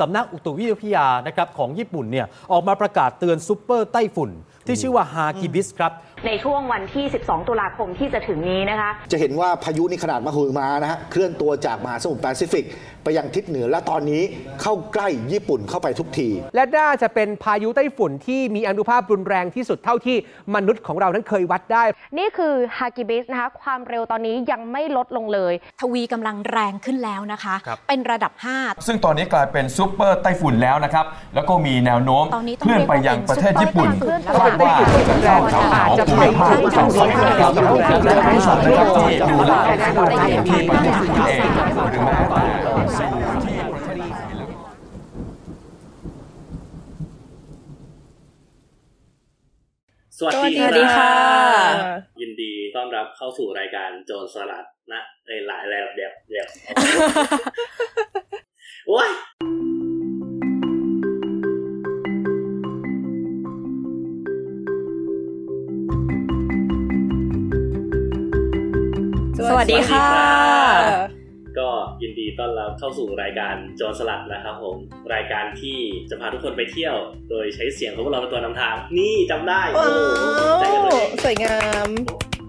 สำนักอุตุวิทยานะครับของญี่ปุ่นเนี่ยออกมาประกาศเตือนซูเปอร์ไต้ฝุ่น ที่ชื่อว่าฮากิบิสครับ ในช่วงวันที่ 12 ตุลาคมที่จะถึงนี้นะคะ จะเห็นว่าพายุนี่ขนาดมหึมานะฮะเคลื่อนตัวจากมหาสมุทรแปซิฟิกไปยังทิศเหนือและตอนนี้เข้าใกล้ญี่ปุ่นเข้าไปทุกที และน่าจะเป็นพายุไต้ฝุ่นที่มีอานุภาพรุนแรงที่สุดเท่าที่มนุษย์ของเรานั้นเคยวัดได้ นี่คือฮากิบิสนะคะความเร็วตอนนี้ยังไม่ลดลงเลย ทวีกำลังแรงขึ้นแล้วนะคะ ครับ เป็นระดับ 5 ซึ่งตอนนี้กลายเป็นซูเปอร์ไต้ฝุ่นแล้วนะครับ แล้วก็มีแนวโน้มตอนนี้ต้องเคลื่อนไปยังประเทศญี่ปุ่นเรียกคาว่าดว่าเป็นไต้ฝุ่นที่แรงอาจจะไปถึงครับและท่านผู้ชมนะครับที่ดูแลที่ประเทศญี่ปุ่นเองหรือแม้แต่สื่อที่ประเทศไทยแล้วสวัสดีสวัสดีค่ะ ยินดีต้อนรับเข้าสู่รายการโจรสลัดนะเอ้ยหลายแล้วเดี๋ยวเดี๋ยวโอ้ยสวัสดีค่ะ ก็ยินดีต้อนรับเข้าสู่รายการโจรสลัดนะครับผม รายการที่จะพาทุกคนไปเที่ยว โดยใช้เสียงของพวกเราเป็นตัวนำทาง นี่จำได้โอ้ว้าโหใจกันเลวยสวยงาม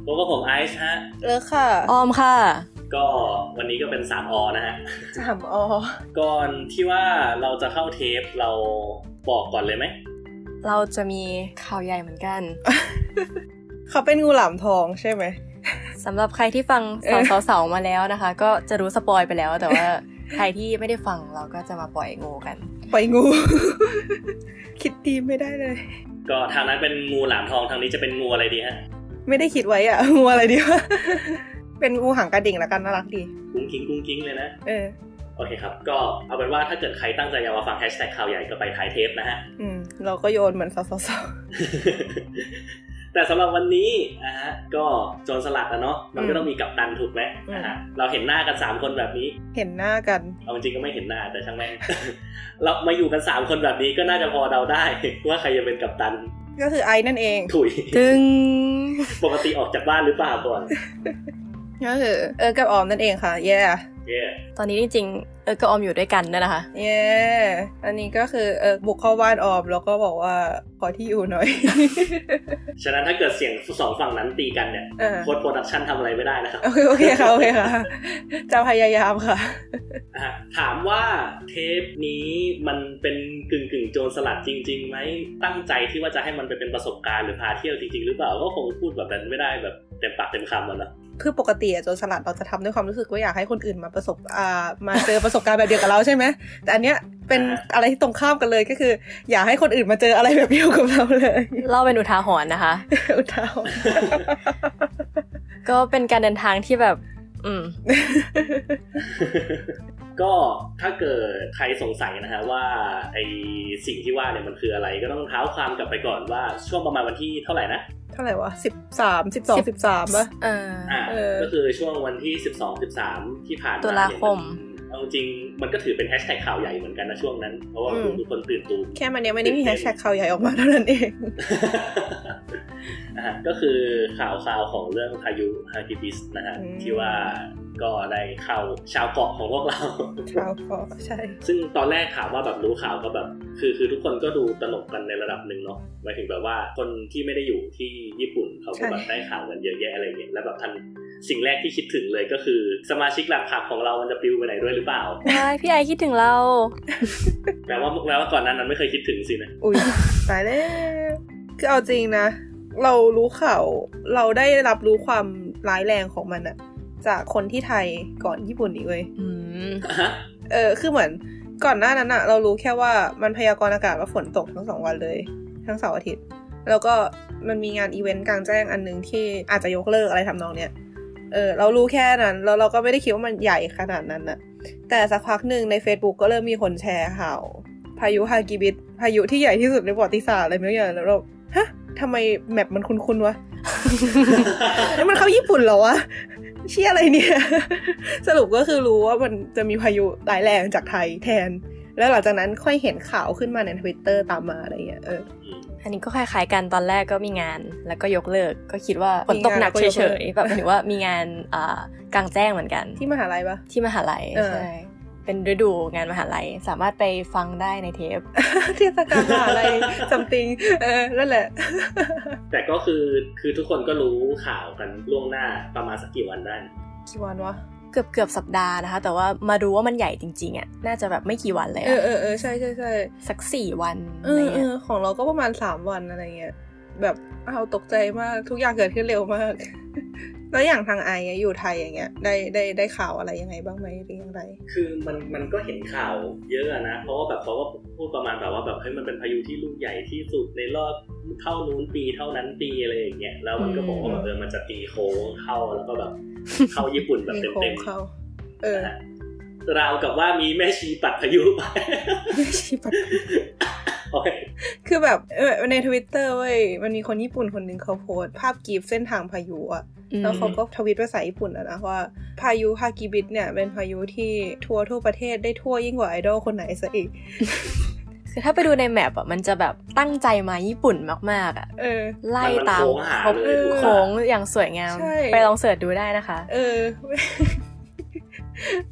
พวกบผมไอซ์ฮะเลิกค่ะ ออมค่ะ ก็วันนี้ก็เป็น3อนะฮะสามอก่อนที่ว่าเราจะเข้าเทปเราบอกก่อนเลยไหม เราจะมีข่าวใหญ่เหมือนกัน เขาเป็นงูหลามทองใช่ไหม สำหรับใครที่ฟังเออสาวๆมาแล้วนะคะ ก็จะรู้สปอยไปแล้ว แต่ว่าใครที่ไม่ได้ฟังเราก็จะมาปล่อยงูกัน ปล่อยงู คิดดีไม่ได้เลย ก็ทางนั้นเป็นงูหลามทองทางนี้จะเป็นงูอะไรดีฮะ ไม่ได้คิดไว้อะงูอะไรดีวะเป็นงูหางกระดิ่งละกันน่ารักดี กุ้งกิ้งกุ้งกิ้งเลยนะเออโอเคครับ ก็เอาเป็นว่าถ้าเกิดใครตั้งใจอยากมาฟังแฮชแท็กข่าวใหญ่ก็ไปท้ายเทปนะฮะ อืม เราก็โยนเหมือนสาว แต่สำหรับวันนี้นะฮะก็โจรสลัดนะเนาะมันก็ต้องมีกัปตันถูกไหมอืมนะฮะเราเห็นหน้ากันสามคนแบบนี้ๆเห็นหน้ากันเอาจริงๆก็ไม่เห็นหน้าแต่ช่างแม่งเรามาอยู่กันสามคนแบบนี้ก็น่าจะพอเดาได้ว่าใครจะเป็นกัปตัน ก็คือไอ้นั่นเองถุยตึงปกติออกจากบ้านหรือเปล่าก่อนก็คือเออกับออมนั่นเองค่ะเย่เย่ ตอนนี้จริงๆเออก็ออมอยู่ด้วยกันนั่นแหละค่ะเย่อันนี้ก็คือเออบุกเข้าบ้านออมแล้วก็บอกว่าขอที่อยู่หน่อย ฉะนั้นถ้าเกิดเสียงสองฝั่งนั้นตีกันเนี่ยเออ post production ทำอะไรไม่ได้นะครับ โอเคโอเคค่ะโอเคค่ะ จะพยายามค่ะอะ ถามว่าเทปนี้มันเป็นกึ่งกึ่งๆโจรสลัดจริงๆไหมตั้งใจที่ว่าจะให้มันไปเป็นประสบการณ์หรือพาเที่ยวจริงๆ หรือเปล่าก็คงพูดแบบนั้นไม่ได้แบบ เต็มปากเต็มคำอะเนาะคือปกติอะโจรสลัดเราจะทำด้วยความรู้สึกว่าอยากให้คนอื่นมาประสบอ่ามาเจอประสบการณ์แบบเดียวกับเราใช่ไหมแต่อันเนี้ยเป็นอะไรที่ตรงข้ามกันเลยก็คือ อยากให้คนอื่นมาเจออะไรแบบเดียวกับเราเลยเล่าเป็นอุทาหรณ์นะคะ อุทาหรณ์ก็เป็นการเดินทางที่แบบ อืม ก็ถ้าเกิดใครสงสัยนะฮะว่าไอสิ่งที่ว่าเนี่ยมันคืออะไร ก็ต้องเท้าความกลับไปก่อนว่าช่วงประมาณวันที่เท่าไหร่นะ เท่าไหร่วะสิบสามสิบสองสิบสามป่ะเอออ่าเออก็คือช่วงวันที่12 13ที่ผ่านมาตุลาคมเนี่ยนเอาจริงมันก็ถือเป็นแฮชแท็กข่าวใหญ่เหมือนกันนะช่วงนั้น เพราะว่าทุกคนตื่นตูมแค่มันเนี้ยไม่ได้มีแฮชแท็กข่าวใหญ่ออกมาเท่านั้นเองนะฮะก็คือข่าวคราวของเรื่องพายุฮากิบิสนะฮะอืมที่ว่า ก็ได้เข้าชาวเกาะของพวกเราข่าวก็ใช่ ซึ่งตอนแรกถามว่าแบบรู้ข่าวก็แบบ คือคือทุกคนก็ดูตลกกันในระดับหนึ่งเนาะหมายถึงแบบว่าคนที่ไม่ได้อยู่ที่ญี่ปุ่นเขาก็แบบได้ข่าวกันเยอะแยะอะไรเงี้ยแล้วแบบทันสิ่งแรกที่คิดถึงเลยก็คือ สมาชิกหลักผักของเรามันจะปลิวไปไหนด้วยหรือเปล่าใช่พี่ไอคิดถึงเราแปลว่าแปลว่าก่อนหนั้นนั้นไม่เคยคิดถึงสินะอุ้ยตายแล้วคือเอาจริงนะ เรารู้ข่าวเราได้รับรู้ความร้ายแรงของมันอะ จากคนที่ไทยก่อนญี่ปุ่นอีกเว้ยอืมเออ คือเหมือนก่อนหน้านั้นอะเรารู้แค่ว่ามันพยากรณ์อากาศว่าฝนตกทั้งสองวันเลย ทั้งเสาร์อาทิตย์ แล้วก็มันมีงานอีเวนต์กลางแจ้งอันหนึงที่อาจจะยกเลิกอะไรทำนองเนี้ยเออเรารู้แค่นั้นแล้วเราก็ไม่ได้คิดว่ามันใหญ่ขนาดนั้นนะแต่สักพักหนึ่งใน Facebook ก็เริ่มมีคนแชร์ข่าวพายุฮากิบิสพายุที่ใหญ่ที่สุดในประวัติศาสตร์อะไรไม่รู้อย่างแล้วเราฮะทำไมแมปมันคุ้นๆวะนี่มันเข้าญี่ปุ่นเหรอวะ เชี่ยอะไรเนี่ย สรุปก็คือรู้ว่ามันจะมีพายุร้ายแรงจากไทยแทน แล้วหลังจากนั้นค่อยเห็นข่าวขึ้นมาในทวิตเตอร์ตามมาอะไรเงี้ยเอออันนี้ก็คล้ายๆกันตอนแรกก็มีงานแล้วก็ยกเลิก ก็คิดว่าฝนตกหนักมีงานแล้วก็ยกเฉเลิกยๆแบบหมายถึงว่ามีงานอ่ากลางแจ้งเหมือนกัน ที่มหาลัยปะที่มหาลัยเออใช่ เป็นฤดูงานมหาลัย สามารถไปฟังได้ในเทปเทศกาลมหาลัย something เออนั่นแหละ แต่ก็คือคือทุกคนก็รู้ข่าวกันล่วงหน้าประมาณสักกี่วันได้นะกี่วันวะเกือบเกือบสัปดาห์นะคะ แต่ว่ามารู้ว่ามันใหญ่จริงๆอะน่าจะแบบไม่กี่วันเลยเอออะเออเออใช่ใช่ใช่สักสี่วันเออะไรอเอเงี้ยอของเราก็ประมาณสามวันอะไรเงี้ยแบบเอาตกใจมากทุกอย่างเกิดขึ้นเร็วมาก แล้วอย่างทางไออะอยู่ไทยอย่างเงี้ยได้ได้ได้ข่าวอะไรยังไงบ้างไหมหรือยังไงคือมันมันก็เห็นข่าวเยอะอะนะ เพราะว่าแบบเขาก็พูดประมาณแบบว่าแบบเฮ้ยมันเป็นพายุที่ลูกใหญ่ที่สุดในรอบเท่านู้นปีเท่านั้นปีอะไรอย่างเงี้ยแล้วมันก็บอกว่าแบบเออมันจะตีโค้งเข้าแล้วก็แบบเข้าญี่ปุ่นแบบมีเต็มโค้เต็งมเข้าเออนะฮะราวกับว่ามีแม่ชีปัดพายุไปไม่ใช่ปะโอเคคือแบบเออในทวิตเตอร์เว้ยมันมีคนญี่ปุ่นคนหนึ่งเขาโพสต์ภาพกรีฟเส้นทางพายุอะอืม แล้วเขาก็ทวิตภาษาญี่ปุ่นอะนะว่า พายุฮากิบิสเนี่ย เป็นพายุที่ทัวร์ทั่วประเทศได้ทั่วยิ่งกว่าไอดอลคนไหนซะอีกคือถ้าไปดูในแมปอะมันจะแบบตั้งใจมาญี่ปุ่นมากๆอะเออไล่มันตามโค้งหาครบเลยถูกปะโค้งอย่างสวยงามใช่ไปลอง search ดูได้นะคะ เออ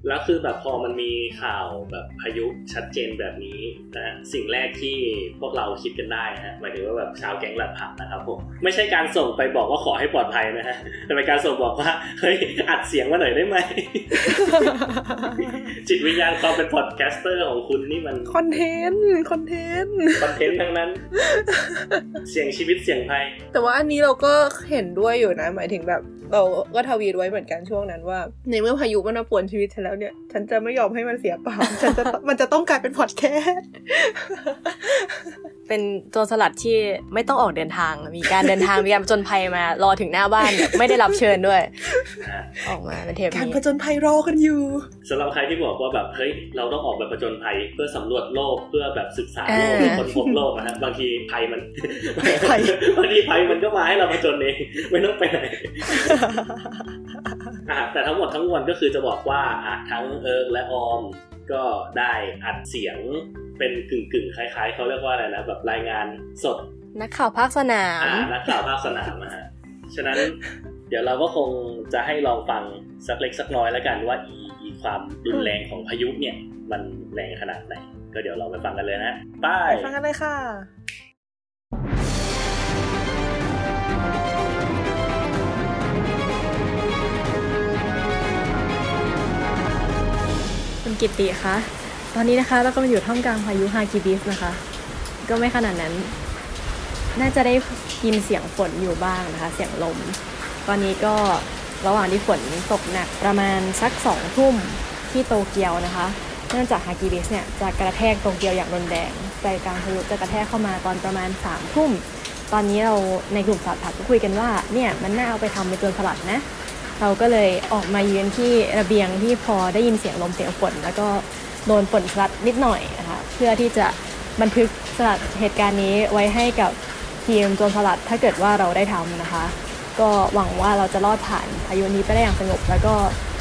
แล้วคือแบบพอมันมีข่าวแบบพายุชัดเจนแบบนี้นะฮะสิ่งแรกที่พวกเราคิดกันได้นะฮะหมายถึงว่าแบบชาวแก๊งสลัดผักนะครับผมไม่ใช่การส่งไปบอกว่าขอให้ปลอดภัยนะฮะแต่เป็นการส่งบอกว่าเฮ้ยอัดเสียงมาหน่อยได้ไหมจิตวิญญาณความเป็น podcaster ของคุณนี่มันคอนเทนต์คอนเทนต์คอนเทนต์ทั้งนั้น เสี่ยงชีวิตเสี่ยงภัยแต่ว่าอันนี้เราก็เห็นด้วยอยู่นะ หมายถึงแบบ เราก็ทวีตไว้เหมือนกันช่วงนั้นว่า ในเมื่อพายุมันมาป่วนชีวิตฉันแล้วเนี่ย ฉันจะไม่ยอมให้มันเสียเปล่าฉันจะมันจะต้องกลายเป็นพอดแคสต์เป็นโจรสลัดที่ไม่ต้องออกเดินทาง มีการเดินทางมีการผจญภัยมารอถึงหน้าบ้านแบบไม่ได้รับเชิญด้วยอ่าออกมาเป็นเทปการนี้ผจญภัยรอกันอยู่สำหรับใครที่บอกว่าแบบเฮ้ยเราต้องออกแบบประจนภัยเพื่อสำรวจโลกเพื่อแบบศึกษาโลกอ่าเพื่อค้นพบโลกนะฮะบางทีภัยมันภัยบางทีภัยมันก็มาให้เราประจนเองไม่ต้องไปไหนอะแต่ทั้งหมดทั้งมวลก็คือจะบอกว่าอะทั้งเอิร์กและออมก็ได้อัดเสียงเป็นกึ่งกึ่งๆคล้ายๆเขาเรียกว่าอะไรนะแบบรายงานสด นักข่าวภาคสนามอ่านักข่าวภาคสนามนะฮะฉะนั้นเดี๋ยวเราก็คงจะให้ลองฟังสักเล็กสักน้อยแล้วกันว่าอีอีความรุนแรงของพายุเนี่ย มันแรงขนาดไหน ก็เดี๋ยวเราไปฟังกันเลยนะไปไปฟังกันเลยค่ะ กิติคะตอนนี้นะคะเราก็มาอยู่ท่ามกลางพายุฮากิบิสนะคะ ก็ไม่ขนาดนั้น น่าจะได้ยินเสียงฝนอยู่บ้างนะคะ เสียงลม ตอนนี้ก็ระหว่างที่ฝนตกหนักประมาณสักสองทุ่มที่โตเกียวนะคะ เนื่องจากฮากิบิสเนี่ยจะกระแทกโตเกียวอย่างรุนแรงใจกลางพายุจะกระแทกเข้ามาตอนประมาณสามทุ่มตอนนี้เราในกลุ่มสลัดผักก็คุยกันว่าเนี่ยมันน่าเอาไปทำเป็นตัวสลัดนะ เราก็เลยออกมายืนที่ระเบียงที่พอได้ยินเสียงลมเสียงฝนแล้วก็โดนฝนสลัดนิดหน่อยนะคะเพื่อที่จะบันทึกสลัดเหตุการณ์นี้ไว้ให้กับทีมโจรสลัดถ้าเกิดว่าเราได้ทำนะคะ ก็หวังว่าเราจะรอดผ่านพายุนี้ไปได้อย่างสงบ แล้วก็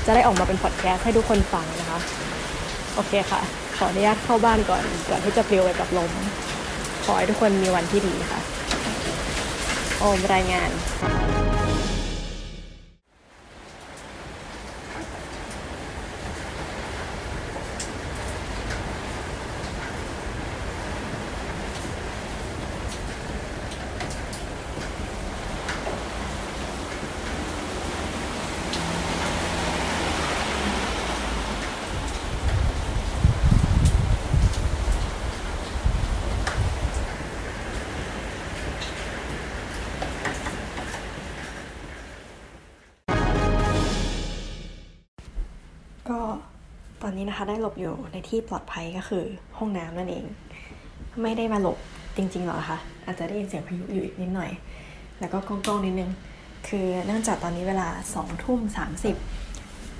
จะได้ออกมาเป็นพอดแคสต์ให้ทุกคนฟังนะคะ โอเคค่ะ ขออนุญาตเข้าบ้านก่อนก่อนที่จะปลิวไปกับลม ขอให้ทุกคนมีวันที่ดีค่ะ โอมรายงาน นี้นะคะ ได้หลบอยู่ในที่ปลอดภัยก็คือห้องน้ำนั่นเอง ไม่ได้มาหลบจริงๆหรอกนะคะอาจจะได้ยินเสียงพายุอยู่อีกนิดหน่อย แล้วก็กล้องๆนิดนึง คือเนื่องจากตอนนี้เวลาสองทุ่มสามสิบ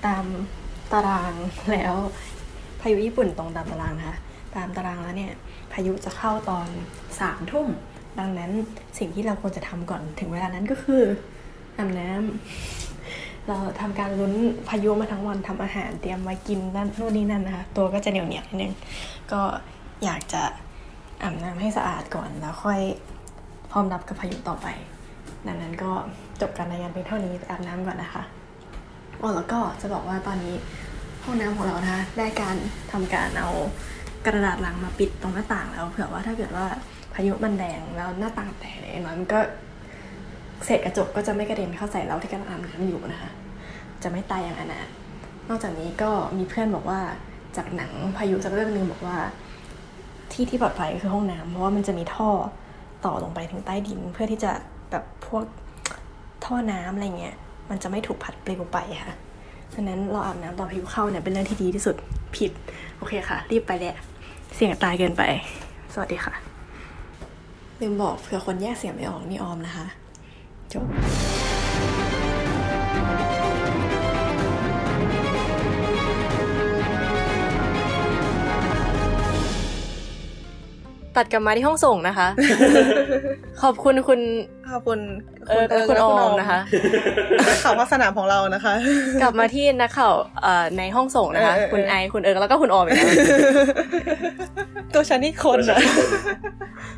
ตามตารางแล้วพายุญี่ปุ่นตรงตามตารางนะคะตามตารางแล้วเนี่ยพายุจะเข้าตอนสามทุ่มดังนั้นสิ่งที่เราควรจะทำก่อนถึงเวลานั้นก็คืออาบน้ำ เราทำการลุ้นพายุมาทั้งวันทำอาหารเตรียมไว้กินนั่นนู่นนี่นั่นนะคะตัวก็จะเหนียวเหนียวนิดนึงก็อยากจะอาบน้ำให้สะอาดก่อนแล้วค่อยพร้อมรับกับพายุต่อไป ดังนั้นก็จบการรายงานเพียงเท่านี้อาบน้ำก่อนนะคะอ๋อแล้วก็จะบอกว่าตอนนี้ห้องห้องน้ำของเรานะคะได้การทำการเอากระดาษลังมาปิดตรงหน้าต่างแล้วเผื่อว่าถ้าเกิดว่าพายุมันแรงแล้วหน้าต่างแตกเนี่ยน้อยมันก็ เศษกระจกก็จะไม่กระเด็นเข้าใส่เราที่กำลังอาบน้ำอยู่นะคะ จะไม่ตายอย่างอนาถนอกจากนี้ก็มีเพื่อนบอกว่าจากหนังพายุจากเรื่องหนึงบอกว่า ที่ที่ปลอดภัยคือห้องน้ำเพราะว่ามันจะมีท่อต่อลงไปถึงใต้ดิน เพื่อที่จะแบบพวกท่อน้ำอะไรเงี้ยมันจะไม่ถูกพัดปลิวไปค่ะดังนั้นเราอาบน้ำตอนพายุเข้าเนี่ยเป็นเรื่องที่ดีที่สุดผิด โอเคค่ะ รีบไปแหละเสี่ยงตายเกินไป สวัสดีค่ะลืมบอกเผื่อคนแยกเสียงไม่ออกนี่ออมนะคะ จ ตัดกลับมาที่ห้องส่งนะคะ ขอบคุณคุณ ขอบคุณเออคุณออมนะคะนักข่าวภาคสนามของเรานะคะ กลับมาที่นักข่าวเอ่อในห้องส่งนะคะเออเออคุณไอคุณเอิร์กแล้วก็คุณออมอีกแล้วตัวฉันนี่คนตัวอะฉันคน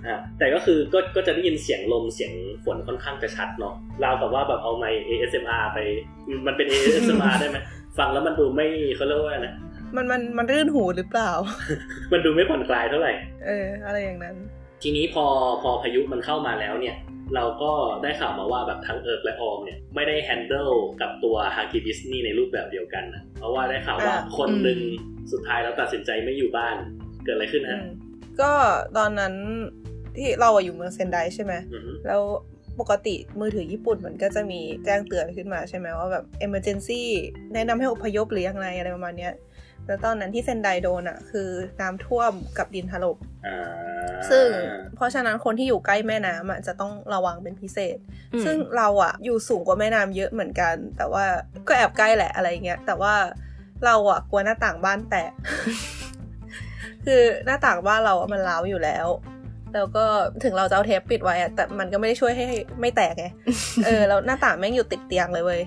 อะแต่ก็คือก็ก็จะได้ยินเสียงลมเสียงฝนค่อนข้างจะชัดเนาะราวกับว่าแบบเอาไมค์ ASMR ไป มันเป็น ASMR ได้ไหมฟังแล้วมันดูไม่เขาเรียกว่านะ มันมันมันรื่นหูหรือเปล่า มันดูไม่ผ่อนคลายเท่าไหร่ เออ อะไรอย่างนั้น ทีนี้พอพอพายุมันเข้ามาแล้วเนี่ย เราก็ได้ข่าวมาว่าแบบทั้งเอิร์กและออมเนี่ย ไม่ได้แฮนเดิลกับตัวฮากิบิสนี่ในรูปแบบเดียวกันนะเพราะว่าได้ข่าวว่าอ่าคนหนึ่งสุดท้ายแล้วตัดสินใจไม่อยู่บ้าน เกิดอะไรขึ้นอืฮะมก็ตอนนั้นที่เราอะอยู่เมืองเซนไดใช่ไหมอือฮึแล้วปกติมือถือญี่ปุ่นมันก็จะมีแจ้งเตือนขึ้นมาใช่ไหมว่าแบบ emergency แนะนำให้อพยพหรือยังไงอะไรประมาณเนี้ย แล้วตอนนั้นที่เซนไดโดนอะคือน้ำท่วมกับดินถล่มอ่าซึ่งเพราะฉะนั้นคนที่อยู่ใกล้แม่น้ำอะจะต้องระวังเป็นพิเศษอืมซึ่งเราอะอยู่สูงกว่าแม่น้ำเยอะเหมือนกัน แต่ว่าก็แอบใกล้แหละอะไรเงี้ย แต่ว่าเราอะกลัวหน้าต่างบ้านแตก คือหน้าต่างบ้านเราอะมันร้าวอยู่แล้ว แล้วก็ถึงเราจะเอาเทปปิดไว้อะแต่มันก็ไม่ได้ช่วยให้ไม่แตกไง เออแล้วหน้าต่างแม่งอยู่ติดเตียงเลยเว้ย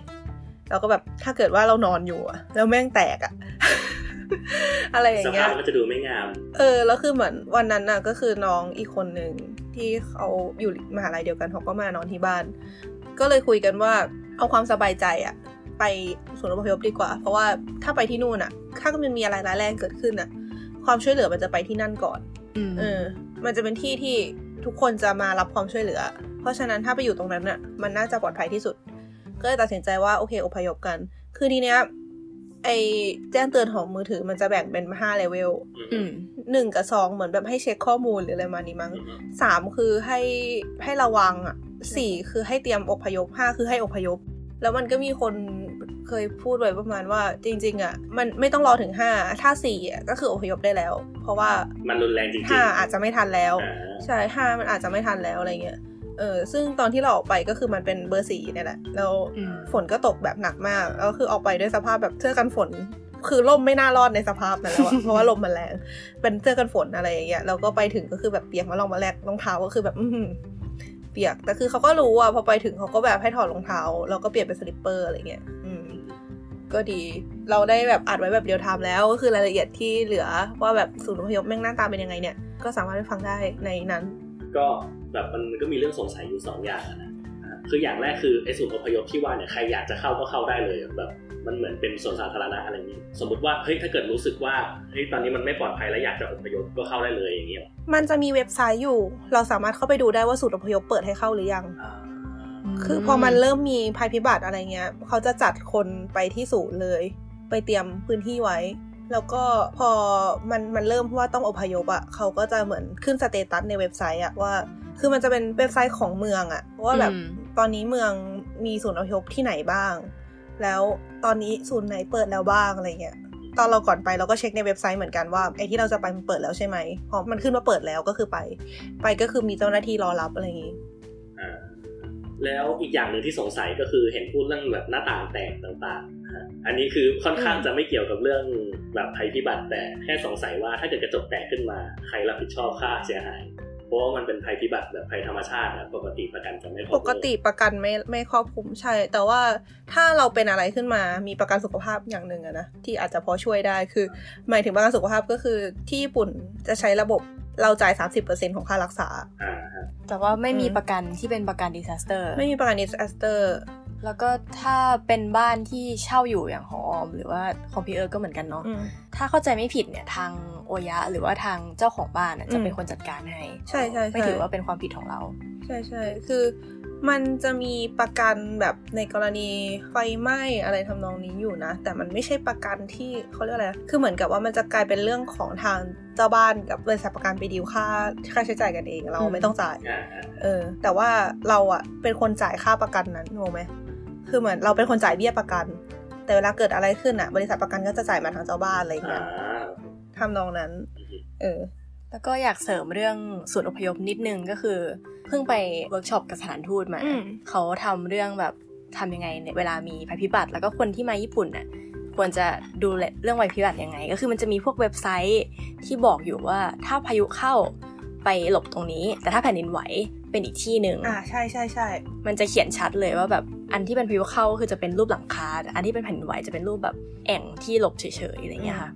เราก็แบบถ้าเกิดว่าเรานอนอยู่อะแล้วแม่งแตกอะ อะไรอย่าสงเงี้ภายพก็จะดูไม่งาม เออ แล้วคือเหมือนวันนั้นน่ะ ก็คือน้องอีกคนหนึ่งที่เขาอยู่มหาลัยเดียวกันเขาก็มานอนที่บ้าน ก็เลยคุยกันว่าเอาความสบายใจอะไปศูนย์อพยพดีกว่า เพราะว่าถ้าไปที่นู่นอะถ้ามันมีอะไรร้ายแรงเกิดขึ้นอะความช่วยเหลือมันจะไปที่นั่นก่อนมเออ มันจะเป็นที่ที่ทุกคนจะมารับความช่วยเหลือ เพราะฉะนั้นถ้าไปอยู่ตรงนั้นน่ะ มันน่าจะปลอดภัยที่สุด ก็เลยตัดสินใจว่าโอเคอพยพกัน คือทีเนี้ย ไอแจ้งเตือนของมือถือมันจะแบ่งเป็นห้าเลเวลอืมหนึ่งกับสองเหมือนแบบให้เช็คข้อมูลหรืออะไรมานี้มั้งสามคือให้ให้ระวังอะสี่คือให้เตรียมอพยพห้าคือให้อพยพ แล้วมันก็มีคนเคยพูดไว้ประมาณว่าจริง ๆ อะ มันไม่ต้องรอถึงห้าถ้าสี่อะก็คืออพยพได้แล้ว เพราะว่ามันรุนแรงจริงๆห้าอาจจะไม่ทันแล้วอ่าใช่ห้ามันอาจจะไม่ทันแล้วอะไรเงี้ย เออซึ่งตอนที่เราออกไปก็คือมันเป็นเบอร์สี่เนี่ยแหละแล้วอืมฝนก็ตกแบบหนักมากแล้วคือออกไปด้วยสภาพแบบเสื้อกันฝน คือล่มไม่น่ารอดในสภาพนั้นแล้วอะเพราะว่าลมมันแรงเป็นเสื้อกันฝนอะไรอย่างเงี้ยแล้วก็ไปถึงก็คือแบบเปียกมาลองมาแลกรองเท้าก็คือแบบอือหือเปียกแต่คือเขาก็รู้อะพอไปถึงเขาก็แบบให้ถอดรองเท้าแล้วก็เปลี่ยนเป็น slipper อะไรเงี้ยอืมก็ดี เราได้แบบอัดไว้แบบเดียวทำแล้วก็คือรายละเอียดที่เหลือว่าแบบศูนย์อพยพแม่งหน้าตาเป็นยังไงเนี่ย ก็สามารถไปฟังได้ในนั้น ก็ แบบมันมันก็มีเรื่องสงสัยอยู่สองอย่างอะนะอ่าคืออย่างแรกคือไอ้ศูนย์อพยพที่ว่าเนี่ยใครอยากจะเข้าก็เข้าได้เลยแบบมันเหมือนเป็นสวนสาธารณะอะไรอย่างนี้ สมมติว่าเฮ้ยถ้าเกิดรู้สึกว่าเฮ้ยตอนนี้มันไม่ปลอดภัยแล้วอยากจะอพยพก็เข้าได้เลยอย่างเงี้ยหรอมันจะมีเว็บไซต์อยู่ เราสามารถเข้าไปดูได้ว่าศูนย์อพยพเปิดให้เข้าหรือยังอ่าคือพอมันเริ่มมีภัยพิบัติอะไรเงี้ยเขาจะจัดคนไปที่ศูนย์เลย ไปเตรียมพื้นที่ไว้ แล้วก็พอมันมันเริ่มว่าต้องอพยพอะเขาก็จะเหมือนขึ้น status ในเว็บไซต์อะว่า คือมันจะเป็นเว็บไซต์ของเมืองอะว่าแบบอืมตอนนี้เมืองมีศูนย์อพยพที่ไหนบ้าง แล้วตอนนี้ศูนย์ไหนเปิดแล้วบ้างอะไรเงี้ยตอนเราก่อนไปเราก็เช็คในเว็บไซต์เหมือนกันว่าไอ้ที่เราจะไปมันเปิดแล้วใช่ไหมพอมันขึ้นว่าเปิดแล้วก็คือไป ไปก็คือมีเจ้าหน้าที่รอรับอะไรอย่างงี้อ่าแล้วอีกอย่างหนึ่งที่สงสัยก็คือเห็นพูดเรื่องแบบหน้าต่างแตกต่างๆนะฮะอันนี้คือค่อนข้างจะไม่เกี่ยวกับเรื่องแบบภัยพิบัติแต่แค่สงสัยว่าถ้าเกิดกระจกแตกขึ้นมา ใครรับผิดชอบค่าเสียหายเพ ราะว่ามันเป็นภัยพิบัติแบบภัยธรรมชาติอะปกติประกันจะไม่ cover ปกติประกันไม่ไม่ครอบคลุมใช่ แต่ว่าถ้าเราเป็นอะไรขึ้นมามีประกันสุขภาพอย่างหนึ่งอะนะที่อาจจะพอช่วยได้คือ หมายถึงประกันสุขภาพก็คือที่ญี่ปุ่นจะใช้ระบบเราจ่าย 30%ของค่ารักษาอ่าฮะแต่ว่าไม่มีอืมประกันที่เป็นประกัน disaster ไม่มีประกัน disaster แล้วก็ถ้าเป็นบ้านที่เช่าอยู่อย่างหอออม หรือว่าของพี่เอิร์กก็เหมือนกันเนาะอืมถ้าเข้าใจไม่ผิดเนี่ยทางโอยะ หรือว่าทางเจ้าของบ้านอะจะเป็นอืมคนจัดการให้ใช่ใช่ใช่ไม่ถือว่าเป็นความผิดของเรา ใช่ใช่คือมันจะมีประกันแบบในกรณีไฟไหม้อะไรทำนองนี้อยู่นะ แต่มันไม่ใช่ประกันที่เขาเรียกอะไร คือเหมือนกับว่ามันจะกลายเป็นเรื่องของทางเจ้าบ้านกับบริษัทประกันไปดีลค่าค่าใช้จ่ายกันเอง เราอืมไม่ต้องจ่ายอ่าอ่าเออ แต่ว่าเราอะเป็นคนจ่ายค่าประกันนั้นถูกไหม คือเหมือนเราเป็นคนจ่ายเบี้ยประกัน แต่เวลาเกิดอะไรขึ้นอะบริษัทประกันก็จะจ่ายมาทางเจ้าบ้านอะไรอย่างอ่าเงี้ยทำนองนั้น เออ แล้วก็อยากเสริมเรื่องศูนย์อพยพนิดนึงก็คือ เพิ่งไปเวิร์กช็อปกับสถานทูตมาอืมเขาทำเรื่องแบบทำยังไงเนี่ยเวลามีภัยพิบัติ แล้วก็คนที่มาญี่ปุ่นน่ะควรจะดูแลเรื่องภัยพิบัติยังไง ก็คือมันจะมีพวกเว็บไซต์ที่บอกอยู่ว่าถ้าพายุเข้าไปหลบตรงนี้ แต่ถ้าแผ่นดินไหว เป็นอีกที่หนึ่งอ่าใช่ใช่ใช่มันจะเขียนชัดเลยว่าแบบอันที่เป็นพายุเข้าก็คือจะเป็นรูปหลังคาแต่อันที่เป็นแผ่นดินไหวจะเป็นรูปแบบแอ่งที่หลบเฉยๆอะไรอย่างเงี้ยค่ะ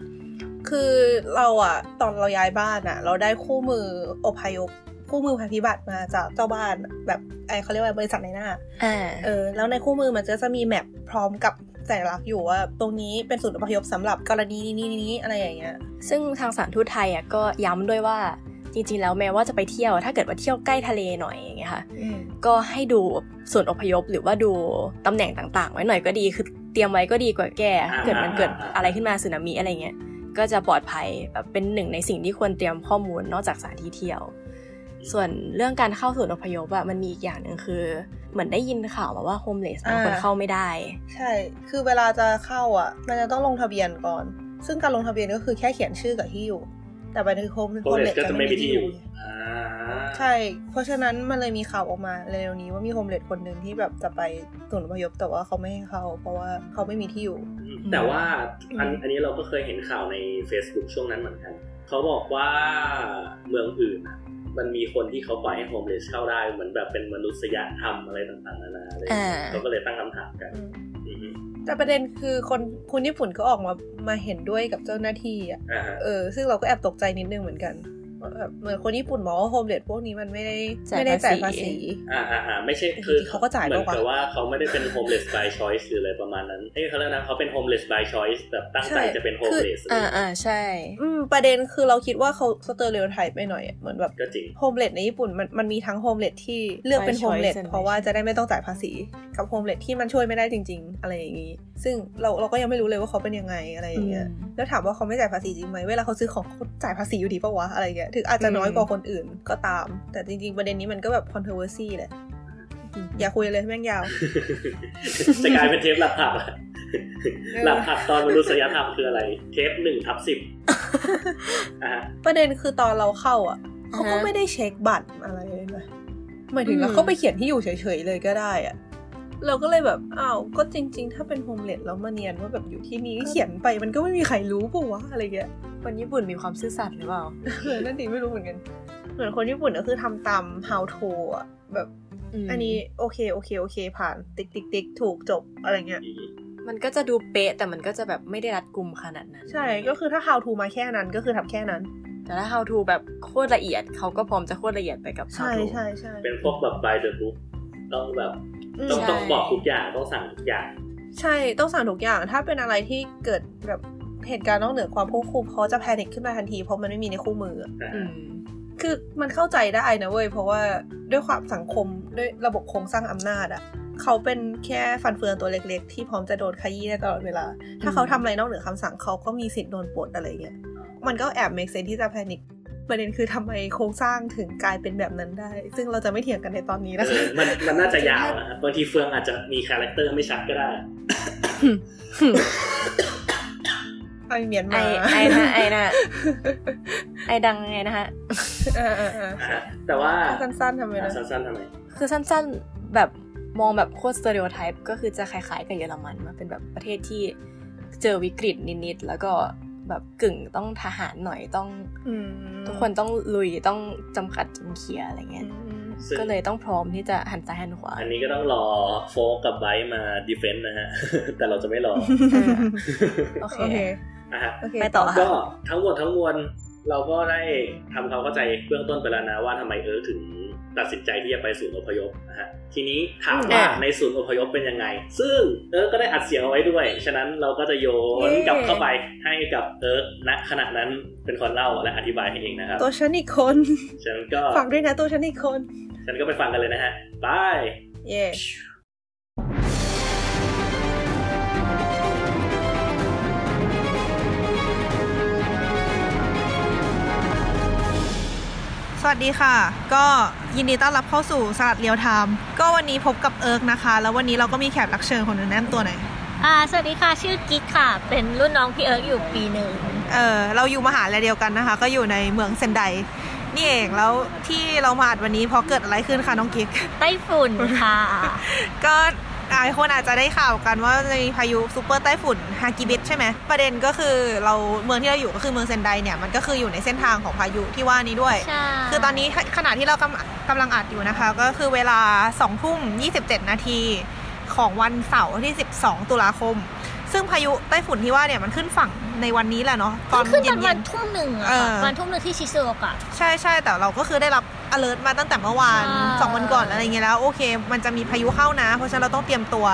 คือเราอะตอนเราย้ายบ้านอะเราได้คู่มืออพยพคู่มือภัยพิบัติมาจากเจ้าบ้านแบบไอเขาเรียกว่าบริษัทในหน้าอ่าเออแล้วในคู่มือมันจะจะมีแมปพร้อมกับสัญลักษณ์อยู่ว่าตรงนี้เป็นศูนย์อพยพสำหรับกรณีนี้นี้นี้อะไรอย่างเงี้ย ซึ่งทางสถารทูตไทยอะก็ย้ำด้วยว่า จริงๆ แล้วแม้ว่าจะไปเที่ยว ถ้าเกิดว่าเที่ยวใกล้ทะเลหน่อยอย่างเงี้ยค่ะอืมก็ให้ดูส่วนอพยพหรือว่าดูตำแหน่งต่างๆ ไว้หน่อยก็ดี คือเตรียมไว้ก็ดีกว่าแก้ถ้าเกิดมันเกิดอะไรขึ้นมาสึนามิอะไรเงี้ยก็จะปลอดภัยแบบเป็นหนึ่งในสิ่งที่ควรเตรียมข้อมูลนอกจากสถานที่เที่ยว ส่วนเรื่องการเข้าศูนย์อพยพอะมันมีอีกอย่างหนึ่งคือ เหมือนได้ยินข่าวมาว่าโฮมเลสบางคนอ่าเข้าไม่ได้ ใช่ คือเวลาจะเข้าอะมันจะต้องลงทะเบียนก่อน ซึ่งการลงทะเบียนก็คือแค่เขียนชื่อกับที่อยู่ แต่ไปใน home homeless ก็จะไม่มีที่อยู่อ่าใช่ เพราะฉะนั้นมันเลยมีข่าวออกมาเร็วๆนี้ว่ามี homeless คนหนึ่งที่แบบจะไปศูนย์อพยพแต่ว่าเขาไม่ให้เข้าเพราะว่าเขาไม่มีที่อยู่ แต่ว่าอันอืมอันนี้เราก็เคยเห็นข่าวใน Facebook ช่วงนั้นเหมือนกัน เขาบอกว่าเมืองอื่นอะมันมีคนที่เขาปล่อยให้ homeless เข้าได้เหมือนแบบเป็นมนุษยธรรมอะไรต่างๆนานาอะไรอย่างเงี้ยอ่าเขาก็เลยตั้งคำถามกันอืมอือฮึ แต่ประเด็นคือคนคนญี่ปุ่นก็ออกมามาเห็นด้วยกับเจ้าหน้าที่อะอ่าฮะเออ ซึ่งเราก็แอบตกใจนิดนึงเหมือนกันว่า แบบเหมือนคนญี่ปุ่นมองว่าโฮมเลสพวกนี้มันไม่ได้จ่ายไม่ได้จ่ายภาษีภาษี อ่าอ่าอ่าไม่ใช่แต่คือจริงๆเขาก็จ่ายเหมือนปะวะกับว่าเขาไม่ได้เป็น homeless by choice หรืออะไรประมาณนั้นเอ้ยเขาเรียกนะเขาเป็น homeless by choice แบบตั้งใจจะเป็น homeless อ่าอ่าใช่ อืมประเด็นคือเราคิดว่าเขา stereotype ไปหน่อยอะเหมือนแบบก็จริง homeless ในญี่ปุ่นมันมันมีทั้ง homeless ที่เลือกเป็น By homeless choice เพราะว่าจะได้ไม่ต้องจ่ายภาษีกับโฮมเลสที่มันช่วยไม่ได้จริง ๆ อะไรอย่างนี้ ซึ่งเราเราก็ยังไม่รู้เลยว่าเขาเป็นยังไงอะไรอย่างเงี้ยอืมแล้วถามว่าเขาไม่จ่ายภาษีจริงไหมเวลาเขาซื้อของเขาจ่ายภาษีอยู่ดีปะวะอะไรเงี้ยถึงอาจจะน้อยกว่าคนอื่นก็ตาม แต่จริง ๆ ประเด็นนี้มันก็แบบ controversy แหละอย่าคุยเลยแม่งยาว จะกลายเป็นเทปหลับผับอะเออหลับผับตอนมนุษยธรรมคืออะไร เทปหนึ่งทับสิบอ่าฮะประเด็นคือตอนเราเข้าอะอ่าฮะเขาก็ไม่ได้เช็คบัตรอะไรเลยนะหมายถึงอืมเราเข้าไปเขียนที่อยู่เฉยๆเลยก็ได้อะ เราก็เลยแบบอ้าวก็จริง ๆ ถ้าเป็น homeless แล้วมาเนียนว่าแบบอยู่ที่นี่เขียนไปมันก็ไม่มีใครรู้ปะวะอะไรเงี้ยคนญี่ปุ่นมีความซื่อสัตย์หรือเปล่าเออนั่นดีไม่รู้เหมือนกัน เหมือนคนญี่ปุ่นก็คือทำตาม how to อะแบบอืมอันนี้โอเคโอเคโอเค ผ่านติ๊กติ๊กติ๊กถูกจบอะไรเงี้ยมันก็จะดูเป๊ะแต่มันก็จะแบบไม่ได้รัดกุมขนาดนั้น ใช่ก็คือถ้า how to มาแค่นั้นก็คือทำแค่นั้น แต่ถ้า how to แบบโคตรละเอียดเขาก็พร้อมจะโคตรละเอียดไปกับ how ใช่ to ใช่ใช่เป็นพวกแบบ by the book ต้องแบบอืมต้องใช่ต้องบอกทุกอย่างต้องสั่งทุกอย่าง ใช่ต้องสั่งทุกอย่าง ถ้าเป็นอะไรที่เกิดแบบเหตุการณ์นอกเหนือความควบคุมเขาจะแพนิคขึ้นมาทันทีเพราะมันไม่มีในคู่มืออะอืมคือมันเข้าใจได้นะเว้ยเพราะว่าด้วยความสังคมด้วยระบบโครงสร้างอำนาจอะเขาเป็นแค่ฟันเฟืองตัวเล็ก ๆ ที่พร้อมจะโดนขยี้ได้ตลอดเวลา ถ้าเขาทำอะไรนอกเหนือคำสั่งเขาก็มีสิทธิ์โดนปลดอะไรเงี้ยมันก็แอบ make sense ที่จะแพนิค ประเด็นคือทำไมโครงสร้างถึงกลายเป็นแบบนั้นได้ ซึ่งเราจะไม่เถียงกันในตอนนี้เอนะคะอมันมันน่าจะยาวนะครับบางทีเฟืองอาจจะมีคาแรคเตอร์ไม่ชัดก็ได้ไอเมียนไอมาไอนะไอนะไอดังไงนะฮะเออเออเอออ่าฮะแต่ว่าสั้นๆทำไมอะนะสั้นๆทำไมคือสั้นๆแบบมองแบบโคตร stereotype ก็คือจะคล้ายๆกับเยอรมันมาเป็นแบบประเทศที่เจอวิกฤตนิดๆแล้วก็ แบบกึ่งต้องทหารหน่อยต้องอืมทุกคนต้องลุยต้องจำกัดจำเขี่ยอะไรเงี้ยอืมซึ่งก็เลยต้องพร้อมที่จะหันซ้ายหันขวา อันนี้ก็ต้องรอโฟกกับไบร์ทมา defend นะฮะ แต่เราจะไม่รออ่าโอเคโอเคอะฮะโอเคไปต่อก็ค่ะทั้งหมดทั้งมวลเราก็ได้ทำความเข้าใจเบื้องต้นไปแล้วนะว่าทำไมเอิร์กถึง ตัดสินใจที่จะไปศูนย์อพยพนะฮะทีนี้ถามว่าในศูนย์อพยพเป็นยังไง ซึ่งเอิร์กก็ได้อัดเสียงเอาไว้ด้วย ฉะนั้นเราก็จะโยนกลับเข้าไปให้กับเอิร์กณขณะนั้นเป็นคนเล่าและอธิบายให้เองนะครับ ตัวฉันอีกคนฉะนั้นก็ฝากด้วยนะตัวฉันอีกคนฉะนั้นก็ไปฟังกันเลยนะฮะบายเย่ สวัสดีค่ะ ก็ยินดีต้อนรับเข้าสู่สลัดเรียวไทม์ก็วันนี้พบกับเอิร์กนะคะ แล้ววันนี้เราก็มีแขกรับเชิญคนหนึ่งแนะนำตัวหน่อยอ่าสวัสดีค่ะชื่อกิ๊กค่ะ เป็นรุ่นน้องพี่เอิร์กอยู่ปีหนึ่งเออเราอยู่มหาลัยเดียวกันนะคะ ก็อยู่ในเมืองเซนไดนี่เองแล้วที่เรามาอัดวันนี้เพราะเกิดอะไรขึ้นคะน้องกิ๊กไต้ฝุ่นค่ะ ก็ หลายคนอาจจะได้ข่าวกันว่าจะมีพายุซูเปอร์ไต้ฝุ่นฮากิบิสใช่ไหมประเด็นก็คือเราเมืองที่เราอยู่ก็คือเมืองเซนไดเนี่ยมันก็คืออยู่ในเส้นทางของพายุที่ว่านี้ด้วยใช่คือตอนนี้ขณะที่เรากำกำลังอัดอยู่นะคะ ก็คือเวลา2ทุ่ม27 นาทีของวันเสาร์ที่ 12 ตุลาคม ซึ่งพายุไต้ฝุ่นที่ว่าเนี่ยมันขึ้นฝั่งในวันนี้แหละเนาะตอนขึ้นเย็ตอนวันนทุ่มหนึ่งอะเอค่ะอวันทุ่มหนึ่งที่ชิซูโอกะๆใช่ใช่แต่เราก็คือได้รับ alert มาตั้งแต่เมื่อวานใช่สองวันก่อนอะไรเงี้ยแล้วโอเค มันจะมีพายุเข้านะ เพราะฉะนั้นเราต้องเตรียมตัว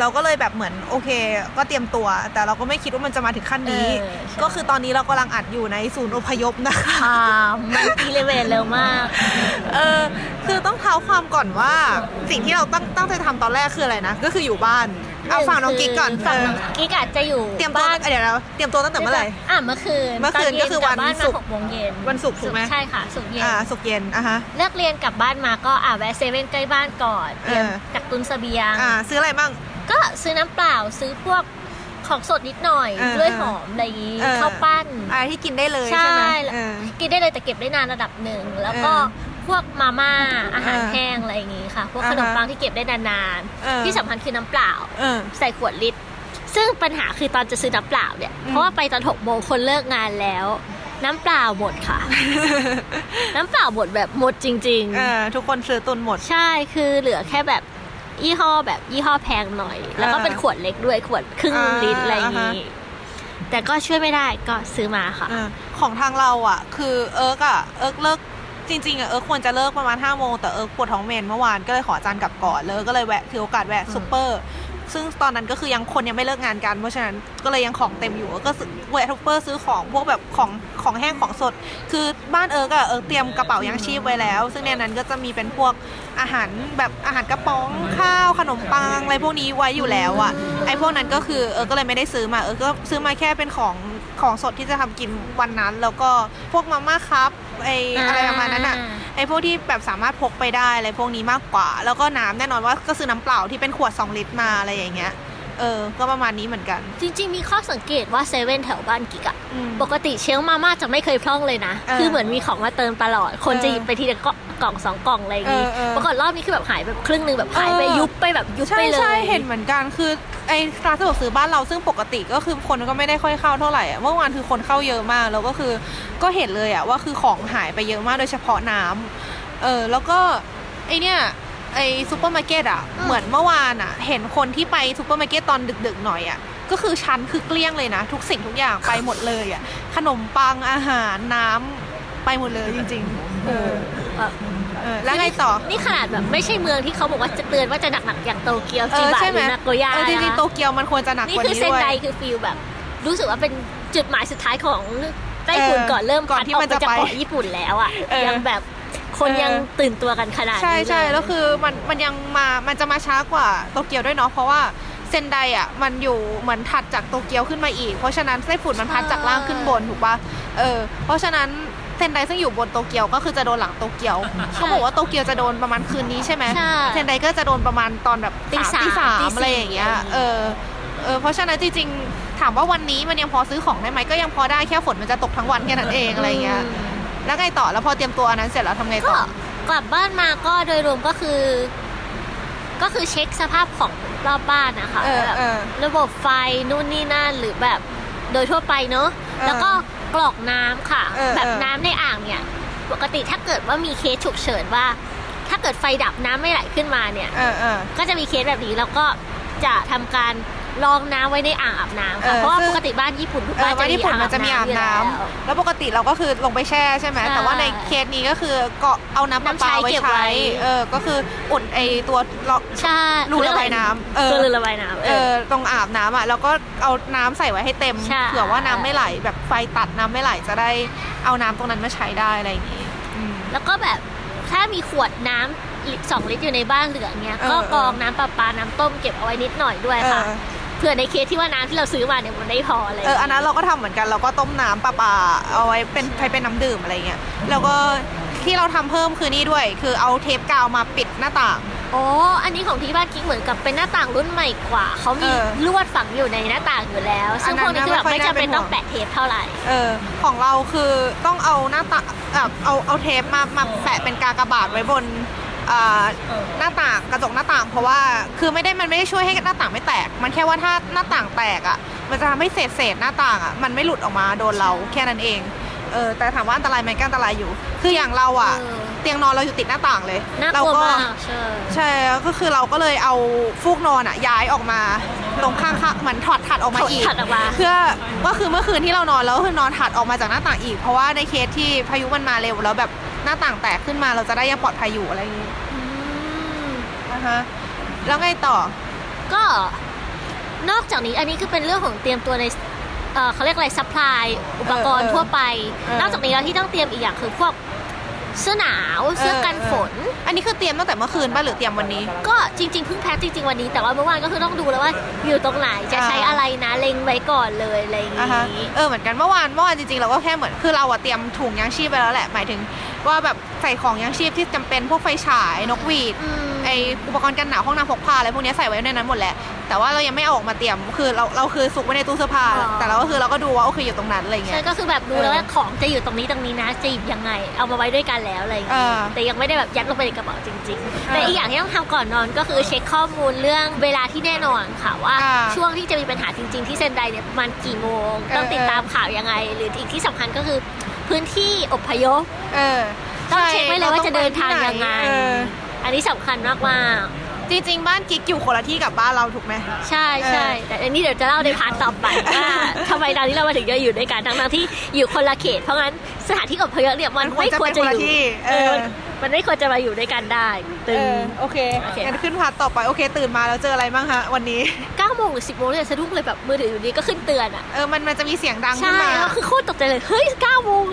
เราก็เลยแบบเหมือนโอเค ก็เตรียมตัว แต่เราก็ไม่คิดว่ามันจะมาถึงขั้นนี้เออใช่ก็คือตอนนี้เรากำลังอัดอยู่ในศูนย์อพยพนะคะอ่ามันอีเลเวนเร็วมากเออคือต้องเท้าความก่อนว่าสิ่งที่เราตั้งตั้งใจทำตอนแรกคืออะไรนะก็คืออยู่บ้าน เอาฝั่งน้องกิ๊กก่อนฝั่งเออน้องกิ๊กอาจจะอยู่เตรียมตัวบ้านเดี๋ยวเราเตรียมตัวตั้งแต่เมื่อไหร่อะเมื่อคืนเมื่อคืนตย็ก็คือวันกลับบ้านศุมากร์หกโมงเย็นวันศุกร์ถูกไหมใช่ค่ะศุกร์เย็นอ่าสุกร์เย็นอะฮะเลิกเรียนกลับบ้านมาก็อ่าแวะเซเว่นใกล้บ้านก่อนเตรียมเออกักตุนเสบียงอ่าซื้ออะไรบ้างก็ซื้อน้ำเปล่าซื้อพวกของสดนิดหน่อยเออด้วยหอมอะไรอย่างงี้เออข้าวปั้นอะไรที่กินได้เลยใช่ใช่ไหมเออกินได้เลยแต่เก็บได้นานระดับหนึ่งแล้วก็เออ พวกมาม่าอาหารเออแห้งอะไรอย่างงี้ค่ะ พวกอ่าขฮะนมปังที่เก็บได้นานเออๆที่สำคัญคือน้ำเปล่าเออใส่ขวดลิตร ซึ่งปัญหาคือตอนจะซื้อน้ำเปล่าเนี่ย เพราะว่าไปตอนหกโมงคนเลิกงานแล้ว น้ำเปล่าหมดค่ะ น้ำเปล่าหมดแบบหมดจริงเออทุกคนซื้อตุนหมดๆใช่คือเหลือแค่แบบยี่ห้อแบบยี่ห้อแพงหน่อย แล้วก็เป็นขวดเล็กด้วยขวดครึ่งอ่าลิตรอะไรอย่างอ่างี้ฮะแต่ก็ช่วยไม่ได้ก็ซื้อมาค่ะเออของทางเราอะ คือเอิร์กอะ เอิร์กเลิก จริงๆอะเอิร์กควรจะเลิกประมาณ5้าโมงแต่เอิร์กปวดท้องเมนส์เมื่อวานก็เลยขออาจารย์กลับก่อนเลยก็เลยแวะถือโอกาสแวะซูเปอร์ซึ่งตอนนั้นก็คือยังคนยังไม่เลิกงานกัน เพราะฉะนั้นก็เลยยังของเต็มอยู่ก็ซื้อแวะซูเปอร์ซื้อของพวกแบบของของแห้งของสด คือบ้านเอิร์กอะเอิร์กเตรียมกระเป๋ายังชีพไว้แล้ว ซึ่งในนั้นก็จะมีเป็นพวกอาหารแบบอาหารกระป๋องข้าวขนมปังอะไรพวกนี้ไว้อยู่แล้วอะไอ้พวกนั้นก็คือเอิร์กก็เลยไม่ได้ซื้อมาเอิร์กก็ซื้อมาแค่เป็นของ ของสดที่จะทำกินวันนั้น แล้วก็พวกมาม่าครับไออะไรประมาณนั้นอะไอ้พวกที่แบบสามารถพกไปได้อะไรพวกนี้มากกว่า แล้วก็น้ำแน่นอนว่าก็ซื้อน้ำเปล่าที่เป็นขวด 2 ลิตรมาอะไรอย่างเงี้ยเออ ก็ประมาณนี้เหมือนกัน จริง ๆ มีข้อสังเกตว่าเซเว่นแถวบ้านกิกอะอืมปกติ shelf มาม่าจะไม่เคยพร่องเลยนะเออคือเหมือนมีของมาเติมตลอด คนเออจะหยิบไปทีละก็กล่องสองกล่องอะไรอย่างงี้เออเออปรากฏรอบนี้คือแบบหายไปครึ่งหนึ่งแบบหายไปเออยุบไปแบบยุบใช่ไปเลยใช่เห็นเหมือนกัน คือ ไอ้ร้านสะดวกซื้อบ้านเราซึ่งปกติก็คือคนก็ไม่ได้ค่อยเข้าเท่าไหร่อะเมื่อวานคือคนเข้าเยอะมากแล้วก็คือก็เห็นเลยอะว่าคือของหายไปเยอะมากโดยเฉพาะน้ำเออแล้วก็ไอเนี่ยไอซูเปอร์มาร์เก็ตอะเหมือนเมื่อวานอะเห็นคนที่ไปซูเปอร์มาร์เก็ตตอนดึกๆหน่อยอะก็คือชั้นคือเกลี้ยงเลยนะ ทุกสิ่งทุกอย่างไปหมดเลยอะขนมปังอาหารน้ำไปหมดเลยจริง ๆ เออ แบบเออแล้วไงต่อ นี่ขนาดแบบไม่ใช่เมืองที่เขาบอกว่าจะเตือนว่าจะหนักๆอย่างโตเกียวเอจิอบะใช่หไหมรือนาโกย่าเออจริงนะๆโตเกียวมันควรจะหนักนี่กว่าคือนี้เซนด้วยไดคือฟีลแบบ รู้สึกว่าเป็นจุดหมายสุดท้ายของไต้ฝุ่นเออก่อนเริ่มก่อนพัดที่ออกมันไปจะจากไปเกาะญี่ปุ่นแล้วอะเออยังแบบคนเออยังตื่นตัวกันขนาดนี้ใช่ใช่เยแล้วคือมันมันยังมามันจะมาช้ากว่าโตเกียวด้วยเนาะเพราะว่าเซนไดอะมันอยู่เหมือนถัดจากโตเกียวขึ้นมาอีก เพราะฉะนั้นไต้ฝุ่นมันพัดจากล่างขึ้นบนถูกปะเออเพราะฉะนั้น เซนไดซึ่งอยู่บนโตเกียวก็คือจะโดนหลังโตเกียวเขาบอกว่าโตเกียวจะโดนประมาณคืนนี้ใช่ไหมใช่เซนไดก็จะโดนประมาณตอนแบบตีสามตีสามตีสี่อะไรอย่างเงี้ยเออเออเพราะฉะนั้นจริงๆถามว่าวันนี้มันยังพอซื้อของได้ไหมก็ยังพอได้แค่ฝนมันจะตกทั้งวันแค่นั้นเองอะไรเงี้ยแล้วไงต่อแล้วพอเตรียมตัวอันนั้นเสร็จแล้วทำไงก็ต่อกลับบ้านมาก็โดยรวมก็คือ ก็คือเช็คสภาพของรอบบ้านนะคะเออแบบเออระบบไฟนู่นนี่นั่นหรือแบบโดยทั่วไปเนอะเออแล้วก็ กรอกน้ำค่ะเออแบบเออน้ำในอ่างเนี่ย ปกติถ้าเกิดว่ามีเคสฉุกเฉินว่า ถ้าเกิดไฟดับน้ำไม่ไหลขึ้นมาเนี่ยเออเออก็จะมีเคสแบบนี้แล้วก็จะทำการ รองน้ำไว้ในอ่างอาบน้ำเอค่ะอเพราะว่าซึ่งปกติบ้านญี่ปุ่นทุกเอบ้าอนบ้านญี่ปุ่นมันจะมีอาบน้ำอยู่แล้วแล้วปกติเราก็คือลงไปแช่ใช่ไหมใช่แต่ว่าในเคสนี้ก็คือก็เอาน้ำประปาน้ำใช้ไว้เก็บไว้ใช้เออก็คืออุดไอตัวเราใช่รูระบายน้ำเออคือรูระบายน้ำเออตรงอาบน้ำอะแล้วก็เอาน้ำใส่ไว้ให้เต็มใช่เผื่อว่าน้ำไม่ไหลแบบไฟตัดน้ำไม่ไหลจะได้เอาน้ำตรงนั้นมาใช้ได้อะไรอย่างงี้อืมแล้วก็แบบถ้ามีขวดน้ำลิตรสองลิตรอยู่ในบ้านเหลือเงี้ยเออก็กรองน้ำประปาน้ำต้มเก็บเอาไว้นิดหน่อยด้วยค่ะ เออเผื่อในเคสที่ว่าน้ำที่เราซื้อมาเนี่ยมันไม่พออะไรเอออันนั้นเราก็ทำเหมือนกันเราก็ต้มน้ำประปาเอาไว้เป็นใช้เป็นน้ำดื่มอะไรเงี้ยแล้วก็ที่เราทำเพิ่มคือนี่ด้วย คือเอาเทปกาวมาปิดหน้าต่างโอ้อันนี้ของที่บ้านกิ๊กเหมือนกับเป็นหน้าต่างรุ่นใหม่กว่าเขามีเออลวดฝังอยู่ในหน้าต่างอยู่แล้ว ซึ่งพวกนี้คือแบบอันนั้นไม่จำเป็นไม่ค่อยน่าเป็นห่วงต้องแปะเทปเท่าไหร่ เออ ของเราคือต้องเอาหน้าต่างแบบเอาเอาเทปมามาแปะเป็นกากบาทไว้บนอ่า หน้าต่างกระจกหน้าต่าง เพราะว่าคือไม่ได้มันไม่ได้ช่วยให้หน้าต่างไม่แตก มันแค่ว่าถ้าหน้าต่างแตกอะ มันจะทำให้เศษเศษหน้าต่างอะมันไม่หลุดออกมาโดนเราแค่นั้นเอง เออแต่ถามว่าอันตรายไหมก็อันตรายอยู่ คืออย่างเราอะ เออเตียงนอนเราอยู่ติดหน้าต่างเลยน่ากเราลัวก็มากใช่ ใช่ก็คือเราก็เลยเอาฟูกนอนอะย้ายออกมาตรงข้างๆเหมือนถอดถัดออกมาอีกถัดออกมา เพื่อก็คือเมื่อคืนที่เรานอนแล้วก็คือนอนถัดออกมาจากหน้าต่างอีก เพราะว่าในเคสที่พายุมันมาเร็วแล้วแบบหน้าต่างแตกขึ้นมาเราจะได้ยังปลอดภัยอยู่อะไรอย่างนี้อืมนะคะแล้วไงต่อ ก็นอกจากนี้อันนี้คือเป็นเรื่องของเตรียมตัวใน เอ่อเขาเรียกอะไร supply อุปกรณ์เออเออทั่วไปเออนอกจากนี้แล้วที่ต้องเตรียมอีกอย่างคือพวกเสื้อหนาวเสื้อกันฝน อันนี้คือเตรียมตั้งแต่เมื่อคืนป่ะหรือเตรียมวันนี้ ก็จริงๆเพิ่งแพ็คจริง ๆ วันนี้ แต่ว่าเมื่อวานก็คือต้องดูแล้วว่าอยู่ตรงไหนจะใช้อ่าอะไรนะเล็งไว้ก่อนเลยอะไรอย่างอ่าฮะนี้เออเหมือนกันเมื่อวานเมื่อวานจริงๆเราก็แค่เหมือนคือเราอะเตรียมถุงยังชีพไปแล้วแหละหมายถึง ว่าแบบใส่ของยางชีพที่จำเป็นพวกไฟฉายนกหวีดอืม ไออุปกรณ์กันหนาวห้องน้ำพกพาอะไรพวกเนี้ยใส่ไว้ในนั้นหมดแหละแต่ว่าเรายังไม่เอาออกมาเตรียมคือเราเราคือซุกไว้ในตู้เสื้อผ้าอ๋อ แต่เราก็คือเราก็ดูว่าโอเคอยู่ตรงนั้นอะไรเงี้ใช่ย ก็คือแบบดูแล้วว่าของจะอยู่ตรงนี้ตรงนี้นะจะหยิบยังไง เอามาไว้ด้วยกันแล้วอะไรอย่างเอนี้อแต่ยังไม่ได้แบบยัดลงไปในกระเป๋าจริงๆเออแต่อีกอย่างที่ต้องทำก่อนนอนก็คือเช็คข้อมูลเรื่องเวลาที่แน่นอนค่ะว่า อ่าช่วงที่จะมีปัญหาจริง ๆ ที่เซนไดเนี่ยประมาณกี่โมง เออ ต้องติดตามข่าวยังไง หรืออีกที่สำคัญก็คือพื้นที่อพยพ เออต้องเช็คไว้เลยว่าจะเดินทางรต้อยังไงปที่หนเออ อันนี้สำคัญมากมากจริงๆ บ้านกิ๊กอยู่คนละที่กับบ้านเราถูกไหมๆใช่ใช่แต่อันนี้เดี๋ยวจะเล่าใน part ต่อไปว่าทำไมตอนนี้เรามาถึงจะอยู่ด้วยกันทั้งๆที่อยู่คนละเขต เพราะงั้นสถานที่อพยพเนี่ยมันมันควรไม่จะควรเป็นจะคนอละยู่ที่เอเอออ มันไม่ควรจะมาอยู่ด้วยกันได้ตึเองอโอเคโอเคงั้นขึ้น part ต่อไปโอเค ตื่นมาแล้วเจออะไรบ้างฮะวันนี้9โมงหรือ10โมงเนี่ยสะดุ้งเลยแบบมือถืออยู่ดีก็ขึ้นเตือนอะเออมันมันจะมีเสียงดังขึ้ใช่นมาแล้วคือโคตรตกใจเลยเฮ้ย9โมง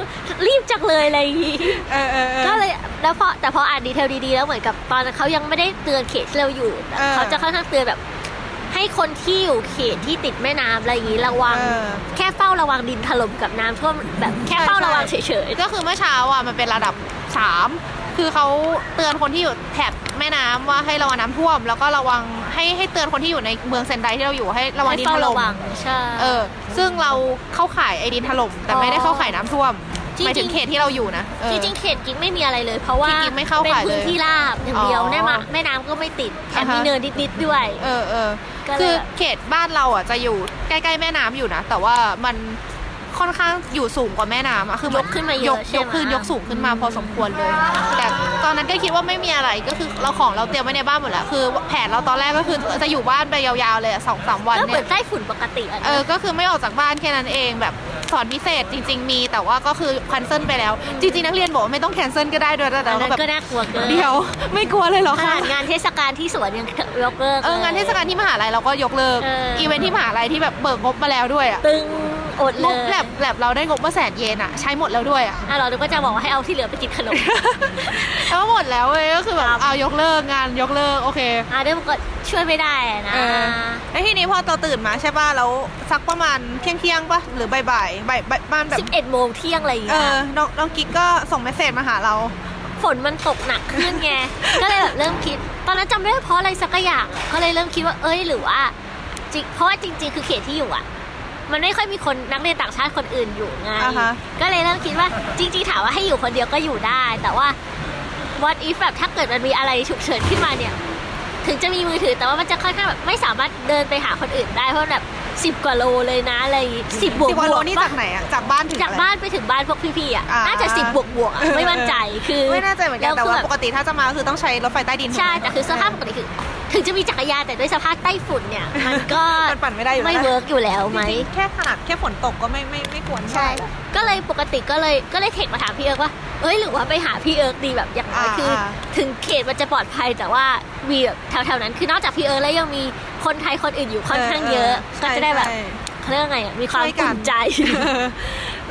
รีบจังเลยอะไรอย่างงี้เออเออเออก็เลยแล้วพอแต่พออ่านดีเทลดีๆแล้วเหมือนกับตอนนั้นเขายังไม่ได้เตือนเขตที่เราอยู่แต่เออเขาจะค่อนข้างเตือนแบบให้คนที่อยู่เขตที่ติดแม่น้ำอะไรอย่างงี้ระวังเออแค่เฝ้าระวังดินถล่มกับน้ำท่วมแบบแค่เฝ้าระวังเฉยก็คือเมื่อเช้าอะมันเป็นระดับสาม คือเขาเตือนคนที่อยู่แถบแม่น้ำว่าให้ระวังน้ำท่วม แล้วก็ระวังให้ให้เตือนคนที่อยู่ในเมืองเซนไดที่เราอยู่ให้ๆระวังให้ดินเฝ้าถล่ระมวังใช่เออ ซึ่งเราเข้าข่ายไอ้ดินถล่มแต่ไม่ได้เข้าข่ายน้ำท่วมจริงๆหมายถึงเขตที่เราอยู่นะเออจริงๆเขตกิ๊กไม่มีอะไรเลย เพราะว่าที่กิ๊กไม่เข้าเป็นข่ายเลยพื้นที่ราบอย่างเดียวอ๋อแม่มาแม่น้ำก็ไม่ติดแถมอ่าฮะมีเนินนิดๆด้วย เออเออก็เลยคือเขตบ้านเราอะจะอยู่ใกล้ๆแม่น้ำอยู่นะแต่ว่ามัน ค่อนข้างอยู่สูงกว่าแม่น้ำอะคือเหยกขึ้นมาเยยอะกใช่ยไหมกขึ้นยกสูงขึ้นมาพอสมควรเลย แต่ตอนนั้นก็คิดว่าไม่มีอะไรก็คือเราของเราเตรียมไว้ในบ้านหมดแล้วคือ แผนเราตอนแรกก็คือจะอยู่บ้านไปยาวๆเลยอะสองสามวันก็เหมืเนี่อยนใต้ฝุ่นปกติอะนะเออก็คือไม่ออกจากบ้านแค่นั้นเองแบบสอนพิเศษจริง ๆ มีแต่ว่าก็คือแคนเซิลไปแล้ว จริงๆนักเรียนบอกว่าไม่ต้องแคนเซิลก็ได้ด้วยแต่อันเรานั้นแบบก็น่ากลัวเกินเดียว ไม่กลัวเลยเหรอขคะ นาดงานเทศกาลที่สวนยังยกเลิก เอองานเทศกาลที่มหาลัยเราก็ยกเลิกเอออี อีเวนท์ที่มหาลัยที่แบบเบิกงบมาแล้วด้วยอะตึง อดงเลบยแลบแลบเราได้งบมาแสนเยนอะใช้หมดแล้วด้วยอะอะเราก็จะบอกว่าให้เอาที่เหลือไปกินขนม แล้วหมดแล้วเว้ยก็คือแบบครับ เอายกเลิกงานยกเลิกโอเค อะเดี๋ยวมันก็ช่วยไม่ได้อะนะ เออ แล้วทีนี้พอเราตื่นมาใช่ป่ะแล้วสักประมาณเที่ยงเที่ยงๆป่ะหรือบ่ายๆบ่ายบ่ายประมาณแบบสิบเอ็ดโมงเที่ยงอะไรอย่างเอเงี้ย อน้องน้องกิ๊กก็ส่งเมสเซจมาหาเรา ฝนมันตกหนักขึ้นไง ก็เลยแบบเริ่มคิด ตอนนั้นจำไม่ได้เพราะอะไรสักอย่างก็เลยเริ่มคิดว่า เอ้ยหรือว่าจริงเพราะว่าจริง ๆ คือเขตที่อยู่อะ มันไม่ค่อยมีคนนักเรียนต่างชาติคนอื่นอยู่ไงอ่าฮะก็เลยเริ่มคิดว่าจริงๆถามว่าให้อยู่คนเดียวก็อยู่ได้ แต่ว่า what if แบบถ้าเกิดมันมีอะไรฉุกเฉินขึ้นมาเนี่ย ถึงจะมีมือถือแต่ว่ามันจะค่อนข้างแบบไม่สามารถเดินไปหาคนอื่นได้เพราะแบบ10กว่าโลเลยนะอะไรสิบบวกสิบกว่าโลบวกนี่ปะจากไหนอะจากบ้านถึงจากอะไรบ้านไปถึงบ้านพวกพี่ๆอะอ่าน่าจะ10บวกบวกๆอะไม่มั่นใจคือไม่แน่ใจเหมือนกันแต่ล้ว่าคือปกติถ้าจะมาคือต้องใช้รถไฟใต้ดินใช่ถูกไหมแต่คือสภาพปกติคือถึงจะมีจักรยานแต่ด้วยสภาพใต้ฝุ่นเนี่ย มันก็มันปั่นไม่ได้อยู่ไม่แล้ว work อยู่แล้วไหมจริงๆแค่ขนาดแค่ฝนตกก็ไม่ไม่ไม่ควรใช่ ก็เลยปกติก็เลยก็เลยเทคมาถามพี่เอิร์กว่าเอ้ยหรือว่าไปหาพี่เอิร์กดีแบบอย่างน้อยอ่าคืออาถึงเขตมันจะปลอดภัยแต่ว่ามีแบบแถวๆนั้น คือนอกจากพี่เอิร์กแล้วยังมีคนไทยคนอื่นอยู่ค่อนข้างเยอะ ก็จะได้แบบใช่เขาเรียกว่าไงอะมีความช่วยกันอุ่นใจ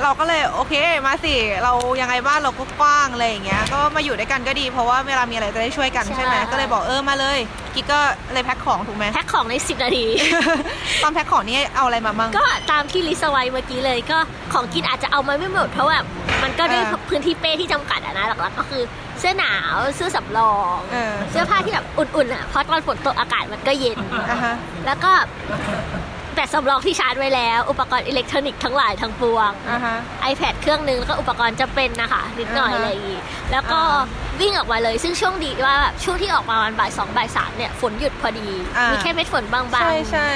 เราก็เลยโอเคมาสิ เรายังไงบ้านเราก็กว้างอะไรอย่างเงี้ย ก็มาอยู่ด้วยกันก็ดี เพราะว่าเวลามีอะไรจะได้ช่วยกันใช่ใช่ไหมก็เลยบอกเออมาเลย กิ๊กก็เลยพ็คของถูกไหมแพ็คของใน 10 นาที ตอนแพ็คของนี่เอาอะไรมามั่งก็ตามที่ list เอาไว้เมื่อกี้เลยก็ของกินอาจจะเอามาไม่หมดเพราะว่ามันก็ด้วยเออพื้นที่เป้ที่จำกัดอะนะหลักๆก็คือเสื้อหนาวเสื้อสำรองเออเสื้อผ้าที่แบบอุ่นๆอะเพราะตอนฝนตกอากาศมันก็เย็นอะฮะแล้วก็ แบตสำรองที่ชาร์จไว้แล้ว อุปกรณ์อิเล็กทรอนิกส์ทั้งหลายทั้งปวงอะฮะ iPad เครื่องนึงแล้วก็อุปกรณ์จำเป็นนะคะนิดหน่อยอ่าฮะอะไรอย่างงี้แล้วก็อ่าวิ่งออกมาเลย ซึ่งช่วงดีว่าแบบช่วงที่ออกมาวันบ่ายสองบ่ายสามเนี่ยฝนหยุดพอดีอ่ามีมีแค่เม็ดฝนบางๆใช่ใช่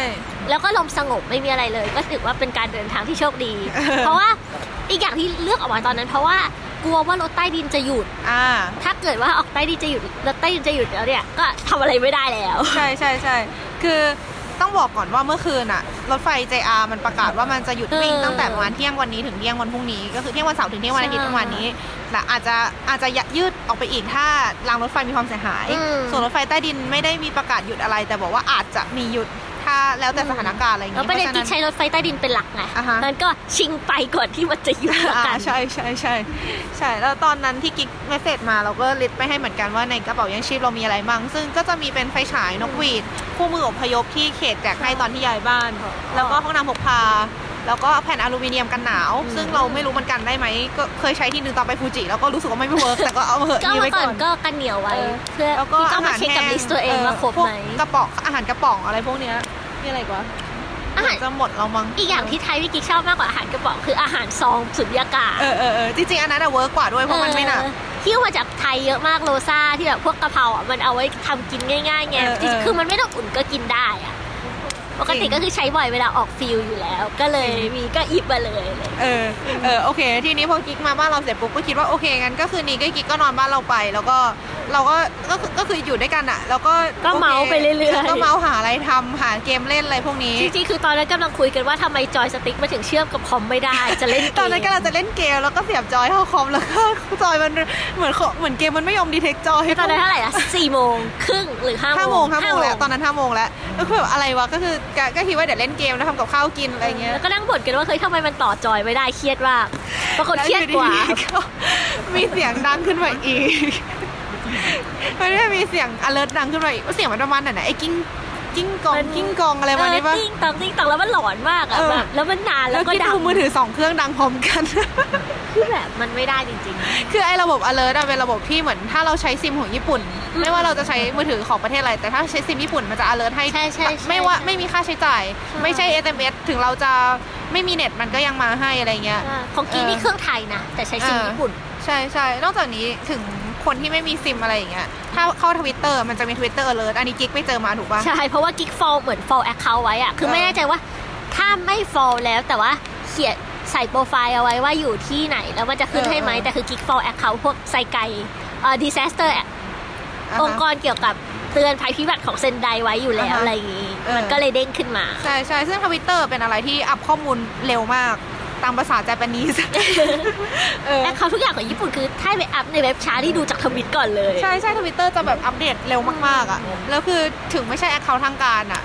แล้วก็ลมสงบไม่มีอะไรเลย ก็ถือว่าเป็นการเดินทางที่โชคดีเออเพราะว่าอีกอย่างที่เลือกออกมาตอนนั้น เพราะว่ากลัวว่ารถใต้ดินจะหยุดอ่าถ้าเกิดว่าออกใต้ดินจะหยุดรถใต้ดินจะหยุดแล้วเนี่ยก็ทำอะไรไม่ได้แล้ว ใช่ใช่ใช่คือ ต้องบอกก่อนว่าเมื่อคืนอะรถไฟ JR มันประกาศว่ามันจะหยุดวิ่งเออตั้งแต่ประมาณเที่ยงวันนี้ถึงเที่ยงวันพรุ่งนี้ ก็คือเที่ยงวันเสาร์ถึงเที่ยงวันอาทิตย์ใช่ประมาณนี้และอาจจะอาจจะยืดออกไปอีกถ้ารางรถไฟมีความเสียหายอืมส่วนรถไฟใต้ดินไม่ได้มีประกาศหยุดอะไร แต่บอกว่าอาจจะมีหยุด ถ้าแล้วแต่สถานการณ์อะไรอย่างแล้วนี้ประเด็นพาะที่ฉะใช้รถไฟใต้ดินเป็นหลักไงอ่าฮะนั้นก็ชิงไปก่อนที่มันจะหยุดละอ่ากันใช่ใช่ใช่ใช่แล้วตอนนั้นที่กิ๊ก message มาเราก็ list ไปให้เหมือนกันว่าในกระเป๋ายังชีพเรามีอะไรบ้างซึ่งก็จะมีเป็นไฟฉายนกหวีดคู่มืออพยพที่เขตแจกให้ตอนที่ย้ายบ้าน แล้วก็ห้องน้ำพกพา แล้วก็แผ่นอลูมิเนียมกันหนาว ซึ่งเราไม่รู้มันกันได้ไหมก็เคยใช้ที่นึงตอนไปฟูจิแล้วก็รู้สึกว่าไม่เวิร์กแต่ก็เอามาเหอะก็มีเอาไว้มาก่ก่ออนนก็กันเหนียวไว้เออเพื่อแล้วก็ที่ต้ออางมาหารเช็คแห้กับงลิสต์ตัวเองว่าครบพวกไหมกระป๋องอาหารกระป๋องอะไรพวกเนี้ยมีอะไรอีกวะอาหารจะหมดเรามั้งอีกอย่างที่ไทยวิกิชอบมากกว่าอาหารกระป๋องคืออาหารซองสุญญากาศเออเออเออจริงๆอันนั้นอะเวิร์กกว่าด้วยเพราะมันไม่หนักเออที่เอามาจากไทยเยอะมากโลซ่าที่แบบพวกกะเพราอะมันเอาไว้ทำกินง่ายๆไงเออเออจริงๆคือมันไม่ต้องอุ่นก็กินได้อะ ปกติก็คือใช้บ่อยเวลาออก field อยู่แล้ว ก็เลยมีก็หยิบมาเลยเลยเออเออโอเค ทีนี้พอกิ๊กมาบ้านเราเสร็จปุ๊บก็คิดว่าโอเคงั้นก็คืนนี้ก็กิ๊กก็นอนบ้านเราไป แล้วก็เราก็ก็คือก็คืออยู่ด้วยกันอะแล้วก็ก็เม้าท์ไปเรื่อยๆก็เม้าท์หาอะไรทำหาเกมเล่นอะไรพวกนี้จริงๆคือตอนนั้นกำลังคุยกันว่าทำไมจอยสติ๊กมาถึงเชื่อมกับคอมไม่ได้จะเล่นเกมตอนนั้นก็เราจะเล่นเกมแล้วก็เสียบจอยเข้าคอมแล้วก็จอยมันเหมือนเหมือนเกมมันไม่ยอม detect จอยตอนนั้นเท่าไหร่อะสี่โมงครึ่งหรือห้าห้าโมโมงงห้าโมงแล้วตอนนั้นห้าโมงแล้วก็คือแบบอะไรวะก็คือก็ก็คิดว่าเดี๋ยวเล่นเกมแล้วทำกับข้าวกินอะไรเงี้ยแล้วก็นั่งบ่นกันว่าเฮ้ยทำไมมันต่อจอยไม่ได้เครียดมากปรากฏเครียดกว่าแล้อยู่ดีๆก็มีเสียงดังขึ้นมาอีกมันได้มีเสียง alert ดังขึ้นมาอีกเสียงมันประมาณไหนนะไอ้กิ้ง กิ้งกองกิ้งกองอะไรประมาณนี้ปะเออติ้งตองติ้งตองแล้วมันหลอนมากอะเออแบบแล้วมันนานแล้วก็คิดดังดูมือถือสองเครื่องดังพร้อมกันคือแบบมันไม่ได้จริงคือไอ้ระบบ alert อะเป็นระบบที่เหมือนถ้าเราใช้ซิมของญี่ปุ่น ไม่ว่าเราจะใช้มือถือของประเทศอะไร แต่ถ้าใช้ซิมญี่ปุ่นมันจะ alert ให้ใช่ใช่ใช่ไม่ว่าไม่มีค่าใช้จ่ายใช่ไม่ใช่ SMS ถึงเราจะไม่มีเน็ตมันก็ยังมาให้อะไรเงี้ยๆของกิ๊กนี่เครื่องไทยนะ แต่ใช้ซิมเออญี่ปุ่น ใช่ใช่นอกจากนี้ถึง คนที่ไม่มีซิมอะไรอย่างเงี้ยถ้าเข้าทวิตเตอร์มันจะมีทวิตเตอร์ alert อันนี้กิ๊กไปเจอมาถูกปะใช่ เพราะว่ากิ๊ก follow เหมือน follow account ไว้อะคือเออไม่แน่ใจว่าถ้าไม่ follow แล้วแต่ว่าเขียนใส่โปรไฟล์เอาไว้ว่าอยู่ที่ไหน แล้วมันจะขึ้นให้ไหมแต่คือกิ๊ก follow account พวก 災害 เอ่อ disaster อ่าฮะองค์กรเกี่ยวกับเตือนภัยพิบัติของเซนไดไว้อยู่แล้วอ่าฮะอะไรอย่างงี้เออมันก็เลยเด้งขึ้นมา ใช่ใช่ซึ่งทวิตเตอร์เป็นอะไรที่อัพข้อมูลเร็วมาก ตามภาษา j จ p a n e s e เออแอคเคาท์ทุกอย่างของญี่ปุ่นคือถ้าไปอัพในเว็บชาร์ตที่ดูจากทวิตก่อนเลย ใช่ใช่ทวิตเตอร์จะแบบอัปเดตเร็วมากๆอะแล้วคือถึงไม่ใช่แอคเคาท์ทางการอะ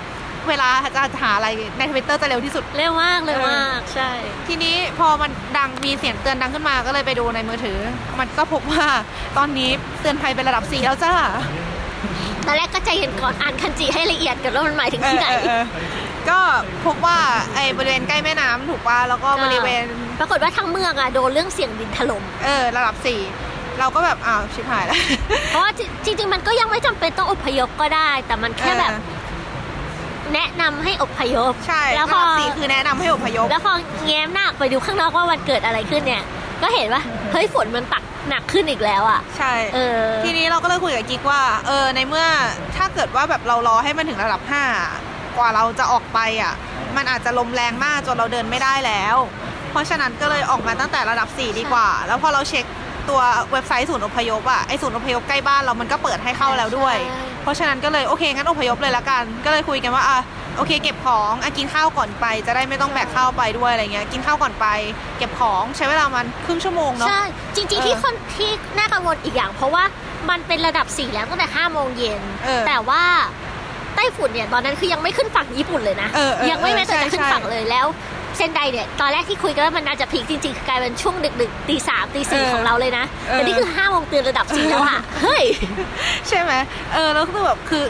เวลาจะหาอะไรในทวิตเตอร์จะเร็วที่สุด เร็วมากเร็วมาก ใช่ ทีนี้พอมันดังมีเสียงเตือนดังขึ้นมาก็เลยไปดูในมือถือ มันก็พบว่าตอนนี้เตือนภัยเป็นระดับ4แล้วจ้าตอนแรกก็ใจเย็นก่อนอ่านคันจิให้ละเอียดก่อนว่ามันหมายถึงที่ไหน เออเออเออก็พบว่าไอ้บริเวณใกล้แม่น้ำถูกป่ะแล้วก็บริเวณ ปรากฏว่าทั้งเมืองอะโดนเรื่องเสียงดินถล่ม เออระดับสี่เราก็แบบอ้าวชิบหายแล้ว เพราะว่าจริงๆมันก็ยังไม่จำเป็นต้องอพยพก็ได้ แต่มันแค่แบบเออแนะนำให้อพยพ ใช่แล้วระพอดับสี่คือแนะนำให้อพยพแล้วพอแง้มหน้าออกไปดูข้างนอกว่ามันเกิดอะไรขึ้นเนี่ย ก็เห็นว่าเฮ้ยฝนมันตักหนักขึ้นอีกแล้วอะ ใช่ เออ ทีนี้เราก็เลยคุยกับกิ๊กว่า เออ ในเมื่อถ้าเกิดว่าแบบเรารอให้มันถึงระดับ5 กว่าเราจะออกไปอะ มันอาจจะลมแรงมากจนเราเดินไม่ได้แล้ว เพราะฉะนั้นก็เลยออกมาตั้งแต่ระดับ 4 ดีกว่า แล้วพอเราเช็คตัวเว็บไซต์ศูนย์อพยพอะไอศูนย์อพยพใกล้บ้านเรามันก็เปิดให้เข้าแล้วด้วย เพราะฉะนั้นก็เลยโอเคงั้นอพยพเลยละกัน ก็เลยคุยกันว่าอะโอเคเก็บของอะกินข้าวก่อนไป จะได้ไม่ต้องแบกข้าวไปด้วยอะไรเงี้ยกินข้าวก่อนไป เก็บของใช้เวลามันครึ่งชั่วโมงเนาะใช่จริงๆที่คนที่น่ากังวลอีกอย่าง เพราะว่ามันเป็นระดับ4แล้วตั้งแต่5โมงเย็นเออแต่ว่า ไต้ฝุ่นเนี่ยตอนนั้นคือยังไม่ขึ้นฝั่งญี่ปุ่นเลยนะเออเออยังไม่แม้แต่เออจะขึ้นใช่ฝั่งเลยแล้วเซนไดเนี่ยตอนแรกที่คุยกันว่ามันน่าจะพีคจริงๆคือกลายเป็นช่วงดึกๆตีสามตีสี่เออของเราเลยนะเออแต่นี่คือ5โมงตื่นระดับ4แล้วอะเฮ้ยใช่ไหมเออแล้วคือแบบคือ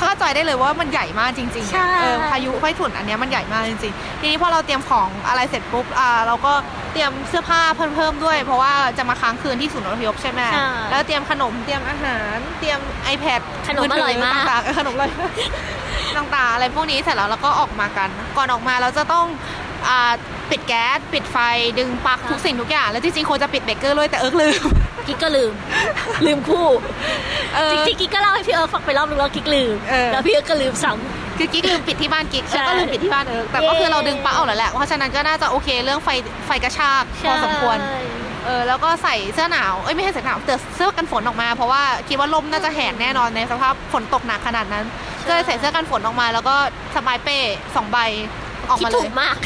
เข้าใจได้เลยว่ามันใหญ่มากจริงๆใช่อะเออพายุไฟถุนอันเนี้ยมันใหญ่มากจริงๆ ทีนี้พอเราเตรียมของอะไรเสร็จปุ๊บอ่าเราก็เตรียมเสื้อผ้าเพิ่มเพิ่มด้วย เพราะว่าจะมาค้างคืนที่ศูนย์อพยพใช่ไหมใช่แล้วเตรียมขนมเตรียมอาหารเตรียม iPad ขนมอร่อยมากต่างๆเออขนมอร่อยมากต่างๆอะไรพวกนี้เสร็จแล้วเราก็ออกมากัน ก่อนออกมาเราจะต้องอ่า ปิดแก๊สปิดไฟดึงปลั๊กทุกสิ่งทุกอย่าง แล้วจริงๆควรจะปิดเบรกเกอร์ด้วยแต่เอิร์กลืมกิ๊กก็ลืม ลืมคู่เออจริงๆกิ๊กก็เล่าให้พี่เอิร์กฟังไปรอบนึงแล้วกิ๊กลืมเออแล้วพี่เอิร์กก็ลืมซ้คือกิ๊กลืมปิดที่บ้านกิ๊กใช่แล้วก็ลืมปิดที่บ้านเอิร์กแต่ก็คือเราดึงปลั๊กออกแล้วแหละเพราะฉะนั้นก็น่าจะโอเคเรื่องไฟไฟกระชากำพอสมควรใช่เออแล้วก็ใส่เสื้อหนาวเอ้ยไม่ใช่เสื้อหนาวแต่เสื้อกันฝนออกมา เพราะว่าคิดว่าลมน่าจะแหกแน่นอนในสภาพฝนตกหนักขนาดนั้นก็เลยใส่เสื้อกันฝนออกมา แล้วก็สบายเป้สองใบออกคิดมาเลถูยกมาก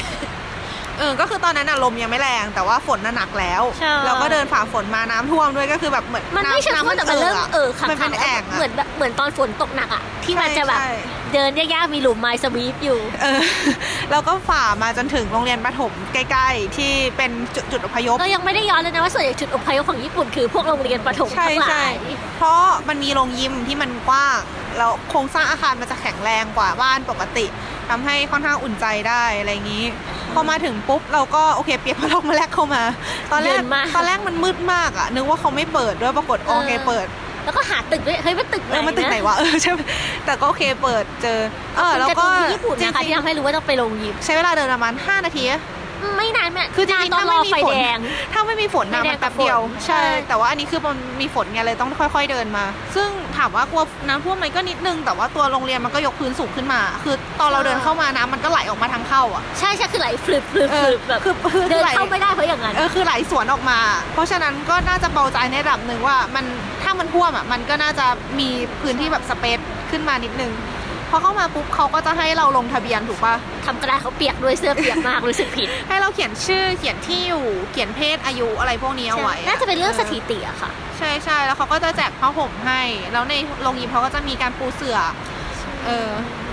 เออ ก็คือตอนนั้นอะลมยังไม่แรง แต่ว่าฝนน่ะหนักแล้ว ใช่แล้วก็เดินฝ่าฝนมาน้ำท่วมด้วยก็คือแบบเหมือนมันไม่ใช่น้ำท่วมแต่มันเริ่มเออขังมันเป็นๆแอ่งอะเหมือนแบบเหมือนตอนฝนตกหนักอะที่มันใช่จะแบบใช่ เดินยากๆมีหลุมไม้สวีปอยู่ เออแล้วก็ฝ่ามาจนถึงโรงเรียนประถมใกล้ ๆ ที่เป็นจุดจุดอพยพก็ยังไม่ได้ย้อนเลยนะว่าส่วนใหญ่จุดอพยพของญี่ปุ่นคือพวกโรงเรียนประถมใช่ทั้งหลาใช่ย เพราะมันมีโรงยิมที่มันกว้างแล้วโครงสร้างอาคารมันจะแข็งแรงกว่าบ้านปกติทำให้ค่อนข้างอุ่นใจได้อะไรอย่างนี้ พอมาถึงปุ๊บเราก็โอเค เปียกพัดลมมาแรกเข้ามา ตอนแรเย็กนมากตอนแรกมันมืดมากอะนึกว่าเขาไม่เปิดด้วยปรากฏโอเคเปิดแล้วก็หาตึกด้วยเฮ้ยมันตึกไหนเออมันตึกไหนวะเออใช่ไหมแต่ก็โอเคเปิดเจอ เออแล้วการ์ก็ตูนที่ญี่ปุ่นนะคะจริที่งทำให้รู้ว่าต้องไปลงยิมๆใช้เวลาเดินประมาณ 5 นาที ไม่นานแม่คือจริงๆตอถ้านรไม่อมีไฟฝนแดงถ้าไม่มีฝนนะไฟแดงมันแป๊บเดียวกับฝนใช่ใช่ แต่ว่าอันนี้คือมันมีฝนไงเลยต้องค่อยๆเดินมา ซึ่งถามว่ากลัวน้ำท่วมไหมก็นิดนึง แต่ว่าตัวโรงเรียนมันก็ยกพื้นสูงขึ้นมา คือตอนเราเดินเข้ามาน้ำมันก็ไหลออกมาทางเข้าอะ ใช่ใช่คือไหลฟลึบฟลึบเอฟอลึบแบบคือคือเดินไหลเข้าไม่ได้เพราะอย่างนั้นเออคือไหลสวนออกมา เพราะฉะนั้นก็น่าจะเบาใจในระดับหนึ่งว่ามันถ้ามันท่วมอะมันก็น่าจะมีพื้นที่แบบสเปซขึ้นมานิดนึงพ อเข้ามาปุ๊บเขาก็จะให้เราลงทะเบียนถูกปะทำกระดาษเขาเปียกด้วยเสื้อเปียกมากรู้สึกผิด ให้เราเขียนชื่อเขียนที่อยู่เขียนเพศอายุอะไรพวกนี้เอาไว้อน่าจะเป็นเรื่องสถิติอะค่ะ ใช่ใช่แล้วเขาก็จะแจกผ้าห่มให้ แล้วในโรงยิมเขาก็จะมีการปูเสือเออ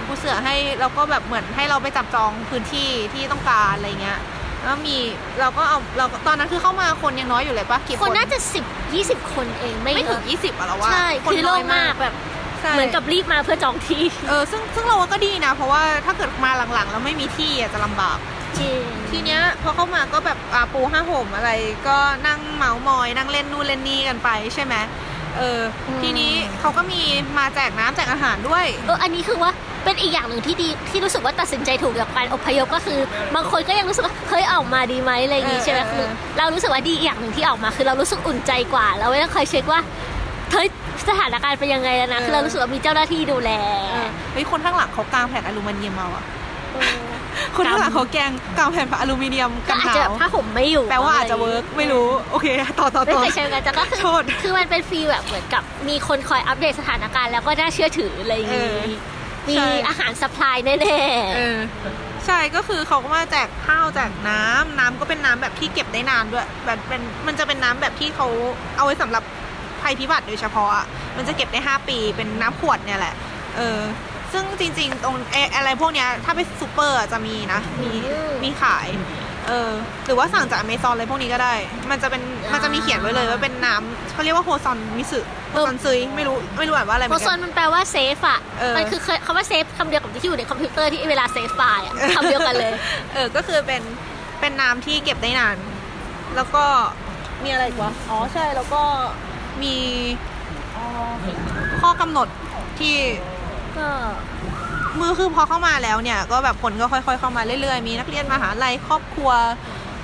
ปูเสือให้แล้วก็แบบเหมือนให้เราไปจับจองพื้นที่ที่ต้องการอะไรเงี้ยแล้วมีเราก็เอาเราก็ตอนนั้นคือเข้ามาคนยังน้อยอยู่เลยปะกี่คคนนน่าจะสิบยี่สิบคนเองไม่ไม่ถึงเยอะยี่สิบอะเราว่าใช่คนคือโล่น้ยงมากแบบใช่ เหมือนกับรีบมาเพื่อจองที่เออซึ่งซึ่งเราว่าก็ดีนะ เพราะว่าถ้าเกิดมาหลังๆ แล้วไม่มีที่อะจะลำบากจริงทีเนี้ยพอเข้ามาก็แบบอ่าปูห้าห่มอะไร ก็นั่งเมาส์มอย นั่งเล่นนู่นเล่นนี่กันไปใช่ไหมเอออมทีนี้เขาก็มีมาแจกน้ำแจกอาหารด้วย เออ อันนี้คือว่าเป็นอีกอย่างหนึ่งที่ดีที่รู้สึกว่าตัดสินใจถูกกับการอพยพก็คือ บางคนก็ยังรู้สึกว่าเฮ้ยออกมาดีไหมอะไรอย่างงี้เออใช่ไหมเออคือเรารู้สึกว่าดีอีกอย่างหนึ่งที่ออกมา คือเรารู้สึกอุ่นใจกว่า เราไม่ต้องคอยเช็คว่าเฮ้ย สถานการณ์เป็นยังไงแล้วนะคือเรารู้สึกว่ามีเจ้าหน้าที่ดูแลเออเฮ้ยคนข้างหลังเขากางแผ่นอลูมิเนียมมาอะคนข้างหลังเขาแกงกางแผ่นอลูมิเนียมก็กันอาจหจะนาวผ้าห่มไม่อยู่ แปลว่าอาจจะเวิร์กไม่รู้ โอเค ต่อต่อไม่ต่อเคยใช้เหมือนกันแต่ก็คือโทษคือมันเป็นฟีลแบบเหมือนกับมีคนคอยอัปเดตสถานการณ์แล้วก็น่าเชื่อถืออะไรอย่างเองี้อมีใช่อาหารสปายแน่เออใช่ก็คือเขาก็มาแจกข้าวแจกน้ำน้ำก็เป็นน้ำแบบที่เก็บได้นานด้วยแบบเป็นมันจะเป็นน้ำแบบที่เขาเอาไว้สำหรับ ภัยพิบัติโดยเฉพาะอะมันจะเก็บได้ 5 ปีเป็นน้ำขวดเนี่ยแหละเออซึ่งจริงๆ ตรงเออะไรพวกเนี้ยถ้าไปซูเปอร์อะจะมีนะ มีมีขายเออหรือว่าสั่งจากอเมซอนอะไรพวกนี้ก็ได้ มันจะเป็นมันจะมีเขียนไว้เลยว่าเป็นน้ำเขาเรียกว่าโฮซอน水 保存水 ไม่รู้ไม่รู้อ่านว่าอะไรๆเหโมมือนซกัอนนมันแปลว่า save อะเออมันคือเคยคำว่า save คำเดียวกับที่อยู่ในคอมพิวเตอร์ที่เวลา save ไฟล์อะคำเดียวกันเลยเออก็คือเป็นเป็นน้ำที่เก็บได้นาน แล้วก็มีอะไรอีกวะอ๋อใช่แล้วก็ มีข้อกำหนดที่ก็มือคือพอเข้ามาแล้วเนี่ย ก็แบบคนก็ค่อย ๆ เข้ามาเรื่อยๆ มีนักเรียนมหาลัยครอบครัว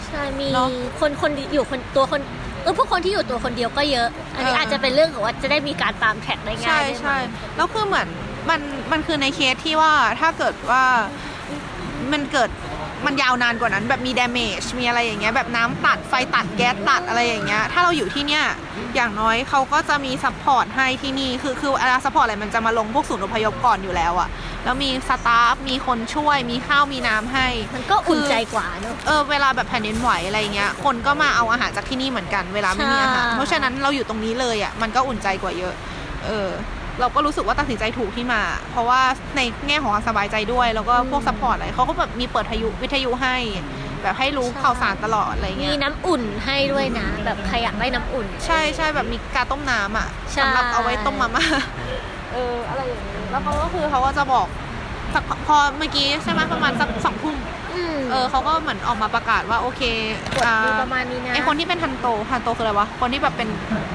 ใช่มีเนอะคนคนอยู่คนตัวคนเออพวกคนที่อยู่ตัวคนเดียวก็เยอะ อันนี้เอออ อาจจะเป็นเรื่องของว่าจะได้มีการตามแท็กได้ง่าใช่ยด้วยมั้งใช่แล้วคือเหมือนมันมันคือในเคสที่ว่าถ้าเกิดว่ามันเกิด มันยาวนานกว่านั้นแบบมี damage มีอะไรอย่างเงี้ยแบบน้ำตัดไฟตัดแก๊สตัดอะไรอย่างเงี้ยถ้าเราอยู่ที่เนี่ยอย่างน้อยเขาก็จะมี support ให้ที่นี่คือคือเวลา support อะไรมันจะมาลงพวกศูนย์อพยพก่อนอยู่แล้วอะแล้วมี staff มีคนช่วยมีข้าวมีน้ำให้ มันก็อุ่นใจกว่าเนอะเออเวลาแบบแผ่นดินไหวอะไรเงี้ยคนก็มาเอาอาหารจากที่นี่เหมือนกันเวลาไม่มีอาหารใช่เพราะฉะนั้นเราอยู่ตรงนี้เลยอะมันก็อุ่นใจกว่าเยอะ เออ เราก็รู้สึกว่าตัดสินใจถูกที่มา เพราะว่าในแง่ของความสบายใจด้วย แล้วก็พวก support อะไรเขาก็แบบมีเปิดทยุวิทยุให้ แบบให้รู้ข่าวสารตลอดอะไรเงี้มีน้ำอุ่นให้ด้วยนะ แบบใครอยากได้น้ำอุ่น ใช่ใช่แบบมีกาต้มน้ำอะใช่สำหรับเอาไว้ต้มมาม่าเอออะไรอย่างนี้แล้วเขาก็คือเขาก็จะบอกสักพอเมื่อกี้ใช่ไหมประมาณสักสองทุ่มอืม เออเขาก็เหมือนออกมาประกาศว่าโอเคกดอ่าดูประมาณนี้นะไอคนที่เป็น担当 担当คืออะไรวะคนที่แบบเป็น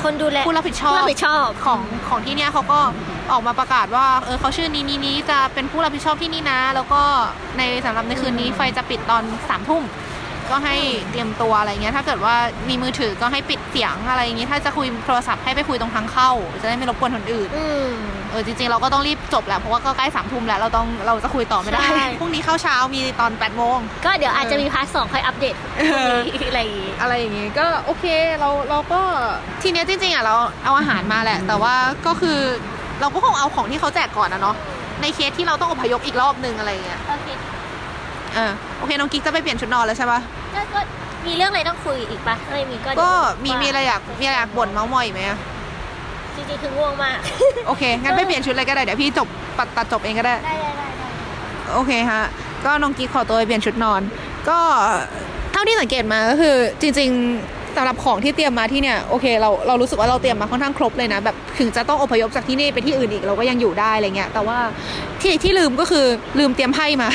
คนดูแลผู้รับผิดชอบผู้รับผิดชอบของของที่เนี่ยเขาก็ออกมาประกาศว่าเออเขาชื่อนี้นี้นี้จะเป็นผู้รับผิดชอบที่นี่นะ แล้วก็ในสำหรับในคืนนี้ไฟจะปิดตอนสามทุ่ม ก็ให้เตรียมตัวอะไรเงี้ย ถ้าเกิดว่ามีมือถือก็ให้ปิดเสียงอะไรอย่างงี้ ถ้าจะคุยโทรศัพท์ให้ไปคุยตรงทางเข้า จะได้ไม่รบกวนคนอื่นอืมเออจริงๆเราก็ต้องรีบจบแหละเพราะว่าก็ใกล้สามทุ่มแล้วเราต้องเราจะคุยต่อไม่ได้ใช่พรุ่งนี้เข้าเช้ามีตอน8ปดโมงก็เดี๋ยวอาจจะมีพาร์ทสองค่อยอัปเดตพรุ่งนี้อะไรอย่างงี้อะไรอย่างงี้ก็โอเคเราเราก็ทีเนี้ยจริงๆอะเราเอาอาหารมาแหละ แต่ว่าก็คือเราก็คงเอาของที่เขาแจกก่อนนะเนาะในเคสที่เราต้องอพยพอีกรอบนึงอะไรอย่างเงี้ยโอ เคเออโอเคน้องกิ๊กจะไปเปลี่ยนชุดนอนแล้วใช่ปะก็ก็มีเรื่องอะไรต้องคุยอีกปะถ้าไม่มีก็เดี๋ยวก็มีว่ามีอะไรอยากมีอะไรอยากบ่นเมาส์มอยอีกไหมอะจริงๆคือง่วงมาก โอเคงั้นไปเปลี่ยนชุดเลยก็ได้เดี๋ยวพี่จบตัดตัดจบเองก็ได้ ได้ได้ได้ได้โอเคฮะ ก็น้องกิ๊กขอตัวไปเปลี่ยนชุดนอน ก็เท่าที่สังเกตมาก็คือจริงๆสำหรับของที่เตรียมมาที่เนี่ยโอเคเราเรารู้สึกว่าเราเตรียมมาค่อนข้างครบเลยนะแบบถึงจะต้องอพยพจากที่นี่ไปที่อื่นอีกเราก็ยังอยู่ได้อะไรเงี้ยแต่ว่าที่ที่ลืมก็คือลืมเตรียมไพ่มา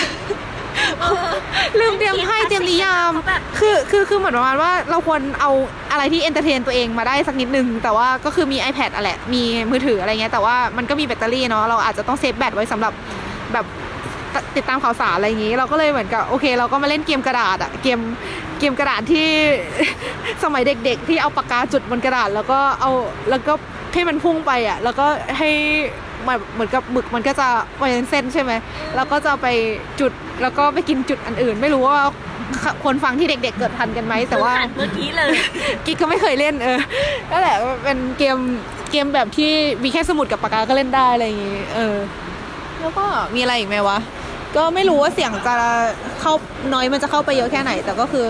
ลืมเตรียมไพ่เตรียมนิยาย คือคือคือเหมือนประมาณว่าเราควรเอาอะไรที่ entertain ตัวเองมาได้สักนิดนึง แต่ว่าก็คือมี iPad อะแหละมีมือถืออะไรเงี้ยแต่ว่ามันก็มีแบตเตอรี่เนาะเราอาจจะต้องเซฟแบตไว้สำหรับแบบตติดตามข่าวสารอะไรอย่างงี้ เราก็เลยเหมือนกับโอเค เราก็มาเล่นเกมกระดาษอะเกมเกมกระดาษที่สมัยเด็ก ๆ ที่เอาปากกาจุดบนกระดาษ แล้วก็เอาแล้วก็ให้มันพุ่งไปอะแล้วก็ให้แบบ เหมือนกับหมึกมันก็จะเป็นเส้นใช่ไหมแล้วก็จะไปจุดแล้วก็ไปกินจุดอันอื่น ไม่รู้ว่าคนฟังที่เด็ก ๆ เกิดทันกันไหมแต่ว่าเมื่อกี้เลยกิ๊กก็ไม่เคยเล่นเออนั่นแหละเป็นเกมเกมแบบที่มีแค่สมุดกับปากกาก็เล่นได้อะไรอย่างงี้เออ แล้วก็มีอะไรอีกไหมวะก็ไม่รู้ว่าเสียงจะเข้าน้อยมันจะเข้าไปเยอะแค่ไหน แต่ก็คือ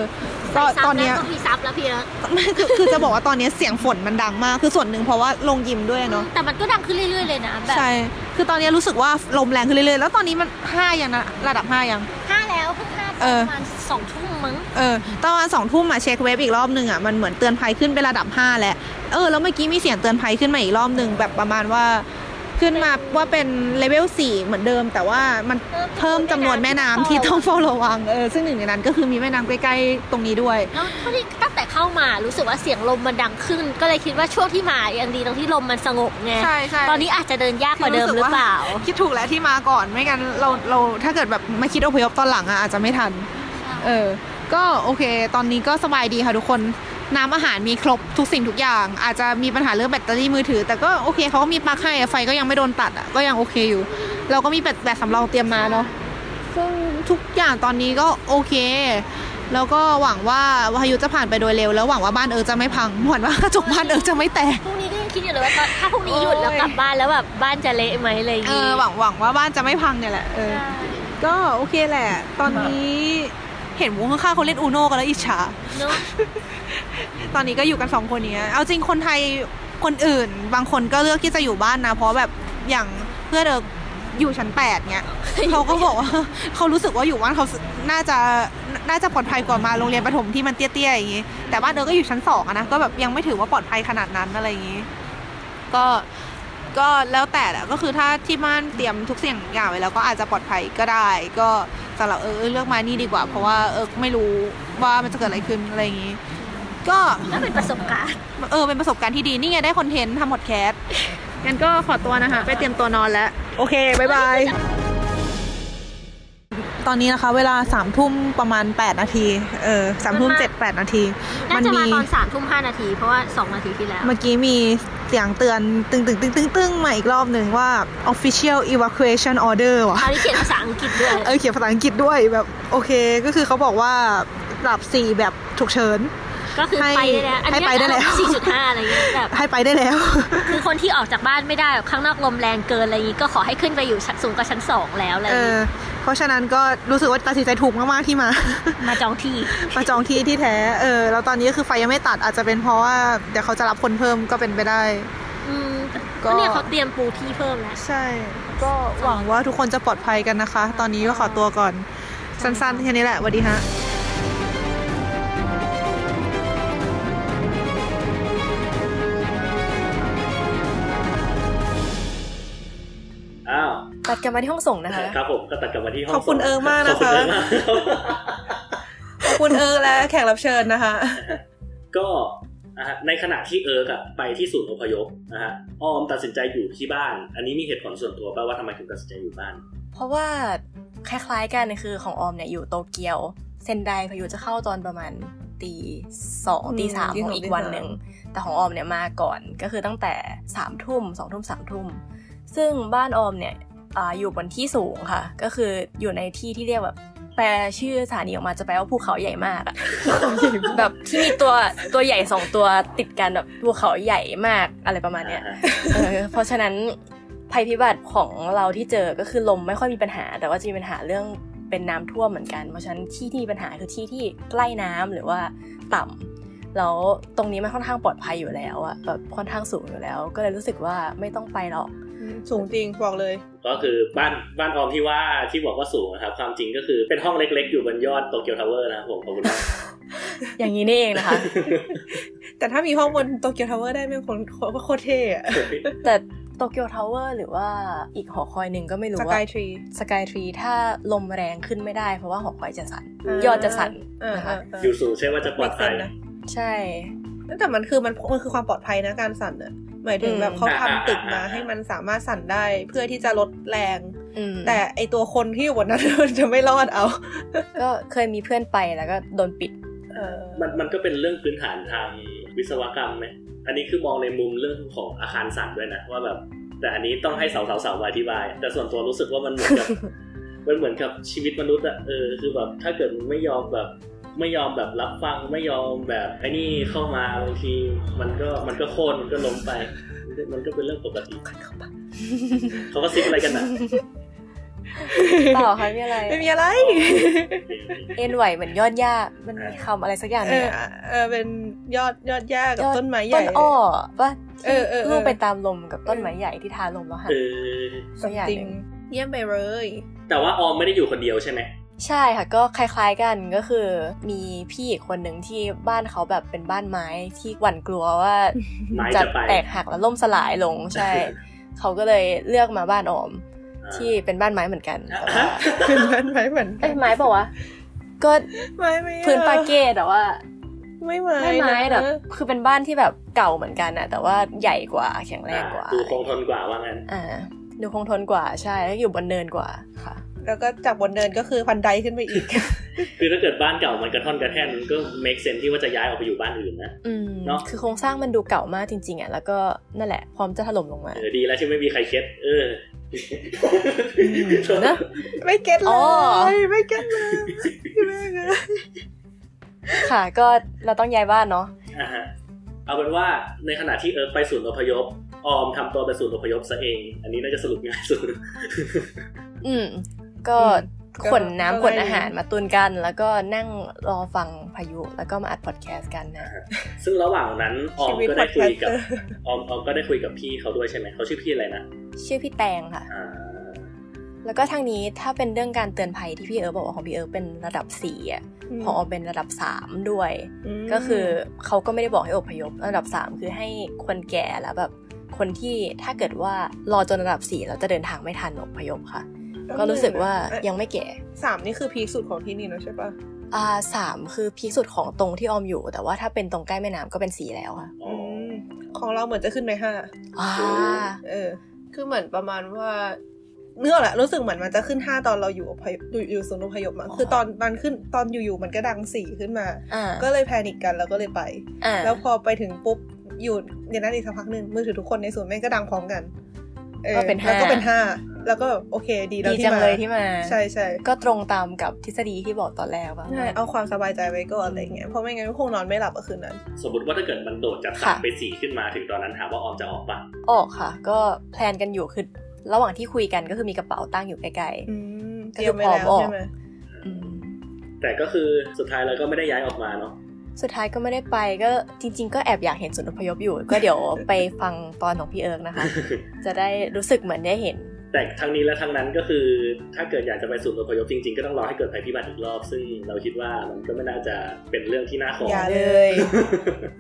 ก็ตอนเนี้ยต้องมีซับแล้วพี่นะไม่คือคือจะบอกว่าตอนเนี้ยเสียงฝนมันดังมาก คือส่วนหนึ่งเพราะว่าลงยิมด้วยเนาะแต่มันก็ดังขึ้นเรื่อยๆเลยนะแบบใช่คือตอนเนี้ยรู้สึกว่าลมแรงขึ้นเรื่อยๆแล้วตอนนี้มันห้ายังนะระดับห้ายังห้าแล้วเพิ่งห้าเออประมาณสองทุ่มมั้งเออตอนประมาณสองทุ่มอะเช็คเว็บอีกรอบหนึ่งอะมันเหมือนเตือนภัยขึ้นเป็นระดับ5แล้วเออแล้วเมื่อกี้มีเสียงเตือนภัยขึ้นมาอีกรอบหนึ่งแบบประมาณว่า ขึ้นมาว่าเป็นเลเวล4เหมือนเดิม แต่ว่ามันเพิ่มจำนวนแม่น้ำที่ต้องเฝ้าระวังเออซึ่งหนึ่งในนั้นก็คือมีแม่น้ำใกล้ๆตรงนี้ด้วยแล้วเท่าที่ตั้งแต่เข้ามารู้สึกว่าเสียงลมมันดังขึ้น ก็เลยคิดว่าช่วงที่มายังดีตรงที่ลมมันสงบไงใช่ใช่ตอนนี้อาจจะเดินยากกว่าเดิมหรือเปล่า คิดถูกแล้วที่มาก่อนไม่งั้นเราเราถ้าเกิดแบบมาคิดอพยพตอนหลังอะอาจจะไม่ทัน เออ ก็โอเค ตอนนี้ก็สบายดีค่ะทุกคน น้ำอาหารมีครบทุกสิ่งทุกอย่าง อาจจะมีปัญหาเรื่องแบตเตอรี่มือถือ แต่ก็โอเคเขาก็มีปลั๊กให้อะไฟก็ยังไม่โดนตัดอะก็ยังโอเคอยู่ เราก็มีแบตแบตสำรองเตรียมมาเนาะซึ่งทุกอย่างตอนนี้ก็โอเค แล้วก็หวังว่าพายุจะผ่านไปโดยเร็ว แล้วหวังว่าบ้านเอิร์ธจะไม่พังหวังว่ากระจกบ้านเอิร์ธจะไม่แตกพรุ่งนี้ก็ยังคิดอยู่เลยว่าตอนถ้าพรุ่งนี้หยุดแล้วกลับบ้านแล้วแบบบ้านจะเละไหมอะไรอย่างเองี้อหวังหวังว่าบ้านจะไม่พังเนี่ยแหละเออใช่ก็โอเคแหละ ตอนนี้ เห็นวงข้างๆเขาเล่นอูโนกันแล้วอิจฉาเนอะตอนนี้ก็อยู่กันสองคนเนี้ยเอาจริงคนไทยคนอื่น บางคนก็เลือกที่จะอยู่บ้านนะ เพราะแบบอย่างเพื่อนเด็กอยู่ชั้นแปดเนี้ยเขาก็บอกว่าเขารู้สึกว่าอยู่บ้านเขาน่าจะน่าจะปลอดภัยกว่ามาโรงเรียนประถมที่มันเตี้ยๆอย่างงี้แต่บ้านเอิร์ธก็อยู่ชั้นสองอะนะก็แบบยังไม่ถือว่าปลอดภัยขนาดนั้นอะไรอย่างงี้ ก็ ก็แล้วแต่แหละก็คือถ้าที่บ้านเตรียมทุกสิ่งอย่างไว้แล้วก็อาจจะปลอดภัยก็ได้ ก็สำหรับเออเลือกมานี่ดีกว่า เพราะว่าเออไม่รู้ว่ามันจะเกิดอะไรขึ้นอะไรอย่างงี้ ก็ก็เป็นประสบการณ์ เออเป็นประสบการณ์ที่ดีนี่ไงได้คอนเทนต์ทำพอดแคสต์งั้นก็ขอตัวนะคะไปเตรียมตัวนอนแล้ว โอเค บ๊ายบาย ตอนนี้นะคะ เวลาสามทุ่มประมาณ8นาที เออสามทุ่มเจ็ดแปดนาทีน่าจะมีมาตอนสามทุ่มห้านาที เพราะว่าสองนาทีที่แล้ว เมื่อกี้มีเสียงเตือนตึงตึงตึงตึงตึงมาอีกรอบหนึ่งว่า official evacuation order ว่ะคราวนี้เขียนภาษาอังกฤษด้วย เออเขียนภาษาอังกฤษด้วยแบบโอเค ก็คือเขาบอกว่าระดับสี่แบบฉุกเฉิน ก็คือไปได้แล้วอันให้นี้ไปได้แล้วสี่จุดห้าอะไรเงี้ยแบบให้ไปได้แล้ว คือคนที่ออกจากบ้านไม่ได้แบบข้างนอกลมแรงเกินอะไรอย่างงี้ก็ขอให้ขึ้นไปอยู่ชั้นสูงกว่าชั้นสองแล้วอะไรอเอย่างงี้อเพราะฉะนั้นก็รู้สึกว่าตัดสินใจถูกมากๆที่มา มาจองที่ มาจองที่ที่แท้ เออแล้วตอนนี้ก็คือไฟยังไม่ตัดอาจจะเป็นเพราะว่าเดี๋ยวเขาจะรับคนเพิ่มก็เป็นไปได้อืมก็ก็เนี่ยเขาเตรียมปูที่เพิ่มแล้วใช่ ก็หวังว่าทุกคนจะปลอดภัยกันนะคะ ตอนนี้ก็ขอตัวก่อน สั้นๆแค่นี้แหละสวัสดีฮะ อ้าวตัดกลับมาที่ห้องส่งนะคะครับผมก็ตัดกลับมาที่ห้องส่งขอบคุณเอิร์กมากนะคะขอบณเอิร์กมากขอบคุณเอิร์กและแขกรับเชิญนะคะ ก็อะฮะในขณะที่เอิร์กอะไปที่ศูนย์อพยพนะฮะออมตัดสินใจอยู่ที่บ้าน อันนี้มีเหตุผลส่วนตัวป่ะว่าทำไมถึงตัดสินใจอยู่บ้าน เพราะว่าคล้ายๆกันคือของออมเนี่ยอยู่โตเกียว เซนไดพายุจะเข้าตอนประมาณตีสองอืมตีสามตีขสอองงอีตีกวันสามหนึ่งแต่ของออมเนี่ยมาก่อนก็คือตั้งแต่สามทุ่มสองทุ่มสามทุ่ม ซึ่งบ้านออมเนี่ยอ่าอยู่บนที่สูงค่ะ ก็คืออยู่ในที่ที่เรียกแบบแปลชื่อสถานีออกมาจะแปลว่าภูเขาใหญ่มากอะแบบที่มีตัวตัวใหญ่สองตัวติดกันแบบภูเขาใหญ่มากอะไรประมาณเนี้ยเออเพราะฉะนั้นภัยพิบัติของเราที่เจอก็คือลมไม่ค่อยมีปัญหา แต่ว่าจะมีปัญหาเรื่องเป็นน้ำท่วมเหมือนกัน เพราะฉะนั้นที่ที่มีปัญหาคือที่ที่ใกล้น้ำหรือว่าต่ำแล้วตรงนี้มันค่อนข้างปลอดภัยอยู่แล้วอะแบบค่อนข้างสูงอยู่แล้ว ก็เลยรู้สึกว่าไม่ต้องไปหรอก สูงจริงบอกเลย ก็คือบ้านบ้านออมที่ว่าที่บอกว่าสูงนะครับ ความจริงก็คือเป็นห้องเล็กๆ อยู่บนยอดโตเกียวทาวเวอร์นะครับผมขอบคุณมากอย่างนี้นี่เองนะคะ แต่ถ้ามีห้องบนโตเกียวทาวเวอร์ได้เป็นคนโคตรเท่อะแต่โตเกียวทาวเวอร์หรือว่าอีกหอคอยหนึ่งก็ไม่รู้ว่า Sky Tree สกายทรีถ้าลมแรงขึ้นไม่ได้เพราะว่าหอคอยจะสั่นอ่ายอดจะสั่นเออนะคะเอออยู่สูงใช่ว่าจะปลอดภัย Make sense นะใช่แต่มันคือมันมันคือความปลอดภัยนะการสั่นอะ หมายถึงอืมแบบเขาอ่าทำตึกมาอ่าให้มันสามารถสั่นได้เพื่อที่จะลดแรงอืมแต่ไอตัวคนที่อยู่บนนั้นมันจะไม่รอดเอา ก็เคยมีเพื่อนไปแล้วก็โดนปิดเออมันมันก็เป็นเรื่องพื้นฐานทางวิศวกรรมไหมอันนี้คือมองในมุมเรื่องของอาคารสั่นด้วยนะว่าแบบแต่อันนี้ต้องให้สาวสาวสาวๆๆมาอธิบาย แต่ส่วนตัวรู้สึกว่ามันเหมือนกับมันเหมือนกับชีวิตมนุษย์อะเออคือแบบถ้าเกิดไม่ยอมแบบ ไม่ยอมแบบรับฟังไม่ยอมแบบไอ้นี่เข้ามาบางทีมันก็มันก็โค่นมันก็ล้มไป มันก็เป็นเรื่องปกติเขาก็ซิปอะไรกันนะเปล่าค่ะไม่มีอะไรไม่มีอะไร เอ็นไหวเหมือนยอดหญ้ามันมีคำอะไรสักอย่างหเอนึงออะเออเป็นยอดยอดหญ้ากับยอดต้นไม้ใหญ่ต้นอ้อป่ะเออเออเออลูกไปตามลมกับต้นไม้ใหญ่ที่ทาลมแล้วหันเออสักอย่างจริหงนึ่งเยี่ยมไปเลย แต่ว่าออมไม่ได้อยู่คนเดียวใช่ไหม ใช่ค่ะก็คล้ายๆกันก็คือมีพี่อีกคนหนึ่งที่บ้านเขาแบบเป็นบ้านไม้ที่หวั่นกลัวว่าไม้จะจะไปแตกหักแล้วล่มสลายลงใช่ เขาก็เลยเลือกมาบ้านออม ที่เป็นบ้านไม้เหมือนกันแต่ว่าเป็นบ้านไม้เหมือนเอ้ยไม้บอกว่าวะก็ไม้ไม่พื้นปาเก้แต่ว่า ไม่ไม้ไม่ไม้นะแบบคือเป็นบ้านที่แบบเก่าเหมือนกันอะแต่ว่าใหญ่กว่าแข็งแรงกว่าดูคงทนกว่าว่างั้นอ่าดูคงทนกว่าใช่แล้วอยู่บนเนินกว่าค่ะ แล้วก็จากบนเดินก็คือพันไดขึ้นไปอีก คือถ้าเกิดบ้านเก่ามันกระท่อนกระแท่นมันก็ make sense ที่ว่าจะย้ายออกไปอยู่บ้านอื่นนะอืมเนอะคือโครงสร้างมันดูเก่ามากจริงๆอะแล้วก็นั่นแหละพร้อมจะถล่มลงมาเออดีแล้วที่ไม่มีใครเคล็ดเออนะไม่ get เลยอ๋อไม่ get เลยพี่แม่งอะค่ะก็เราต้องย้ายบ้านเนาะอ่าฮะเอาเป็นว่าในขณะที่เอิร์กไปศูนย์อพยพออมทำตัวเป็นศูนย์อพยพซะเอง อันนี้น่าจะสรุปง่ายสุด อืม ก็ขนน้ำขนอาหารมาตุนกัน แล้วก็นั่งรอฟังพายุ แล้วก็มาอัดพอดแคสต์กันนะ ซึ่งระหว่างนั้นออมชีวิตก็ได้คุยกับ podcaster ออมออมก็ได้คุยกับพี่เขาด้วยใช่ไหมเขาชื่อพี่อะไรนะ ชื่อพี่แตงค่ะอ่าแล้วก็ทางนี้ถ้าเป็นเรื่องการเตือนภัยที่พี่เอิร์ธบอกว่าของพี่เอิร์ธเป็นระดับสี่อะมของออมเป็นระดับสามด้วยมก็คือเขาก็ไม่ได้บอกให้อพยพระดับสามคือให้คนแก่แล้วแบบคนที่ถ้าเกิดว่ารอจนระดับสี่แล้วจะเดินทางไม่ทันอพยพค่ะ ก็รู้สึกว่ายังไม่แก่สามนี่คือพีคสุดของที่นี่เนอะใช่ปะอ่าสามคือพีคสุดของตรงที่ออมอยู่ แต่ว่าถ้าเป็นตรงใกล้แม่น้ำก็เป็นสี่แล้วค่ะอ๋อมของเราเหมือนจะขึ้นไปห้าอ่าเออ คือเหมือนประมาณว่าเนื้อแหละรู้สึกเหมือนมันจะขึ้นห้าตอนเราอยู่อพยพอยู่อยู่ศูนย์อพยพมาคือตอนตอนขึ้นตอนอยู่ๆมันก็ดังสี่ขึ้นมาอ่าก็เลยแพนิกกันแล้วก็เลยไปอ่าแล้วพอไปถึงปุ๊บอยู่เรียนนั้นอีกสักพักหนึ่งมือถือทุกคนในศูนย์แม่งก็ดังพร้อมกันออ ก็เป็นแล้วก็ห้าเป็นห้าแล้วก็แบบโอเคดีแล้วดีที่จังมาเลยที่มา ใช่ใช่ก็ตรงตามกับทฤษฎีที่บอกตอนแรกว่าใช่เอาความสบายใจไว้ก่อนอะไรเงี้ยเพราะไม่งั้นก็คงนอนไม่หลับอะคืนนั้น สมมติว่าถ้าเกิดมันโดดจากสามไปสี่ขึ้นมาถึงตอนนั้นถามว่าออมจะออกปะออกค่ะ ก็ plan กันอยู่คือระหว่างที่คุยกันก็คือมีกระเป๋าตั้งอยู่ใกล้อืมๆเตรียมไว้แล้วก็คือพร้อมออกใช่ไหมอืมแต่ก็คือสุดท้ายเราก็ไม่ได้ย้ายออกมาเนาะ สุดท้ายก็ไม่ได้ไปก็จริง ๆ ก็แอบอยากเห็นศูนย์อพยพอยู่ ก็เดี๋ยวไปฟังตอนของพี่เอิร์กนะคะ จะได้รู้สึกเหมือนได้เห็น แต่ทั้งนี้และทั้งนั้นก็คือ ถ้าเกิดอยากจะไปศูนย์อพยพจริงๆ ก็ต้องรอให้เกิดภัยพิบัติอีกรอบ ซึ่งเราคิดว่ามันก็ไม่น่าจะเป็นเรื่องที่น่าขออย่าเลย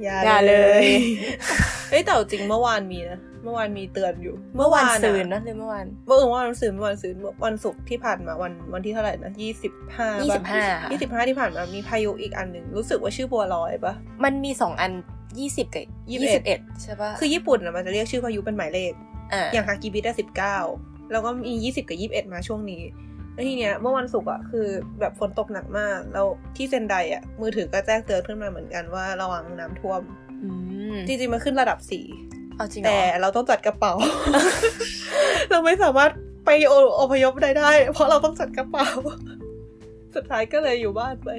อย่าอย่าเลยเอ้ยแต่เอาจริงเมื่อวานมีนะเมื่อวานมีเตือนอยู่ เมื่อวานอะซืนนะหรือเมื่อวานเมื่อเออเมื่อวานซืนเมื่อวานซืนวันศุกร์ที่ผ่านมาวันวันที่เท่าไหร่นะยี่สิบห้ายี่สิบห้าค่ะยี่สิบห้าที่ผ่านมามีพายุอีกอันหนึ่งรู้สึกว่าชื่อบัวลอยปะมันมีสองอันยี่สิบกับยี่ยี่สิสิบบเอ็เอ็ดดใช่ปะคือญี่ปุ่นอะมันจะเรียกชื่อพายุเป็นหมายเลขอ่าอย่างฮากิบิได้สิบเก้า แล้วก็มียี่สิบกับยี่สิบเอ็ดมาช่วงนี้ แล้วทีเนี้ยเมื่อวันศุกร์อะคือแบบฝนตกหนักมาก แล้วที่เซนไดอะมือถือก็แจ้งเตือนขึ้นมาเหมือนกันว่าระวังน้ำท่วมอืมจริงๆมันขึ้นระดับสี่เอาจริงเหรแต่อเราต้องจัดกระเป๋า เราไม่สามารถไปออพยพใดได้ เพราะเราต้องจัดกระเป๋า สุดท้ายก็เลยอยู่บ้านไป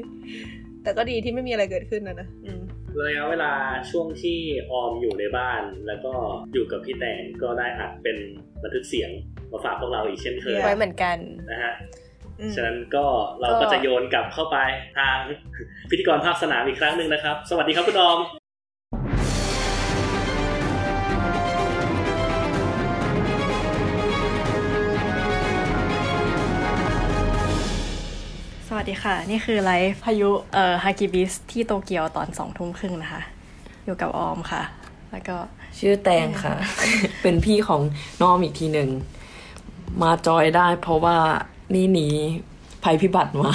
แต่ก็ดีที่ไม่มีอะไรเกิดขึ้นนะนะอืมระยะเวลาช่วงที่ออมอยู่ในบ้าน แล้วก็อยู่กับพี่แตงก็ได้อัดเป็นบันทึกเสียง มาฝากพวกเราอีกเช่นเคยไว้เหมือนกันนะฮะอืมฉะนั้นก็เราก็จะโยนกลับเข้าไปทางพิธีกรภาคสนามอีกครั้งหนึ่งนะครับ สวัสดีครับคุณออมสวัสดีค่ะ นี่คือไลฟ์พายุเอ่อฮากิบิสที่โตเกียวตอนสองทุ่มครึ่งนะคะ อยู่กับออมค่ะ แล้วก็ชื่อแตงค่ะ เป็นพี่ของน้องอีกทีหนึ่ง มาจอยได้ เพราะว่านี่หนีภัยพิบัติมา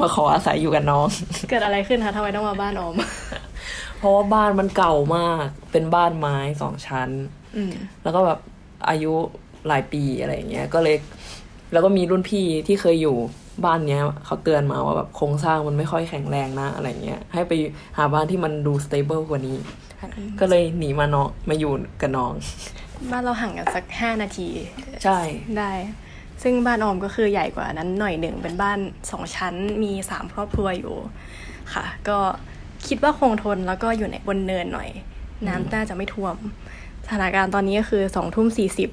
มาขออาศัยอยู่กับน้อง เกิดอะไรขึ้นคะทำไมต้องมาบ้านออม เพราะว่าบ้านมันเก่ามาก เป็นบ้านไม้สองชั้นอืมแล้วก็แบบอายุหลายปีอะไรอย่างเงี้ย ก็เลยแล้วก็มีรุ่นพี่ที่เคยอยู่บ้านเนี้ยเขาเตือนมาว่าแบบโครงสร้างมันไม่ค่อยแข็งแรงนะอะไรเงี้ย ให้ไปหาบ้านที่มันดูสเตเบิลกว่านี้ ก็เลยหนีมาเนาะมาอยู่กับน้อง บ้านเราห่างกันสักห้านาที ใช่ได้ ซึ่งบ้านออมก็คือใหญ่กว่านั้นหน่อยหนึ่งเป็นบ้านสองชั้นมีสามครอบครัวอยู่ค่ะ ก็คิดว่าคงทนแล้วก็อยู่ในบนเนินหน่อย น้ำน่าจะไม่ท่วม สถานการณ์ตอนนี้ก็คือสองทุ่มสี่สิบ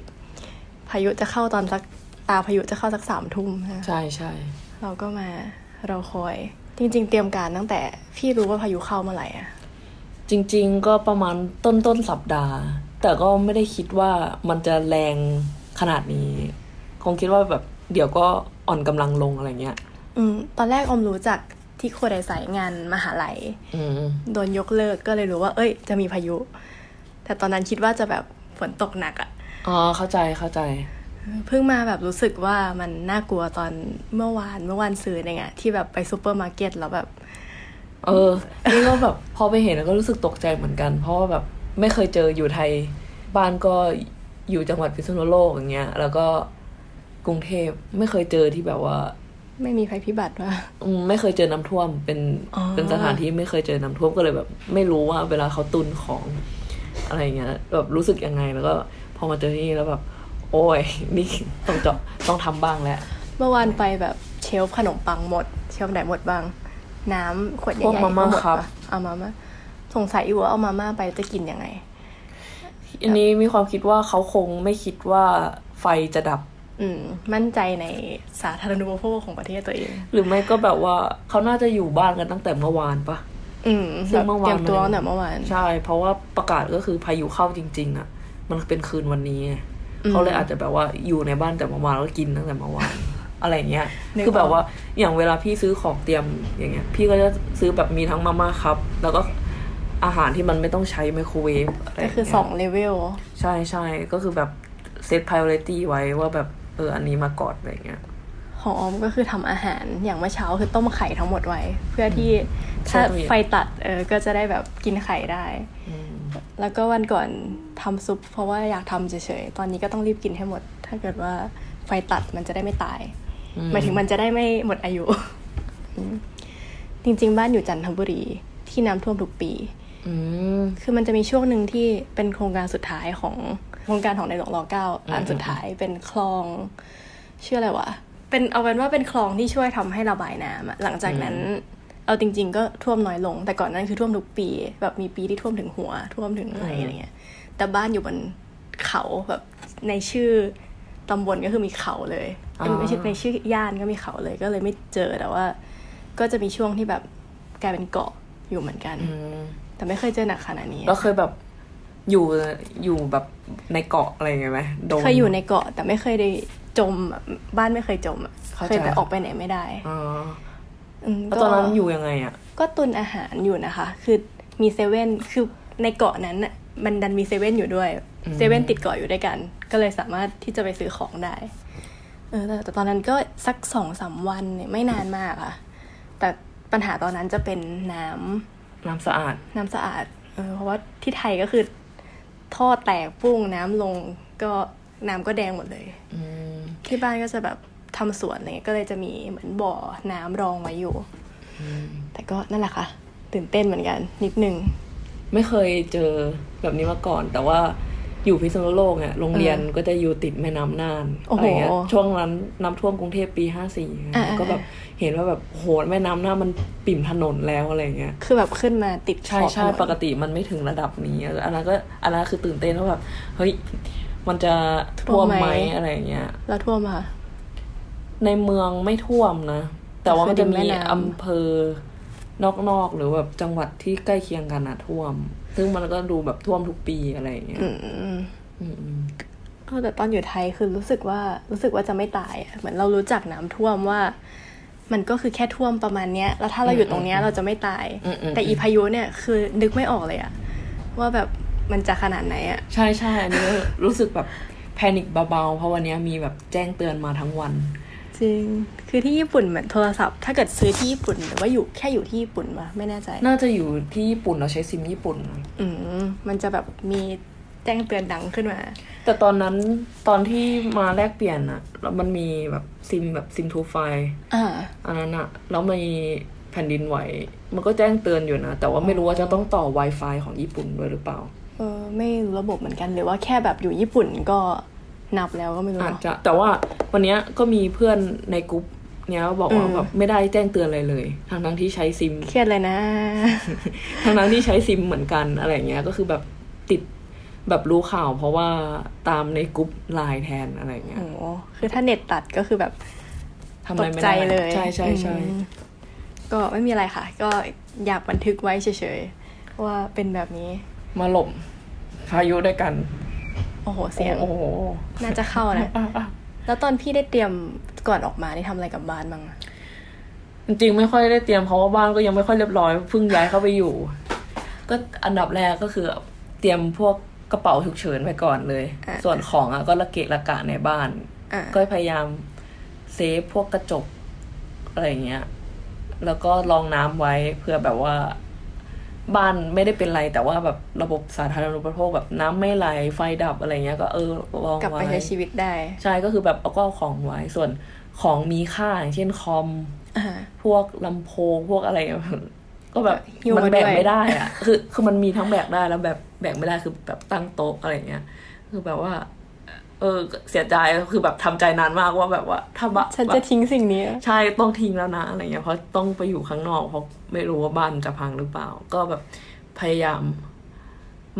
พายุจะเข้าตอนสักตาพายุจะเข้าสักสามทุ่มนะใช่ใช่เราก็มาเราคอย จริง ๆ เตรียมการตั้งแต่พี่รู้ว่าพายุเข้าเมื่อไหร่อะจริง ๆ ก็ประมาณต้นต้นสัปดาห์ แต่ก็ไม่ได้คิดว่ามันจะแรงขนาดนี้ คงคิดว่าแบบเดี๋ยวก็อ่อนกำลังลงอะไรเงี้ย อืม ตอนแรกออมรู้จักที่โคไดไซงานมหาลัยอืมโดนยกเลิกก็เลยรู้ว่า เอ้ย จะมีพายุ แต่ตอนนั้นคิดว่าจะแบบฝนตกหนักอะอ๋อ เข้าใจเข้าใจ เพิ่งมาแบบรู้สึกว่ามันน่ากลัวตอนเมื่อวานเมื่อวานซืนเองอะที่แบบไปซูเปอร์มาร์เก็ตแล้วแบบ เออ นี่ก็แบบพอไปเห็นแล้วก็รู้สึกตกใจเหมือนกัน เพราะว่าแบบ ไม่เคยเจออยู่ไทย บ้านก็อยู่จังหวัดพิษณุโลกอย่างเงี้ย แล้วก็กรุงเทพไม่เคยเจอที่แบบว่า ไม่มีภัยพิบัติว่าอืมไม่เคยเจอน้ำท่วม เป็นอ๋อเป็นสถานที่ไม่เคยเจอน้ำท่วมก็เลยแบบ ไม่รู้ว่า เวลาเขาตุนของอะไรเงี้ยแบบรู้สึกยังไงแล้วก็ พอมาเจอที่นี่แล้วแบบ โอ้ยนี่ต้องเจาะต้องทำบ้างแล้วเมื่อวานไปแบบเชลฟ์ขนมปังหมด เชลฟ์ไหนหมดบ้าง น้ำขวดใหญ่พวกๆมาม่าก็หมดครับปะเอามาม่า สงสัยอยู่ว่าเอามาม่าไปจะกินยังไง อันนี้มีความคิดว่าเขาคงไม่คิดว่าไฟจะดับ อืม มั่นใจในสาธารณูปโภคของประเทศตัวเอง หรือไม่ก็แบบว่าเขาน่าจะอยู่บ้านกันตั้งแต่เมื่อวานปะอืมซึ่งเมื่อวานเตรียมตัวตั้งแต่เมื่อวาน ใช่ เพราะว่าประกาศก็คือพายุเข้าจริง ๆ อะ มันเป็นคืนวันนี้ไงอืมเขาเลยอาจจะแบบว่าอยู่ในบ้านแต่เมื่อวานแล้วก็กินตั้งแต่เมื่อวานอะไรเงี้ยนึกออกคือแบบว่าอย่างเวลาพี่ซื้อของเตรียมอย่างเงี้ย พี่ก็จะซื้อแบบมีทั้งมาม่าครับ แล้วก็ อาหารที่มันไม่ต้องใช้ไมโครเวฟอะไรก็เงี้ยคือสองเลเวลใช่ใช่ก็คือแบบเซต priority ไว้ว่าแบบเอออันนี้มาก่อนอะไรเงี้ยของออมก็คือทำอาหารอย่างเมื่อเช้าคือต้มไข่ทั้งหมดไว้ เพื่อที่ถ้าใช่ตู้เย็นไฟตัดเออก็จะได้แบบกินไข่ได้ แล้วก็วันก่อนทำซุป เพราะว่าอยากทำเฉยๆ ตอนนี้ก็ต้องรีบกินให้หมด ถ้าเกิดว่าไฟตัดมันจะได้ไม่ตายอืมหมายถึงมันจะได้ไม่หมดอายุอืมจริงๆ บ้านอยู่จันทบุรีที่น้ำท่วมทุกปีอืม คือมันจะมีช่วงหนึ่งที่เป็นโครงการสุดท้ายของโครงการของในหลวงรอเก้าอันสุดท้ายเป็นคลองชื่ออะไรวะเป็นเอาเป็นว่าเป็นคลองที่ช่วยทำให้ระบายน้ำอะหลังจากนั้นเอาจริง ๆ ก็ท่วมน้อยลง แต่ก่อนนั้นคือท่วมทุกปี แบบมีปีที่ท่วมถึงหัว ท่วมถึงไหลอะไรเงี้ย แต่บ้านอยู่บนเขาแบบในชื่อตำบลก็คือมีเขาเลยอ๋อไม่ใช่ในชื่อย่านก็มีเขาเลย ก็เลยไม่เจอแต่ว่า ก็จะมีช่วงที่แบบกลายเป็นเกาะอยู่เหมือนกันอืม แต่ไม่เคยเจอหนักขนาดนี้แล้วเคยแบบอยู่อยู่แบบในเกาะอะไรอย่างเงี้ยไหมโดนเคยอยู่ในเกาะ แต่ไม่เคยได้จมอะบ้านไม่เคยจมอะเข้าใจเคยแต่ออกไปไหนไม่ได้อ๋ออืมแล้วก็ตอนนั้นอยู่ยังไงอะ ก็ตุนอาหารอยู่นะคะ คือมีเซเว่นคือในเกาะนั้นน่ะมันดันมีเซเว่นอยู่ด้วยอืมเซเว่นติดเกาะอยู่ด้วยกัน ก็เลยสามารถที่จะไปซื้อของได้ เออแต่แต่ตอนนั้นก็สักสองสามวันเนี่ยไม่นานมากค่ะ แต่ปัญหาตอนนั้นจะเป็นน้ำ น้ำสะอาด น้ำสะอาดเออเพราะว่าที่ไทยก็คือ ท่อแตกปุ้งน้ำลงก็น้ำก็แดงหมดเลยอืมที่บ้านก็จะแบบทำสวนอะไรเงี้ยก็เลยจะมีเหมือนบ่อน้ำรองไว้อยู่แต่ก็นั่นแหละค่ะตื่นเต้นเหมือนกัน นิดนึง ไม่เคยเจอแบบนี้มาก่อน แต่ว่า อยู่พิษณุโลกเนี่ยโรงเรียนก็จะอยู่ติดแม่น้ำน่านโอ้อะโหไรเงี้ยช่วงนั้นน้ำท่วมกรุงเทพปีห้าสี่อ่าก็แบบเห็นว่าแบบโหแม่น้ำน่านมันปิ่มถนนแล้วอะไรเงี้ยคือแบบขึ้นมาติดใช่ขอบใช่ถนนปกติมันไม่ถึงระดับนี้อันนั้นก็อันนั้นคือตื่นเต้นว่าแบบเฮ้ยมันจะท่วมไหมอะไรเงี้ยแล้วท่วมค่ะ ในเมืองไม่ท่วมนะ แต่ว่ามันจะคือริมมีแม่น้ำอำเภอนอกๆหรือแบบจังหวัดที่ใกล้เคียงกันอะท่วม ซึ่งมันก็ดูแบบท่วมทุกปีอะไรอย่างเงี้ยอืมอืมอืมเออแต่ตอนอยู่ไทยคือรู้สึกว่ารู้สึกว่าจะไม่ตายอะเหมือนเรารู้จักน้ำท่วมว่า มันก็คือแค่ท่วมประมาณเนี้ย แล้วถ้าเราอยู่ตรงเนี้ยเราจะไม่ตายอืมอืมแต่อีพายุเนี่ยคือนึกไม่ออกเลยอะว่าแบบมันจะขนาดไหนอะใช่ใช่อันนี้ก็รู้สึกแบบแพนิคเบาๆ เพราะวันนี้มีแบบแจ้งเตือนมาทั้งวัน จริง คือที่ญี่ปุ่นเหมือนโทรศัพท์ ถ้าเกิดซื้อที่ญี่ปุ่นหรือว่าอยู่แค่อยู่ที่ญี่ปุ่นวะไม่แน่ใจ น่าจะอยู่ที่ญี่ปุ่นเราใช้ซิมญี่ปุ่น อืมมันจะแบบมีแจ้งเตือนดังขึ้นมา แต่ตอนนั้นตอนที่มาแลกเปลี่ยนอะแล้วมันมีแบบซิมแบบซิมทูไฟอ่าอันนั้นอะแล้วมีแผ่นดินไหว มันก็แจ้งเตือนอยู่นะ แต่ว่าไม่รู้ว่าจะต้องต่อ Wi-Fi ของญี่ปุ่นด้วยหรือเปล่า เออไม่รู้ระบบเหมือนกันหรือว่าแค่แบบอยู่ญี่ปุ่นก็ นับแล้วก็ไม่รู้อาจจะ แต่ว่าวันเนี้ยก็มีเพื่อนในกลุ่มเนี้ยบอกว่าอืมแบบไม่ได้แจ้งเตือนอะไรเลยทั้งทั้งๆที่ใช้ซิมเครียดเลยนะทั้งทั้งๆที่ใช้ซิมเหมือนกันอะไรเงี้ย ก็คือแบบติดแบบรู้ข่าว เพราะว่าตามในกลุ่มไลน์แทนอะไรเงี้ยโอ้โหคือถ้าเน็ตตัดก็คือแบบทำตอะไรกไม่ใจได้เลยใช่ใช่ใช่อืมก็ไม่มีอะไรค่ะ ก็อยากบันทึกไว้เฉยๆว่าเป็นแบบนี้ มาหลบพายุด้วยกัน โอ้โห เสียงโอ้โหน่าจะเข้านะแล้วตอนพี่ได้เตรียมก่อนออกมานี่ทำอะไรกับบ้านบ้างอะจริงๆไม่ค่อยได้เตรียมเพราะว่าบ้านก็ยังไม่ค่อยเรียบร้อยเพิ่งย้ายเข้าไปอยู่ ก็อันดับแรกก็คือ เตรียมพวกกระเป๋าฉุกเฉินไว้ก่อนเลยอะส่วนของอะก็ระเกะระกะในบ้านอะก็พยายามเซฟพวกกระจกอะไรอย่างเงี้ย แล้วก็รองน้ำไว้เพื่อแบบว่า บ้านไม่ได้เป็นไร แต่ว่าแบบระบบสาธารณูปโภคแบบน้ำไม่ไหลไฟดับอะไรเงี้ยก็เออรองกลับไว้ไปใช้ชีวิตได้ ใช่ก็คือแบบเอาก็เอาของไว้ส่วนของมีค่าอย่างเช่นคอมอ่าพวกลำโพงพวกอะไร ก็แบบหิ้วมันมาแบกด้วยไม่ได้อะคือคือมันมีทั้งแบกได้แล้วแบบแบกไม่ได้คือแบบตั้งโต๊ะอะไรเงี้ย คือแบบว่า เออเสียใจคือแบบทำใจนานมากว่าแบบว่าถ้าบะฉันจะทิ้งสิ่งนี้ ใช่ต้องทิ้งแล้วนะอะไรเงี้ยเพราะต้องไปอยู่ข้างนอกเพราะ ไม่รู้ว่าบ้านจะพังหรือเปล่า ก็แบบพยายาม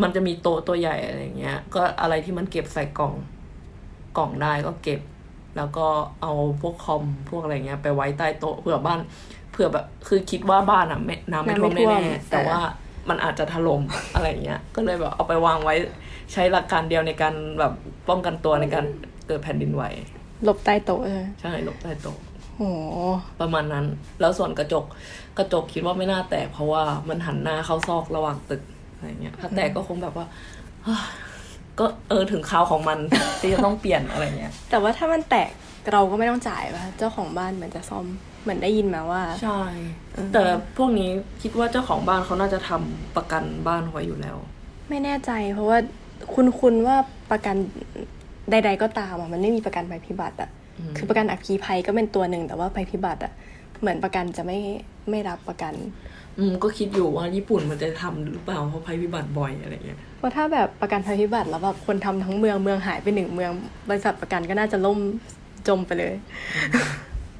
มันจะมีโต๊ะตัวใหญ่อะไรเงี้ย ก็อะไรที่มันเก็บใส่กล่อง กล่องได้ก็เก็บ แล้วก็เอาพวกคอมพวกอะไรเงี้ย ไปไว้ใต้โต๊ะเผื่อบ้านเผื่อแบบคือคิดว่าบ้านอะไม่น้ำไม่ท่วมน้ำไม่ท่วมแน่ๆแต่ว่ามันอาจจะถล่มอะไรเงี้ย ก็เลยแบบเอาไปวางไว้ใช้หลักการเดียวในการแบบป้องกันตัวในการเกิดแผ่นดินไหวหลบใต้โต๊ะใช่ไหมใช่หลบใต้โต๊ะโอ้โหประมาณนั้น แล้วส่วนกระจก กระจกคิดว่าไม่น่าแตกเพราะว่ามันหันหน้าเข้าซอกระหว่างตึกอะไรเงี้ยถ้าแตกก็คงแบบว่าก็เออถึงคราวของมันที่จะต้องเปลี่ยนอะไรเงี้ย แต่ว่าถ้ามันแตกเราก็ไม่ต้องจ่ายป่ะเจ้าของบ้านเหมือนจะซ่อมเหมือนได้ยินมาว่า ใช่ แต่พวกนี้คิดว่าเจ้าของบ้านเขาน่าจะทำประกันบ้านไว้อยู่แล้ว ไม่แน่ใจ เพราะว่าคุณคุณว่าประกันใด ๆ ก็ตามอะมันไม่มีประกันภัยพิบัติอะอืมคือประกันอัคคีภัยก็เป็นตัวหนึ่งแต่ว่าภัยพิบัติอะ เหมือนประกันจะไม่ไม่รับประกัน อืมก็คิดอยู่ว่าญี่ปุ่นมันจะทำหรือเปล่าเพราะภัยพิบัติบ่อยอะไรเงี้ยเพราะถ้าแบบประกันภัยพิบัติแล้วแบบคนทำทั้งเมืองเมืองหายไปหนึ่งเมือง บริษัทประกันก็น่าจะล่มจมไปเลย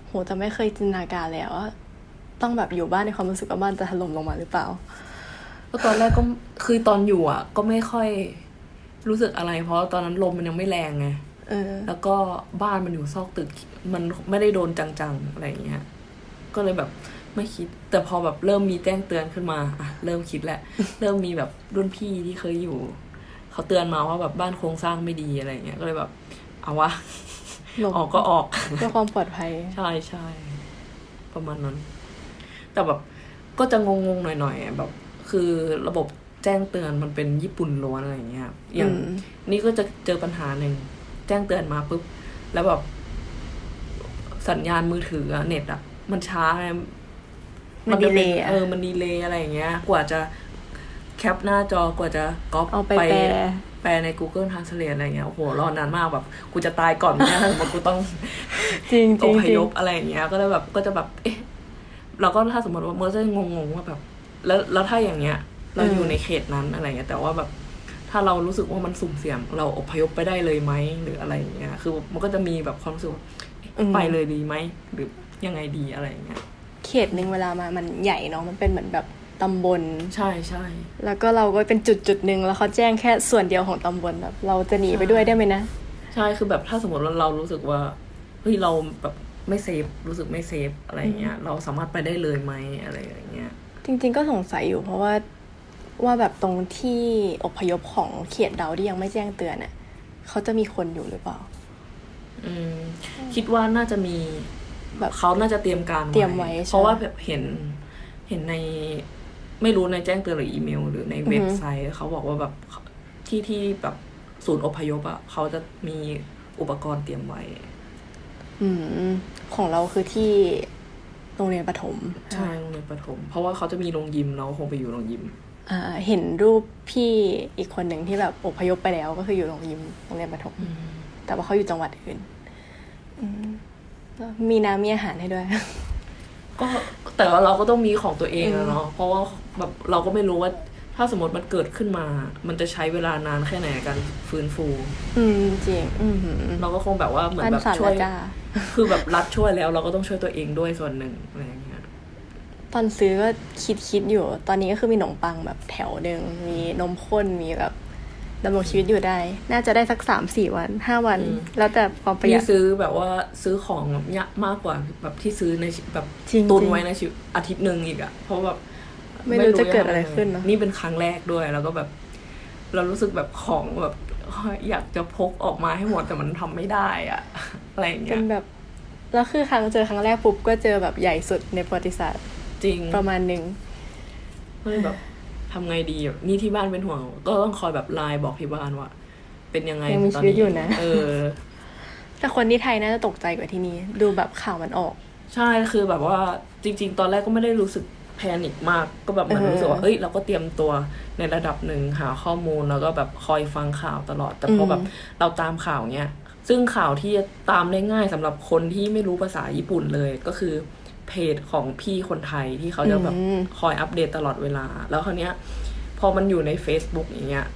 โหแต่ไม่เคยจินตนาการเลยอะว่าต้องแบบอยู่บ้านในความรู้สึกว่าบ้านจะถล่มลงมาหรือเปล่าก็ตอนแรกก็คือตอนอยู่อะ ก็ไม่ค่อยรู้สึกอะไร เพราะตอนนั้นลมมันยังไม่แรงไงเออแล้วก็บ้านมันอยู่ซอกตึก มันไม่ได้โดนจังๆอะไรอย่างเงี้ย ก็เลยแบบไม่คิด แต่พอแบบเริ่มมีแจ้งเตือนขึ้นมาอะเริ่มคิดแหละ เริ่มมีแบบรุ่นพี่ที่เคยอยู่ เขาเตือนมาว่าแบบบ้านโครงสร้างไม่ดีอะไรอย่างเงี้ยก็เลยแบบ เอาวะหลบออกก็ออกเพื่อความปลอดภัย ใช่ใช่ประมาณนั้น แต่แบบก็จะงงๆหน่อยๆแบบ คือระบบแจ้งเตือนมันเป็นญี่ปุ่นล้วนอะไรอย่างเงี้ยอย่างอืมนี่ก็จะเจอปัญหาหนึ่งแจ้งเตือนมาปุ๊บแล้วแบบสัญญาณมือถืออะเน็ตอะ มันช้าไงมันจะป็ delay อะเออมันดีเลย์อะไรอย่างเงี้ย กว่าจะแคปหน้าจอกว่าจะก๊อปเอาไปแปลแปลใน Google Translate อะไรเงี้ยโอ้โหรอนานมากแบบกูจะตายก่อนนะถ้าสมมติกูต้องจริงจอริงพจริยงพอะไรอย่างเงี้ย ก็เลยแบบก็จะแบบเอ๊ะเราก็ถ้าสมมติว่าเมื่อจะงงๆว่าแบบ แล้วแล้วถ้าอย่างเงี้ย เราอืมอยู่ในเขตนั้นอะไรเงี้ยแต่ว่าแบบถ้าเรารู้สึกว่ามันสุ่มเสี่ยงเราอพยพไปได้เลยไหมหรืออะไรอย่างเงี้ย คือมันก็จะมีแบบความรู้สึกว่าเอ๊ะไปเลยดีไหมหรือ ยังไงดีอะไรอย่างเงี้ยเขตหนึ่งเวลามามันใหญ่เนาะมันเป็นเหมือนแบบตำบลใช่ใช่แล้วก็เราก็เป็นจุดจุดๆหนึ่งแล้วเขาแจ้งแค่ส่วนเดียวของตำบลแบบเราจะหนีไปด้วยได้ไหมนะ ใช่คือแบบถ้าสมมติว่าเรารู้สึกว่าเฮ้ยเราแบบไม่เซฟรู้สึกไม่เซฟอะไรอย่างเงี้ย เราสามารถไปได้เลยไหมอะไรอย่างเงี้ย จริง ๆ ก็สงสัยอยู่เพราะว่าว่าแบบตรงที่อพยพของเขตเราที่ยังไม่แจ้งเตือนน่ะเขาจะมีคนอยู่หรือเปล่า อืม คิดว่าน่าจะมี แบบเขาน่าจะเตรียมการเตรียมไว้ใช่เพราะว่าแบบเห็นเห็นในไม่รู้ในแจ้งเตือนหรืออีเมล หรือในเว็บไซต์เขาบอกว่าแบบที่ที่แบบศูนย์อพยพอะเขาจะมีอุปกรณ์เตรียมไว้ อืมของเราคือที่โรงเรียนประถม ใช่โรงเรียนประถม เพราะว่าเขาจะมีโรงยิมเราคงไปอยู่โรงยิมอ่าเห็นรูปพี่อีกคนหนึ่งที่แบบอพยพไปแล้วก็คืออยู่โรงยิมโรงเรียนประถม แต่ว่าเขาอยู่จังหวัดอื่น อืมแล้ว มีน้ำมีอาหารให้ด้วย ก็แต่ว่าเราก็ต้องมีของตัวเองอะเนาะเพราะว่าแบบเราก็ไม่รู้ว่า ถ้าสมมติมันเกิดขึ้นมา มันจะใช้เวลานานแค่ไหนในการฟื้นฟู อืมจริงอืมหือเราก็คงแบบว่าเหมือนบ้านแบบสั่นช่วยแล้วจ้าคือแบบรัฐช่วยแล้ว เราก็ต้องช่วยตัวเองด้วยส่วนหนึ่งอะไรอย่างเงี้ยตอนซื้อก็คิดคิดอยู่ ตอนนี้ก็คือมีขนมปังแบบแถวหนึ่งมีนมข้นมีแบบ ดำรงชีวิตอยู่ได้ น่าจะได้สักสามสี่วันห้าวันอืมแล้วแต่ความประหยัพี่ดซื้อแบบว่าซื้อของแบบเยอะมากกว่าแบบที่ซื้อในชีแบบจริงๆตุนไว้ในชีวิตอาทิตย์หนึ่งอีกอะเพราะแบบไม่รู้จะเกิดอะไรขึ้นเนอะนี่เป็นครั้งแรกด้วย แล้วก็แบบ เรารู้สึกแบบของแบบอยากจะพกออกมาให้หมดแต่มันทำไม่ได้อะอะไรอย่างเงี้เป็ยนแบบแล้วคือครั้งเจอครั้งแรกปุ๊บก็เจอแบบใหญ่สุดในประวัติศาสตร์ จริงประมาณหนึ่งก็เลยแบบ ทำไงดีอะนี่ที่บ้านเป็นห่วง ก็ต้องคอยแบบไลน์บอกที่บ้านว่า เป็นยังไงยังมีตชีวิตอยู่นะเออ แต่คนที่ไทยน่าจะตกใจกว่าที่นี่ดูแบบข่าวมันออก ใช่คือแบบว่าจริง ๆ ตอนแรกก็ไม่ได้รู้สึกแพนิคมากก็แบบเหมือนเออรู้สึกว่าเอ้ยเราก็เตรียมตัวในระดับหนึ่งหาข้อมูลแล้วก็แบบคอยฟังข่าวตลอด แต่พออมแบบเราตามข่าวเนี้ยซึ่งข่าวที่จะตามได้ง่ายสำหรับคนที่ไม่รู้ภาษาญี่ปุ่นเลยก็คือ เพจของพี่คนไทยที่เขาจะแบบอืมคอยอัปเดตตลอดเวลา แล้วคราวเนี้ย พอมันอยู่ใน Facebook อย่างเงี้ย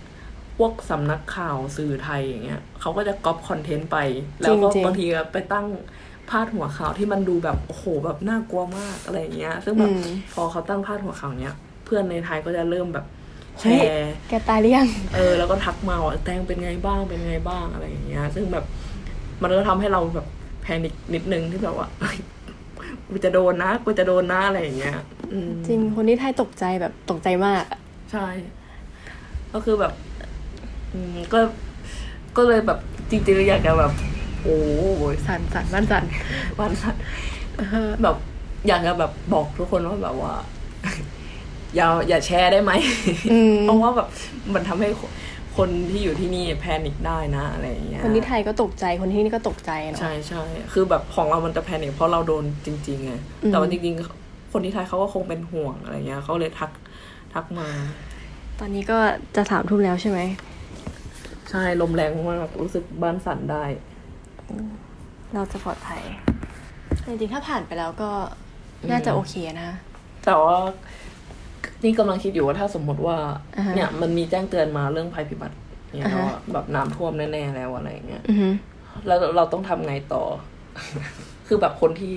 พวกสำนักข่าวสื่อไทยอย่างเงี้ยเขาก็จะก๊อปคอนเทนต์ไป แล้วก็จริงๆบางทีก็ไปตั้งพาดหัวข่าวที่มันดูแบบโอ้โหแบบน่ากลัวมากอะไรอย่างเงี้ย ซึ่งแบบอืมพอเขาตั้งพาดหัวข่าวเนี้ย เพื่อนในไทยก็จะเริ่มแบบแชเฮ้ยร์แกตายหรือยังเออ แล้วก็ทักมาว่าแตงเป็นไงบ้างเป็นไงบ้างอะไรอย่างเงี้ย ซึ่งแบบมันก็ทำให้เราแบบแพนิคนิดนึงที่แบบว่าเฮ้ย กูจะโดนนะกูจะโดนนะอะไรอย่างเงี้ยอืมจริงคนที่ไทยตกใจแบบตกใจมากอะใช่ ก็คือแบบอืมก็ก็เลยแบบจริงๆอยากจะแบบ โอ้ยสั่นสั่นบ้านสั่นวันสัตว์แบบอยากจะแบบบอกทุกคนว่าแบบว่า อย่าอย่าแชร์ได้ไหมอืมเพราะว่าแบบมันทำให้ คนคนที่อยู่ที่นี่แพนิคได้นะอะไรอย่างเงี้ยคนที่ไทยก็ตกใจคนที่นี่ก็ตกใจเนาะใช่ใช่คือแบบของเรามันจะแพนิคเพราะเราโดนจริงๆไงอืมแต่ว่าจริงๆ คนที่ไทยเขาก็คงเป็นห่วงอะไรเงี้ยเขาเลยทักทักมา ตอนนี้ก็จะสามทุ่มแล้วใช่ไหมใช่ลมแรงมากรู้สึกบ้านสั่นได้ เราจะปลอดภัยจริงๆถ้าผ่านไปแล้วก็น่าจะโอเคนะแต่ว่า นี่กำลังคิดอยู่ว่าถ้าสมมติว่าอ่าฮะเนี่ยมันมีแจ้งเตือนมาเรื่องภัยพิบัติเนี่ยอ่าฮะแล้วอะแบบน้ำท่วมแน่ๆแล้วอะไรอย่างเงี้ยอือฮึแล้วเราต้องทำไงต่อ คือแบบคนที่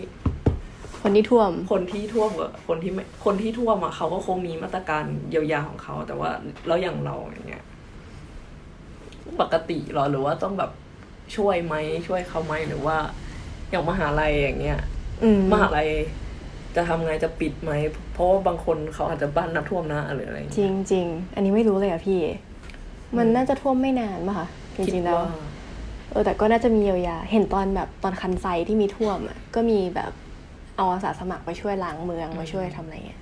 คนที่ท่วม คนที่ท่วมกับคนที่ไม่คนที่ท่วมอะเขาก็คงมีมาตรการเยียวยาของเขา แต่ว่าแล้วอย่างเราอย่างเงี้ยปกติเหรอหรือว่าต้องแบบช่วยไหมช่วยเขาไหมหรือว่า อย่างมหาลัยอย่างเงี้ยอืมมหาลัย จะทำไงจะปิดไหม เพราะว่าบางคนเขาอาจจะบ้านน้ำท่วมนะหรืออะไรอย่างจเงี้ยริงจริงอันนี้ไม่รู้เลยอะพี่ มันน่าจะท่วมไม่นานป่ะคะจคิดริงๆแล้วว่าเออแต่ก็น่าจะมีเยียวยา เห็นตอนแบบตอนคันไซที่มีท่วมอะก็มีแบบเอาอาสาสมัครมาช่วยล้างเมืองมาช่วยทำอะไรเงี้ย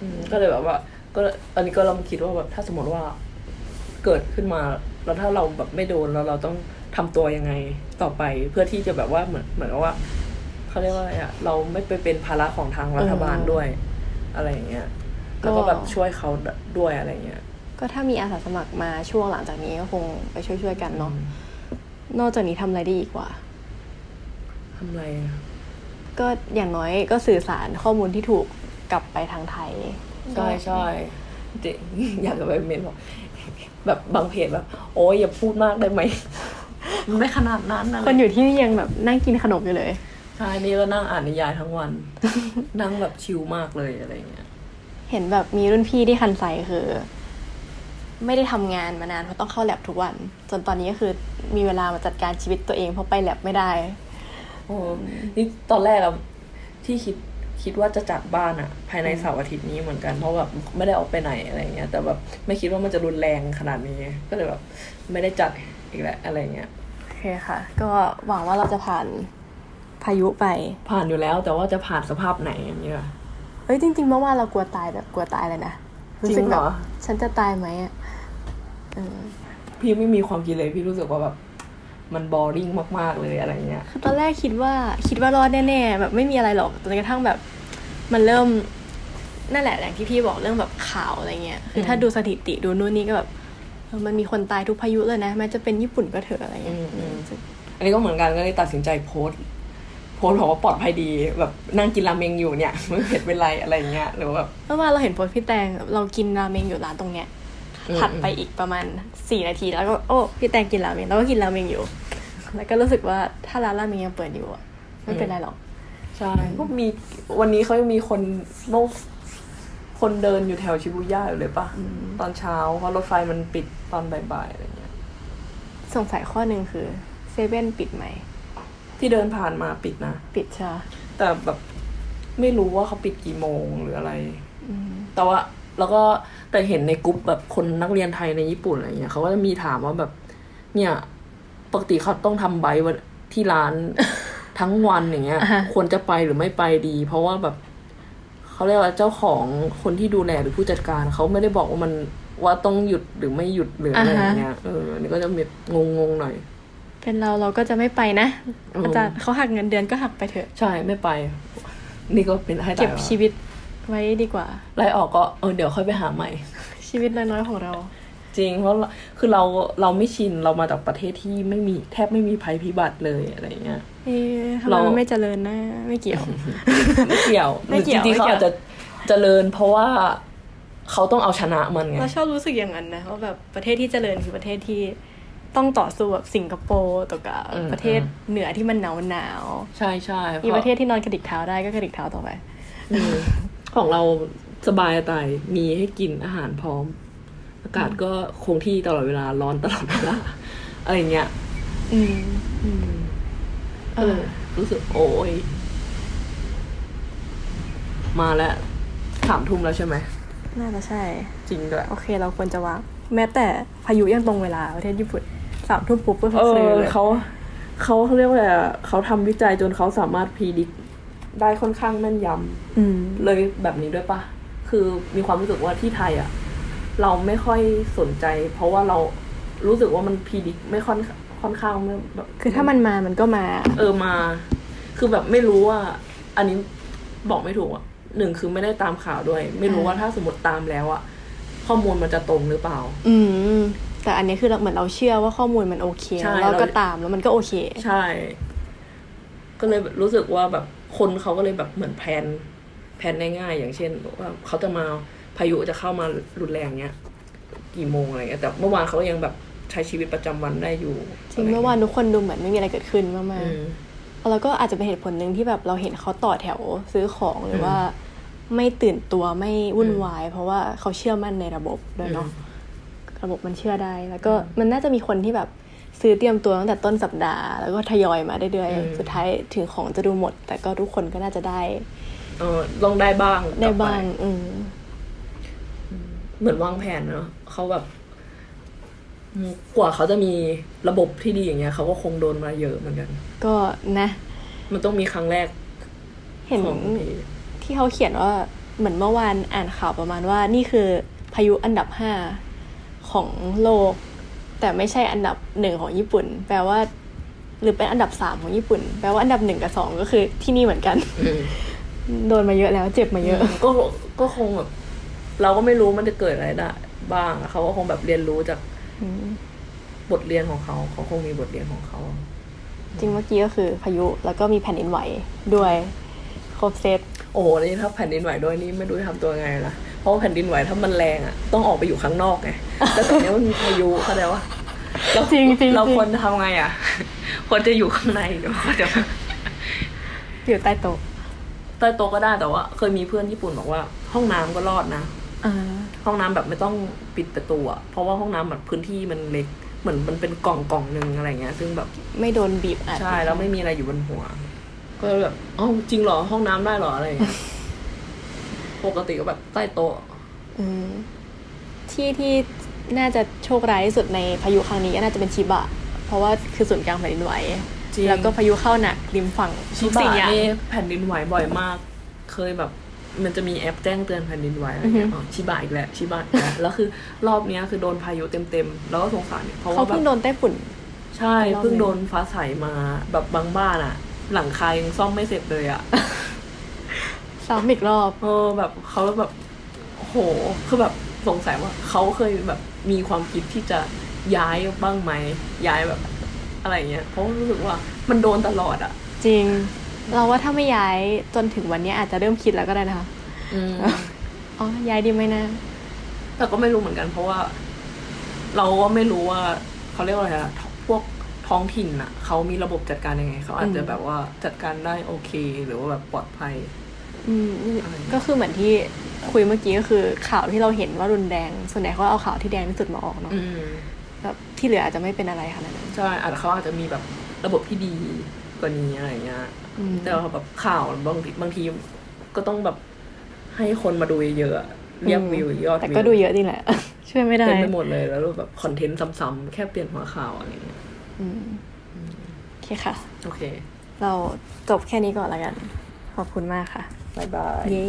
อืมก็เลยแบบว่า ก็อันนี้ก็ลองคิดว่าแบบถ้าสมมติว่าเกิดขึ้นมาแล้วถ้าเราแบบไม่โดนแล้วเราต้องทำตัวยังไงต่อไปเพื่อที่จะแบบว่าเหมือนเหมือนกับว่า เขาเรียกว่าอะไรอะเราไม่ไปเป็นภาระของทางรัฐบาลด้วย อะไรอย่างเงี้ยแล้วก็แบบช่วยเขาด้วยอะไรอย่างเงี้ย ก็ถ้ามีอาสาสมัครมาช่วงหลังจากนี้ก็คงไปช่วยๆกันเนาะนอกจากนี้ทำอะไรได้อีกว่าทำอะไรอะก็อย่างน้อยก็สื่อสารข้อมูลที่ถูกกลับไปทางไทยใช่ใช่จริงอยากจะไปเมนบอกแบบบางเพจแบบ โอ้ยอย่าพูดมากได้ไหมมันไม่ขนาดนั้นนะคนอยู่ที่นี่ยังแบบนั่งกินขนมอยู่เลย ใช่นี่ก็นั่งอ่านนิยายทั้งวัน นั่งแบบชิลมากเลยอะไรอย่างเงี้ย เห็นแบบมีรุ่นพี่ที่คันไซคือ ไม่ได้ทำงานมานานเพราะต้องเข้าแลบทุกวัน จนตอนนี้ก็คือมีเวลามาจัดการชีวิตตัวเองเพราะไปแลบไม่ได้ โอ้นี่ตอนแรกอะที่คิดคิดว่าจะจัดบ้านอะภายในเสาร์อาทิตย์นี้เหมือนกันเพราะแบบไม่ได้ออกไปไหนอะไรเงี้ยแต่แบบไม่คิดว่ามันจะรุนแรงขนาดนี้ ก็เลยแบบไม่ได้จัดอีกแล้วอะไรเงี้ยโอเคค่ะ ก็หวังว่าเราจะผ่าน พายุไป ผ่านอยู่แล้วแต่ว่าจะผ่านสภาพไหนอย่างเงี้ยเอ้ยจริงๆเมื่อวานเรากลัวตายแบบกลัวตายเลยนะจริงสึกเหรแบบอฉันจะตายไหมอะเออพี่ไม่มีความคิดเลยพี่รู้สึกว่าแบบมันบอริงมาก ๆ เลยอะไรเงี้ย คือตอนแรกคิดว่าคิดว่ารอดแน่ๆแบบไม่มีอะไรหรอกจนกระทั่งแบบ มันเริ่มนั่นแหละอย่างที่พี่บอกเรื่องแบบข่าวอะไรเงี้ยคือถ้าดูสถิติดูนู่นนี่ก็แบบเออมันมีคนตายทุกพายุเลยนะแม้จะเป็นญี่ปุ่นก็เถอะอะไรเงี้ยอันนี้ก็เหมือนกันก็เลยตัดสินใจโพสต์ โพสต์บอกว่าปลอดภัยดีแบบนั่งกินราเมงอยู่เนี่ยไม่เผ็ดเป็นไรอะไรเงี้ยหรือว่าแบบเมื่อวานเราเห็นโพสต์พี่แตงเรากินราเมงอยู่ร้านตรงเนี้ยอืมถัดไปอีกประมาณสี่นาทีแล้วก็โอ้พี่แตงกินราเมงเราก็กินราเมงอยู่ แล้วก็รู้สึกว่าถ้าร้านราเมงยังเปิดอยู่อะไม่เป็นไรหรอกใช่ก็มีวันนี้เขายังมีคนโลกคนเดินอยู่แถวชิบูย่าอยู่เลยปะตอนเช้าเพราะรถไฟมันปิดตอนบ่ายๆอะไรเงี้ยสงสัยข้อหนึ่งคือเซเว่นปิดไหม ที่เดินผ่านมาปิดนะ ปิดใช่ปะแต่แบบไม่รู้ว่าเขาปิดกี่โมงหรืออะไรอืมแต่ว่าแล้วก็แต่เห็นในกลุ่มแบบคนนักเรียนไทยในญี่ปุ่นอะไรเงี้ยเขาก็จะมีถามว่าแบบ เนี่ยปกติเขาต้องทำใบวันที่ร้านทั้งวันอย่างเงี้ยอ่าฮะควรจะไปหรือไม่ไปดี เพราะว่าแบบเขาเรียกว่าเจ้าของคนที่ดูแลหรือผู้จัดการเขาไม่ได้บอกว่ามันว่าต้องหยุดหรือไม่หยุดหรืออะไรอย่างเงี้ยเอออันนี้ก็จะมีงงๆหน่อย เป็นเราเราก็จะไม่ไปนะอืมอาจารย์เขาหักเงินเดือนก็หักไปเถอะ ใช่ไม่ไป นี่ก็เป็นให้เก็บตายชีวิตไว้ดีกว่าไล่ออกก็เออเดี๋ยวค่อยไปหาใหม่ ชีวิตน้อยๆของเรา จริงเพราะเราคือเราเราไม่ชินเรามาจากประเทศที่ไม่มีแทบไม่มีภัยพิบัติเลยอะไรเงี้ยเอ๊ะทำไมเรามันไม่เจริญนะ ไม่เกี่ยว ไม่เกี่ยวไม่เกี่ยวจริงๆไม่เขาเกี่ยวอาจจะเจริญ เพราะว่าเขาต้องเอาชนะมันไงเราชอบรู้สึกอย่างนั้นนะว่าแบบประเทศที่เจริญคือประเทศที่ ต้องต่อสู้แบบสิงคโปร์ตัวกับอืมประเทศเหนือที่มันหนาวหนาวๆใช่ใช่มีประเทศที่นอนกระดิกเท้าได้ก็กระดิกเท้าต่อไปอืมของเราสบายตายมีให้กินอาหารพร้อม อากาศก็คงที่ตลอดเวลาร้อนตลอดเวลาอะไรเงี้ยอืมอืมเออ รู้สึกโอ้ยมาแล้วสามทุ่มแล้วใช่ไหมน่าจะใช่ จริงด้วย โอเค เราควรจะวางแม้แต่พายุยังตรงเวลาประเทศญี่ปุ่น สามทุ่มปุ๊บก็เอซื้ออเลยเขาเขาเขาเรียกว่าอะไรอะเขาทำวิจัยจนเขาสามารถพีดิกได้ค่อนข้างแม่นยอืมำเลยแบบนี้ด้วยปะคือมีความรู้สึกว่าที่ไทยอะเราไม่ค่อยสนใจ เพราะว่าเรารู้สึกว่ามันพีดิกไม่ค่อนค่อนข้างไม่แบบ คือถ้ามันมามันก็มา เออมา คือแบบไม่รู้ว่า อันนี้บอกไม่ถูกอะหนึ่งคือไม่ได้ตามข่าวด้วย ไม่รู้ว่าถ้าสมมติตามแล้วอะข้อมูลมันจะตรงหรือเปล่า อืม แต่อันนี้คือเราเหมือนเราเชื่อว่าข้อมูลมันโอเคใช่แล้วเราเราก็ตามแล้วมันก็โอเค ใช่ ก็เลยรู้สึกว่าแบบคนเขาก็เลยแบบเหมือนแพลนแพลนง่ายๆอย่างเช่นว่าเขาจะมาพายุจะเข้ามารุนแรงเนี้ย กี่โมงอะไรเงี้ยแต่เมื่อวานเขายังแบบใช้ชีวิตประจำวันได้อยู่จริงเมื่อวานทุกคนดูเหมือนไม่มีอะไรเกิดขึ้นมากอืมๆแล้วก็อาจจะเป็นเหตุผลหนึ่งที่แบบเราเห็นเขาต่อแถวซื้อของหรือว่า ไม่ตื่นตัวไม่วุ่นวาย เพราะว่าเขาเชื่อมั่นในระบบด้วยเนาะ ระบบมันเชื่อได้ แล้วก็มันน่าจะมีคนที่แบบซื้อเตรียมตัวตั้งแต่ต้นสัปดาห์ แล้วก็ทยอยมาเรื่อยอืมๆสุดท้ายถึงของจะดูหมด แต่ก็ทุกคนก็น่าจะได้เออลองได้บ้างได้กลัปบ้าง อืมเหมือนวางแผนเนาะเขาแบบอืมกว่าเขาจะมีระบบที่ดีอย่างเงี้ยเขาก็คงโดนมาเยอะเหมือนกัน ก็นะ มันต้องมีครั้งแรก เห็นของพี่ที่เขาเขียนว่าเหมือนเมื่อวานอ่านข่าวประมาณว่า นี่คือพายุอันดับห้า ของโลก แต่ไม่ใช่อันดับหนึ่งของญี่ปุ่น แปลว่า หรือเป็นอันดับสามของญี่ปุ่น แปลว่าอันดับหนึ่งกับสองก็คือที่นี่เหมือนกันโดนมาเยอะแล้ว เจ็บมาเยอะ ก็ก็คงแบบเราก็ไม่รู้มันจะเกิดอะไรได้บ้างเขาก็คงแบบเรียนรู้จากบทเรียนของเขาเขาคงมีบทเรียนของเขา จริงเมื่อกี้ก็คือพายุแล้วก็มีแผ่นดินไหวด้วยครบเซต โอ้โหนี่ถ้าแผ่นดินไหวด้วยนี่ไม่รู้จะทำตัวไงละเพราะว่าแผ่นดินไหวถ้ามันแรงอะต้องออกไปอยู่ข้างนอกไงแต่ตอนนี้มันมีพายุเข้าใจว่าเราจริงจริงเราจริงควรจะทำไงอะควรจะอยู่ข้างในหรือว่าจะอยู่ใต้โต๊ะใต้โต๊ะก็ได้แต่ว่า เคยมีเพื่อนญี่ปุ่นบอกว่า ห้องน้ำก็รอดนะอ่าห้องน้ำแบบไม่ต้องปิดประตูอะเพราะว่าห้องน้ำแบบพื้นที่มันเล็กเหมือนมันเป็นกล่องกล่องหนึ่งอะไรเงี้ย ซึ่งแบบไม่โดนบีบอัดใช่แล้วไม่มีอะไรอยู่บนหัว ก็แบบอ๋อจริงเหรอห้องน้ำได้เหรออะไรอย่างเงี้ยปกติก็แบบใต้โต๊ะอืมที่ที่น่าจะโชคร้ายที่สุดในพายุครั้งนี้ก็น่าจะเป็นชิบะ เพราะว่าคือศูนย์กลางแผ่นดินไหวจริงแล้วก็พายุเข้าหนักริมฝั่งชิทุกบะสิ่งอย่างนี่แผ่นดินไหวบ่อยมาก เคยแบบ มันจะมีแอปแจ้งเตือนแผ่นดินไหวอะไรเงี้ยอือฮึอ๋อชิบะอีกแล้วชิบะอีกแล้วแล้วคือรอบเนี้ยคือโดนพายุเต็มๆแล้วก็สงสารเนี่ยเพราะเขาว่าแบเพิ่งบโดนไต้ฝุ่น ใช่รอบหนึ่งเพิ่งโดนฟ้าใสมาแบบบางบ้านอะ หลังคายังซ่อมไม่เสร็จเลยอะซ้ำอีกรอบ เออแบบเขาแบบโอ้โหคือแบบสงสัยว่าเขาเคยแบบมีความคิดที่จะย้ายบ้างไหมย้ายแบบอะไรเงี้ยเพราะรู้สึกว่ามันโดนตลอดอะจริง เราว่าถ้าไม่ย้ายจนถึงวันนี้อาจจะเริ่มคิดแล้วก็ได้นะคะอืมอ๋อย้ายดีไหมนะแต่ก็ไม่รู้เหมือนกัน เพราะว่า เราก็ไม่รู้ว่าเขาเรียกว่าอะไรอะพวก ท้องถิ่นอะเขามีระบบจัดการยังไงเขาอาจจะอืมแบบว่าจัดการได้โอเค หรือว่าแบบปลอดภัยอืมก็คือเหมือนที่คุยเมื่อกี้ก็คือข่าวที่เราเห็นว่ารุนแรงส่วนใหญ่เขาเอาข่าวที่แดงที่สุดมาออกเนาะอืมแบบที่เหลืออาจจะไม่เป็นอะไรขนาดนั้นใช่อาจจะเขาอาจจะมีแบบระบบที่ดีกว่านี้อะไรเงี้ยอืมแต่ว่าแบบข่าวบางทีบางทีก็ต้องแบบให้คนมาดูเยอะๆอะเรียกวิวยอดวิวแต่ก็ดูเยอะจริงแหละช่วยไม่ได้เต็มไปหมดเลยแล้วแบบคอนเทนต์ซ้ำๆแค่เปลี่ยนหัวข่าวอะไรเงี้ยอืม โอเคค่ะ โอเค เราจบแค่นี้ก่อนละกัน ขอบคุณมากค่ะ บ๊ายบาย เย้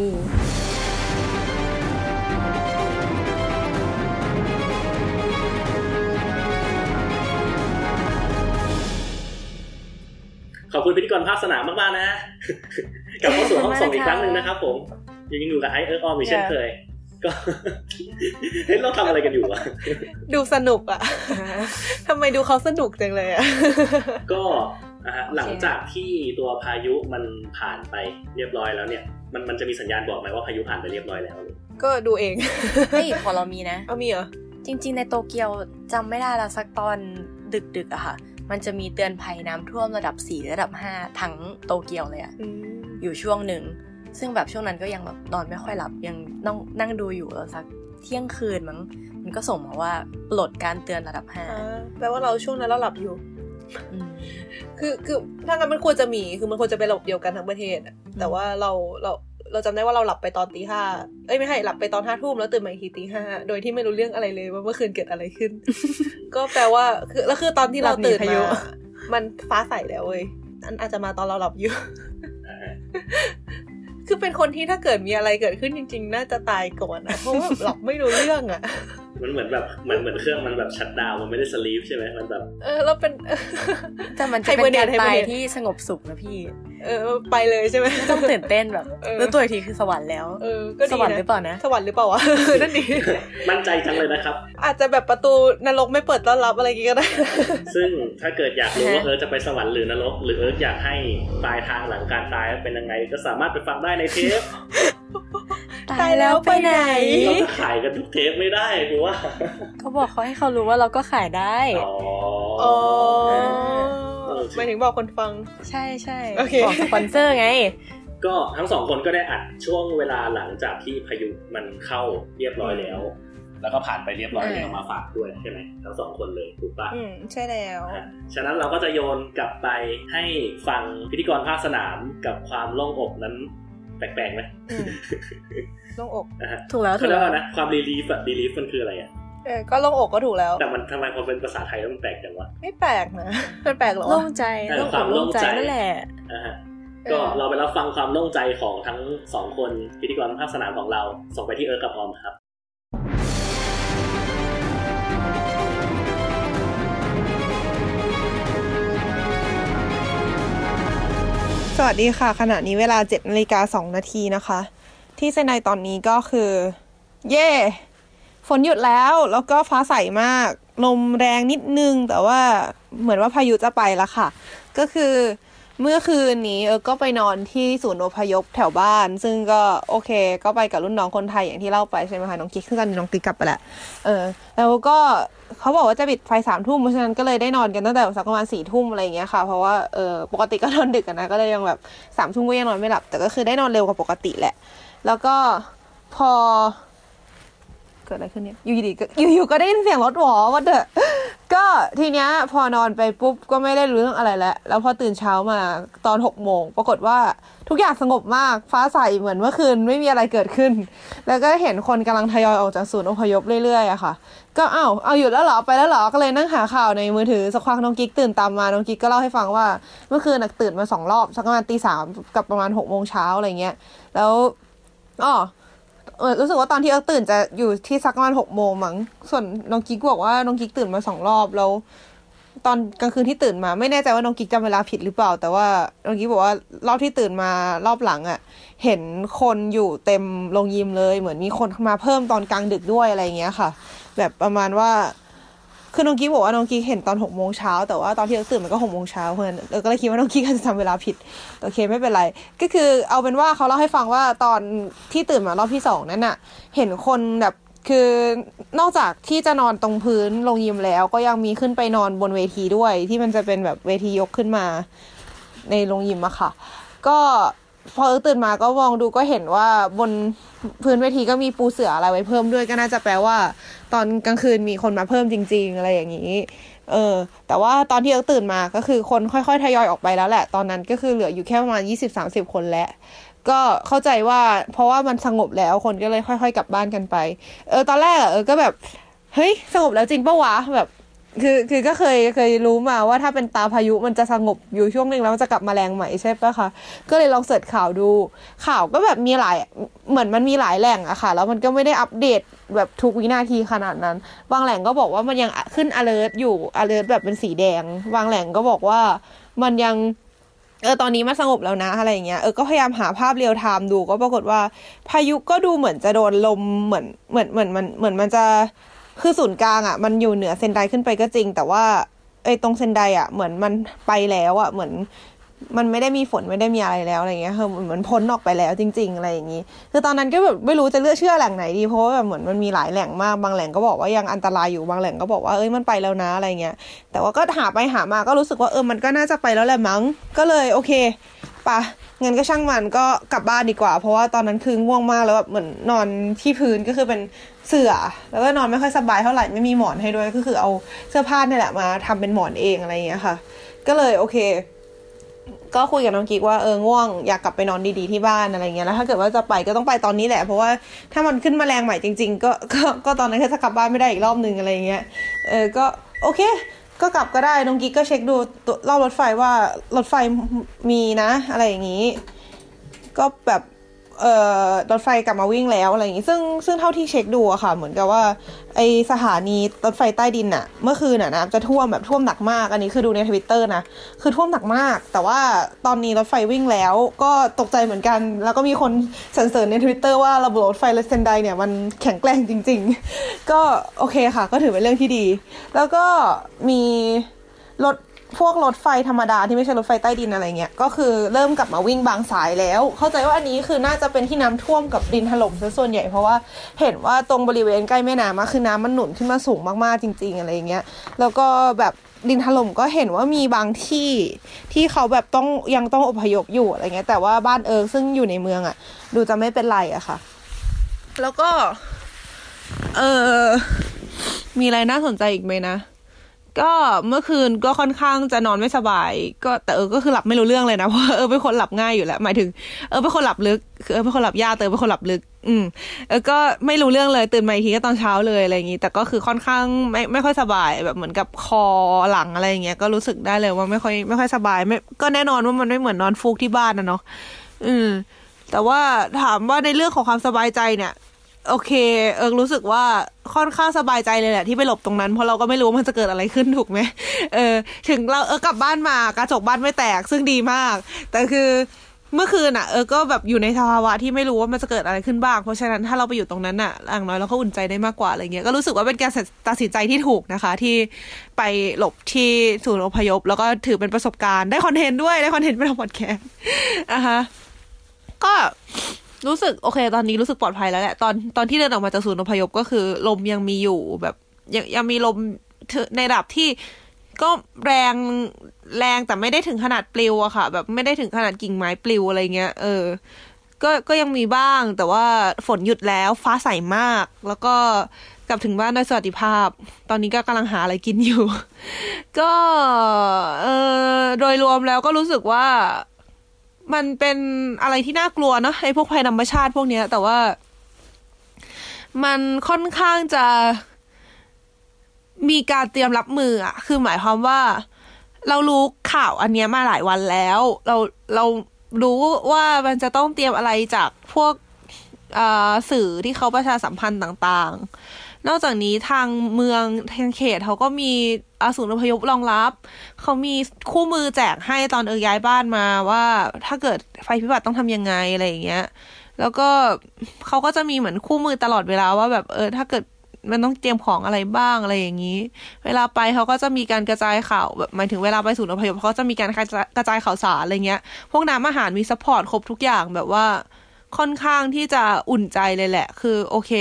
ขอบคุณพิธีกรภาคสนามมากๆนะฮะกลับเข้าสู่ห้องส่งอีกครั้งหนึ่งนะครับผม ยังอยู่กับไอเอิร์กออมอีกเช่นเคย ก็เฮ้ยเราทำอะไรกันอยู่วะดูสนุกอะทำไมดูเขาสนุกจังเลยอะก็นะฮะหลังจากที่ตัวพายุมันผ่านไปเรียบร้อยแล้วเนี่ยมันมันจะมีสัญญาณบอกไหมว่าพายุผ่านไปเรียบร้อยแล้ว ก็ดูเองเฮ้ยพอเรามีนะเอามีเหรอจริง ๆ ในโตเกียวจำไม่ได้ละสักตอนดึกๆอะค่ะ มันจะมีเตือนภัยน้ำท่วมระดับ 4 ระดับ 5 ทั้งโตเกียวเลยอะอืมอยู่ช่วงหนึ่ง ซึ่งแบบช่วงนั้นก็ยังแบบนอนไม่ค่อยหลับยังนั่งนั่งดูอยู่แล้วสักเที่ยงคืนมั้งมันก็ส่งมาว่าปลดการเตือนระดับอ่าแปลว่าเราช่วงนั้นเราหลับอยู่5คือคือถ้างั้นมันควรจะมีคือมันควรจะเป็นระบบเดียวกันทั้งประเทศอะแต่ว่าเราเราเราจำได้ว่าเราหลับไปตอนตีห้าเอ้ยไม่ใช่หลับไปตอนห้าทุ่มแล้วตื่นมาอีกทีตีห้าโดยที่ไม่รู้เรื่องอะไรเลยว่าเมื่อคืนเกิดอะไรขึ้น ก็แปลว่าคือแล้วคือตอนที่เราตื่นหลับหนีพายุมามันฟ้าใสแล้วเว้ยอันอาจจะมาตอนเราหลับอยู่ คือเป็นคนที่ถ้าเกิดมีอะไรเกิดขึ้นจริง ๆ น่าจะตายก่อนอะเพราะว่าหลับไม่รู้เรื่องอะมันเหมือนแบบเหมือนเหมือนเครื่องมันแบบชัดดาวน์มันไม่ได้สลีปใช่ไหมมันแบบเออแล้วเป็นแต่มันจะไฮเบอเป็ร์นเนกาตรไฮเบอตาร์ยเนตที่สงบสุขนะพี่ เออไปเลยใช่ไหมไม่ต้องตื่นเต้นแบบเออแล้วตัวอีกทีคือสวรรค์แล้วเออก็ดีสวรรค์หรือเปล่านะ สวรรค์หรือเปล่าวะนั่นดีมั่นใจจังเลยนะครับ อาจจะแบบประตูนรกไม่เปิดต้อนรับอะไรอย่างงี้ก็ได้ ซึ่งถ้าเกิดอยากรู้ว่าเอิร์ธจะไปสวรรค์หรือนรก หรือเอิร์ธอยากให้ปลายทางหลังการตายเป็นยังไงก็สามารถไปฟังได้ในเทปตาย ตายแล้วไปไหน เราจะขายกันทุกเทปไม่ได้กูว่าเขาบอกเขาให้เขารู้ว่าเราก็ขายได้ อ๋ออ๋อเออหมายถึงบอกคนฟัง ใช่ใช่โอเคบอกสปอนเซอร์ไง ก็ทั้งสองคนก็ได้อัดช่วงเวลาหลังจากที่พายุมันเข้าเรียบร้อยแล้ว แล้วก็ผ่านไปเรียบร้อยแล้วมาฝากด้วยใช่ไหมทั้งสองคนเลยถูกปะอืมใช่แล้วอะฉะนั้นเราก็จะโยนกลับไปให้ฟังพิธีกรภาคสนามกับความโล่งอกนั้นแปลกๆไหมอืมโล่งอกนะฮะถูกแล้วถูเขาเรียกว่าความ relief อะ relief มันคืออะไรอะเออก็โล่งอกก็ถูกแล้ว แต่มันทำไมพอเป็นภาษาไทยแล้วมันแปลกจังวะ ไม่แปลกนะมันแปลกเหรอวะโล่งใจเออโล่งคอวามกโล่งโล่งใจใจนั่นแหละนะฮะเออก็เราไปรับฟังความโล่งใจของทั้งสองคนพิธีกรภาคสนามของเรา ส่งไปที่เอิร์กกับออมครับสวัสดีค่ะ ขณะนี้เวลา7นาฬิกา2นาทีนะคะ ที่เซนไดตอนนี้ก็คือ เย่ฝนหยุดแล้ว แล้วก็ฟ้าใสมาก ลมแรงนิดนึง แต่ว่าเหมือนว่าพายุจะไปแล้วค่ะ ก็คือเมื่อคืนนี้เออก็ไปนอนที่ศูนย์อพยพแถวบ้าน ซึ่งก็โอเค ก็ไปกับรุ่นน้องคนไทยอย่างที่เล่าไปใช่ไหมคะน้องกิ๊กซึ่งตอนนี้น้องกิ๊กกลับไปแหล้วเออแล้วก็เขาบอกว่าจะปิดไฟสามทุ่มเพราะฉะนั้นก็เลยได้นอนกันตั้งแต่สักประมาณสี่ทุ่มอะไรอย่างเงี้ยค่ะเพราะว่าเออปกติก็นอนดึกนะก็เลยยังแบบสามทุ่มก็ยังนอนไม่หลับ แต่ก็คือได้นอนเร็วกว่าปกติแหละ แล้วก็พอ เกิดอะไรขึ้นเนี่ยอยู่ดีๆก็อยู่ๆก็ได้ยินเสียงรถหวอวัดเดอะก็ทีเนี้ยพอนอนไปปุ๊บก็ไม่ได้รู้เรื่องอะไรแล้ว แล้วพอตื่นเช้ามาตอนหกโมงปรากฏว่าทุกอย่างสงบมากฟ้าใสเหมือนเมื่อคืนไม่มีอะไรเกิดขึ้น แล้วก็เห็นคนกำลังทยอยออกจากศูนย์อพยพเรื่อยๆอะค่ะ ก็เอ้าเอาหยุดแล้วเหรอไปแล้วเหรอก็เลยนั่งหาข่าวในมือถือสักพักน้องกิ๊กตื่นตามมาน้องกิ๊กก็เล่าให้ฟังว่า เมื่อคืนน่ะตื่นมาสองรอบสักประมาณตีสามกับประมาณหกโมงเช้าอะไรเงี้ยแล้ว อ๋อเออรู้สึกว่าตอนที่เอิร์กตื่นจะอยู่ที่สักประมาณหกโมงมั้งส่วนน้องกิ๊กบอกว่าน้องกิ๊กตื่นมาสองรอบแล้ว ตอนกลางคืนที่ตื่นมาไม่แน่ใจว่าน้องกิ๊กจำเวลาผิดหรือเปล่า แต่ว่าน้องกิ๊กบอกว่ารอบที่ตื่นมารอบหลังอะ่ะ เห็นคนอยู่เต็มโรงยิมเลย เหมือนมีคนมาเพิ่มตอนกลางดึกด้วยอะไรเงี้ยค่ะ แบบประมาณว่า คือน้องกิ๊กบอกว่าน้องกิ๊กเห็นตอนหกโมงเช้าแต่ว่าตอนที่เร์กตื่นมันก็หกโมงเช้าเพราะฉะนั้นเออก็เลยคิดว่าน้องกิ๊กอาจจะจำเวลาผิดโอเคไม่เป็นไร ก็คือเอาเป็นว่าเขาเล่าให้ฟังว่าตอนที่ตื่นมารอบที่สองนั้นน่ะ เห็นคนแบบคือนอกจากที่จะนอนตรงพื้นลงยิมแล้ว ก็ยังมีขึ้นไปนอนบนเวทีด้วย ที่มันจะเป็นแบบเวทียกขึ้นมา ในโรงยิมอะค่ะ ก็ พอตื่นมาก็มองดูก็เห็นว่าบนพื้นเวทีก็มีปูเสืออะไรไว้เพิ่มด้วยก็น่าจะแปลว่า ตอนกลางคืนมีคนมาเพิ่มจริง ๆ อะไรอย่างนี้ เออ แต่ว่าตอนที่เอิร์ตื่นมาก็คือคนค่อยๆทยอยออกไปแล้วแหละ ตอนนั้นก็คือเหลืออยู่แค่ประมาณยี่สสิบ20-30คนแล้วก็เข้าใจว่าเพราะว่ามันสงบแล้วคนก็เลยค่อย ๆ กลับบ้านกันไป เออ ตอนแรกเออก็แบบ เฮ้ย สงบแล้วจริงปะวะแบบ คือคือก็เคยเคยรู้มาว่าถ้าเป็นตาพายุมันจะสงบอยู่ช่วงหนึ่งแล้วมันจะกลับมาแรงใหม่ใช่ปะคะก็เลยลองเสิร์ชข่าวดู ข่าวก็แบบมีหลายเหมือนมันมีหลายแหล่งอะค่ะ แล้วมันก็ไม่ได้อัปเดตแบบทุกวินาทีขนาดนั้น บางแหล่งก็บอกว่ามันยังขึ้น alert อยู่ alert แบบเป็นสีแดง บางแหล่งก็บอกว่ามันยังเออตอนนี้มันสงบแล้วนะอะไรอย่างเงี้ยเออก็พยายามหาภาพ real-time ดูก็ปรากฏว่า พายุก็ดูเหมือนจะโดนลมเหมือนเหมือนเหมือนมันเหมือนมันจะ คือศูนย์กลางอะมันอยู่เหนือเซนไดขึ้นไปก็จริง แต่ว่าไอ้ตรงเซนไดอะเหมือนมันไปแล้วอะเหมือนมันไม่ได้มีฝนไม่ได้มีอะไรแล้วอะไรเงี้ยคือเหมือนพ้นออกไปแล้วจริง ๆ อะไรอย่างงี้คือตอนนั้นก็แบบไม่รู้จะเลือกเชื่อแหล่งไหนดีเพราะว่าแบบเหมือนมันมีหลายแหล่งมากบางแหล่งก็บอกว่ายังอันตรายอยู่บางแหล่งก็บอกว่าเอ้ยมันไปแล้วนะอะไรเงี้ยแต่ว่าก็หาไปหามาก็รู้สึกว่าเออมันก็น่าจะไปแล้วแหละมั้งก็เลยโอเคปะเงั้นก็ช่างมันก็กลับบ้านดีกว่า เพราะว่าตอนนั้นคือง่วงมากแล้วแบบเหมือนนอนที่พื้นก็คือเป็น เสื่อแล้วก็นอนไม่ค่อยสบายเท่าไหร่ไม่มีหมอนให้ด้วยก็คือเอาเสื้อผ้าเนี่ยแหละมาทำเป็นหมอนเองอะไรเงี้ยค่ะ ก็เลยโอเค ก็คุยกับน้องกิ๊กว่าเออง่วงอยากกลับไปนอนดีๆที่บ้านอะไรเงี้ยแล้วถ้าเกิดว่าจะไปก็ต้องไปตอนนี้แหละเพราะว่าถ้ามันขึ้นมาแรงใหม่จริง ๆ ก็ก็ก็ตอนนั้นก็จะกลับบ้านไม่ได้อีกรอบนึงอะไรเงี้ยเออก็โอเคก็กลับก็ได้น้องกิ๊กก็เช็คดูรอบรถไฟว่ารถไฟมีนะ อะไรอย่างนี้ ก็แบบ เอ่อรถไฟกลับมาวิ่งแล้วอะไรอย่างงี้ ซึ่งซึ่งเท่าที่เช็คดูอะค่ะ เหมือนกับว่า ไอสถานีรถไฟใต้ดินอะเมื่อคืนอะนะจะท่วมแบบท่วมหนักมาก อันนี้คือดูในทวิตเตอร์นะ คือท่วมหนักมาก แต่ว่าตอนนี้รถไฟวิ่งแล้ว ก็ตกใจเหมือนกัน แล้วก็มีคนสรรเสริญในทวิตเตอร์ว่าระบบรถไฟเลสเซนไดเนี่ยมันแข็งแกร่งจริง ๆ ก็โอเคค่ะ ก็ถือเป็นเรื่องที่ดี แล้วก็มีรถ พวกรถไฟธรรมดาที่ไม่ใช่รถไฟใต้ดินอะไรเงี้ย ก็คือเริ่มกลับมาวิ่งบางสายแล้ว เข้าใจว่าอันนี้คือน่าจะเป็นที่น้ำท่วมกับดินถล่มซะส่วนใหญ่เพราะว่าเห็นว่าตรงบริเวณใกล้แม่น้ำอะคือน้ำมันหนุนขึ้นมาสูงมากๆจริง ๆ อะไรเงี้ย แล้วก็แบบดินถล่มก็เห็นว่ามีบางที่ที่เขาแบบต้องยังต้องอพยพอยู่อะไรเงี้ย แต่ว่าบ้านเอิร์กซึ่งอยู่ในเมืองอะดูจะไม่เป็นไรอะค่ะ แล้วก็ เออมีอะไรน่าสนใจอีกไหมนะ ก็เมื่อคืนก็ค่อนข้างจะนอนไม่สบาย ก็แต่เออก็คือหลับไม่รู้เรื่องเลยนะเพราะว่าเออเป็นคนหลับง่ายอยู่แล้วหมายถึงเออเป็นคนหลับลึกคือเออเป็นคนหลับยากแต่เออเป็นคนหลับลึก อืมเออก็ไม่รู้เรื่องเลยตื่นมาอีกทีก็ตอนเช้าเลยอะไรอย่างนี้ แต่ก็คือค่อนข้างไม่ไม่ค่อยสบายแบบเหมือนกับคอหลังอะไรอย่างเงี้ยก็รู้สึกได้เลยว่าไม่ค่อยไม่ค่อยสบาย ไม่ก็แน่นอนว่ามันไม่เหมือนนอนฟูกที่บ้านนะเนาะอืมแต่ว่าถามว่าในเรื่องของความสบายใจเนี่ย โอเค เอิงรู้สึกว่าค่อนข้างสบายใจเลยแหละที่ไปหลบตรงนั้นเพราะเราก็ไม่รู้ว่ามันจะเกิดอะไรขึ้นถูกไหมเออ ถึงเราเออกลับบ้านมากระจกบ้านไม่แตกซึ่งดีมาก แต่คือเมื่อคืนอะเออก็แบบอยู่ในสภาวะที่ไม่รู้ว่ามันจะเกิดอะไรขึ้นบ้าง เพราะฉะนั้นถ้าเราไปอยู่ตรงนั้นอะอย่างน้อยเราก็อุ่นใจได้มากกว่าอะไรเงี้ยก็รู้สึกว่าเป็นการตัดสินใจที่ถูกนะคะ ที่ไปหลบที่ศูนย์อพยพ แล้วก็ถือเป็นประสบการณ์ได้คอนเทนต์ด้วยได้คอนเทนต์เป็นพอดแคสต์นะคะก็ รู้สึกโอเค ตอนนี้รู้สึกปลอดภัยแล้วแหละ ตอนตอนที่เดินออกมาจากศูนย์อพยพก็คือ ลมยังมีอยู่แบบ ยังยังมีลมในระดับที่ก็แรงแรงแต่ไม่ได้ถึงขนาดปลิวอะค่ะ แบบไม่ได้ถึงขนาดกิ่งไม้ปลิวอะไรเงี้ยเออ ก็ก็ยังมีบ้าง แต่ว่าฝนหยุดแล้วฟ้าใสมาก แล้วก็กลับถึงบ้านโดยสวัสดิภาพ ตอนนี้ก็กำลังหาอะไรกินอยู่ ก็เออโดยรวมแล้วก็รู้สึกว่า มันเป็นอะไรที่น่ากลัวเนาะไอ้พวกภัยธรรมชาติพวกเนี้ย แต่ว่า มันค่อนข้างจะมีการเตรียมรับมืออะคือหมายความว่า เรารู้ข่าวอันเนี้ยมาหลายวันแล้ว เราเรารู้ว่ามันจะต้องเตรียมอะไรจากพวกสื่อที่เขาประชาสัมพันธ์ต่างๆ นอกจากนี้ทางเมืองทางเขตเขาก็มีอาศูนอพยพรองรับ เขามีคู่มือแจกให้ตอนเออย้ายบ้านมาว่าถ้าเกิดไฟพิบัติต้องทำยังไงอะไรอย่างเงี้ย แล้วก็เขาก็จะมีเหมือนคู่มือตลอดเวลาว่าแบบเออ ถ้าเกิดมันต้องเตรียมของอะไรบ้างอะไรอย่างนี้ เวลาไปเขาก็จะมีการกระจายข่าวแบบหมายถึงเวลาไปศูนย์อพยพเขาจะมีการกระจายข่าวสารอะไรเงี้ย พวกน้ำอาหารมี support ครบทุกอย่างแบบว่าค่อนข้างที่จะอุ่นใจเลยแหละ คือโอเค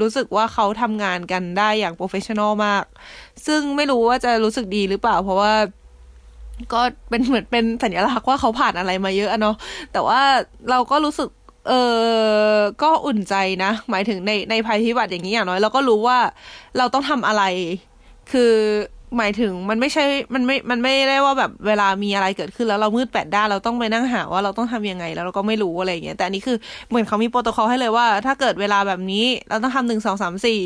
รู้สึกว่าเขาทำงานกันได้อย่าง professional มาก ซึ่งไม่รู้ว่าจะรู้สึกดีหรือเปล่า เพราะว่า ก็เป็นเหมือนเป็นสัญลักษณ์ว่าเขาผ่านอะไรมาเยอะเนาะแต่ว่าเราก็รู้สึก เออก็อุ่นใจนะ หมายถึงในในภัยพิบัติอย่างนี้อย่างน้อยเราก็รู้ว่าเราต้องทำอะไร คือ หมายถึงมันไม่ใช่ มันไม่ มันไม่ได้ว่าแบบเวลามีอะไรเกิดขึ้นแล้วเรามืดแปดด้านเราต้องไปนั่งหาว่าเราต้องทำยังไงแล้วเราก็ไม่รู้อะไรอย่างเงี้ยแต่อันนี้คือเหมือนเขามีโปรโตคอลให้เลยว่า ถ้าเกิดเวลาแบบนี้เราต้องทำหนึ่งสองสามสี่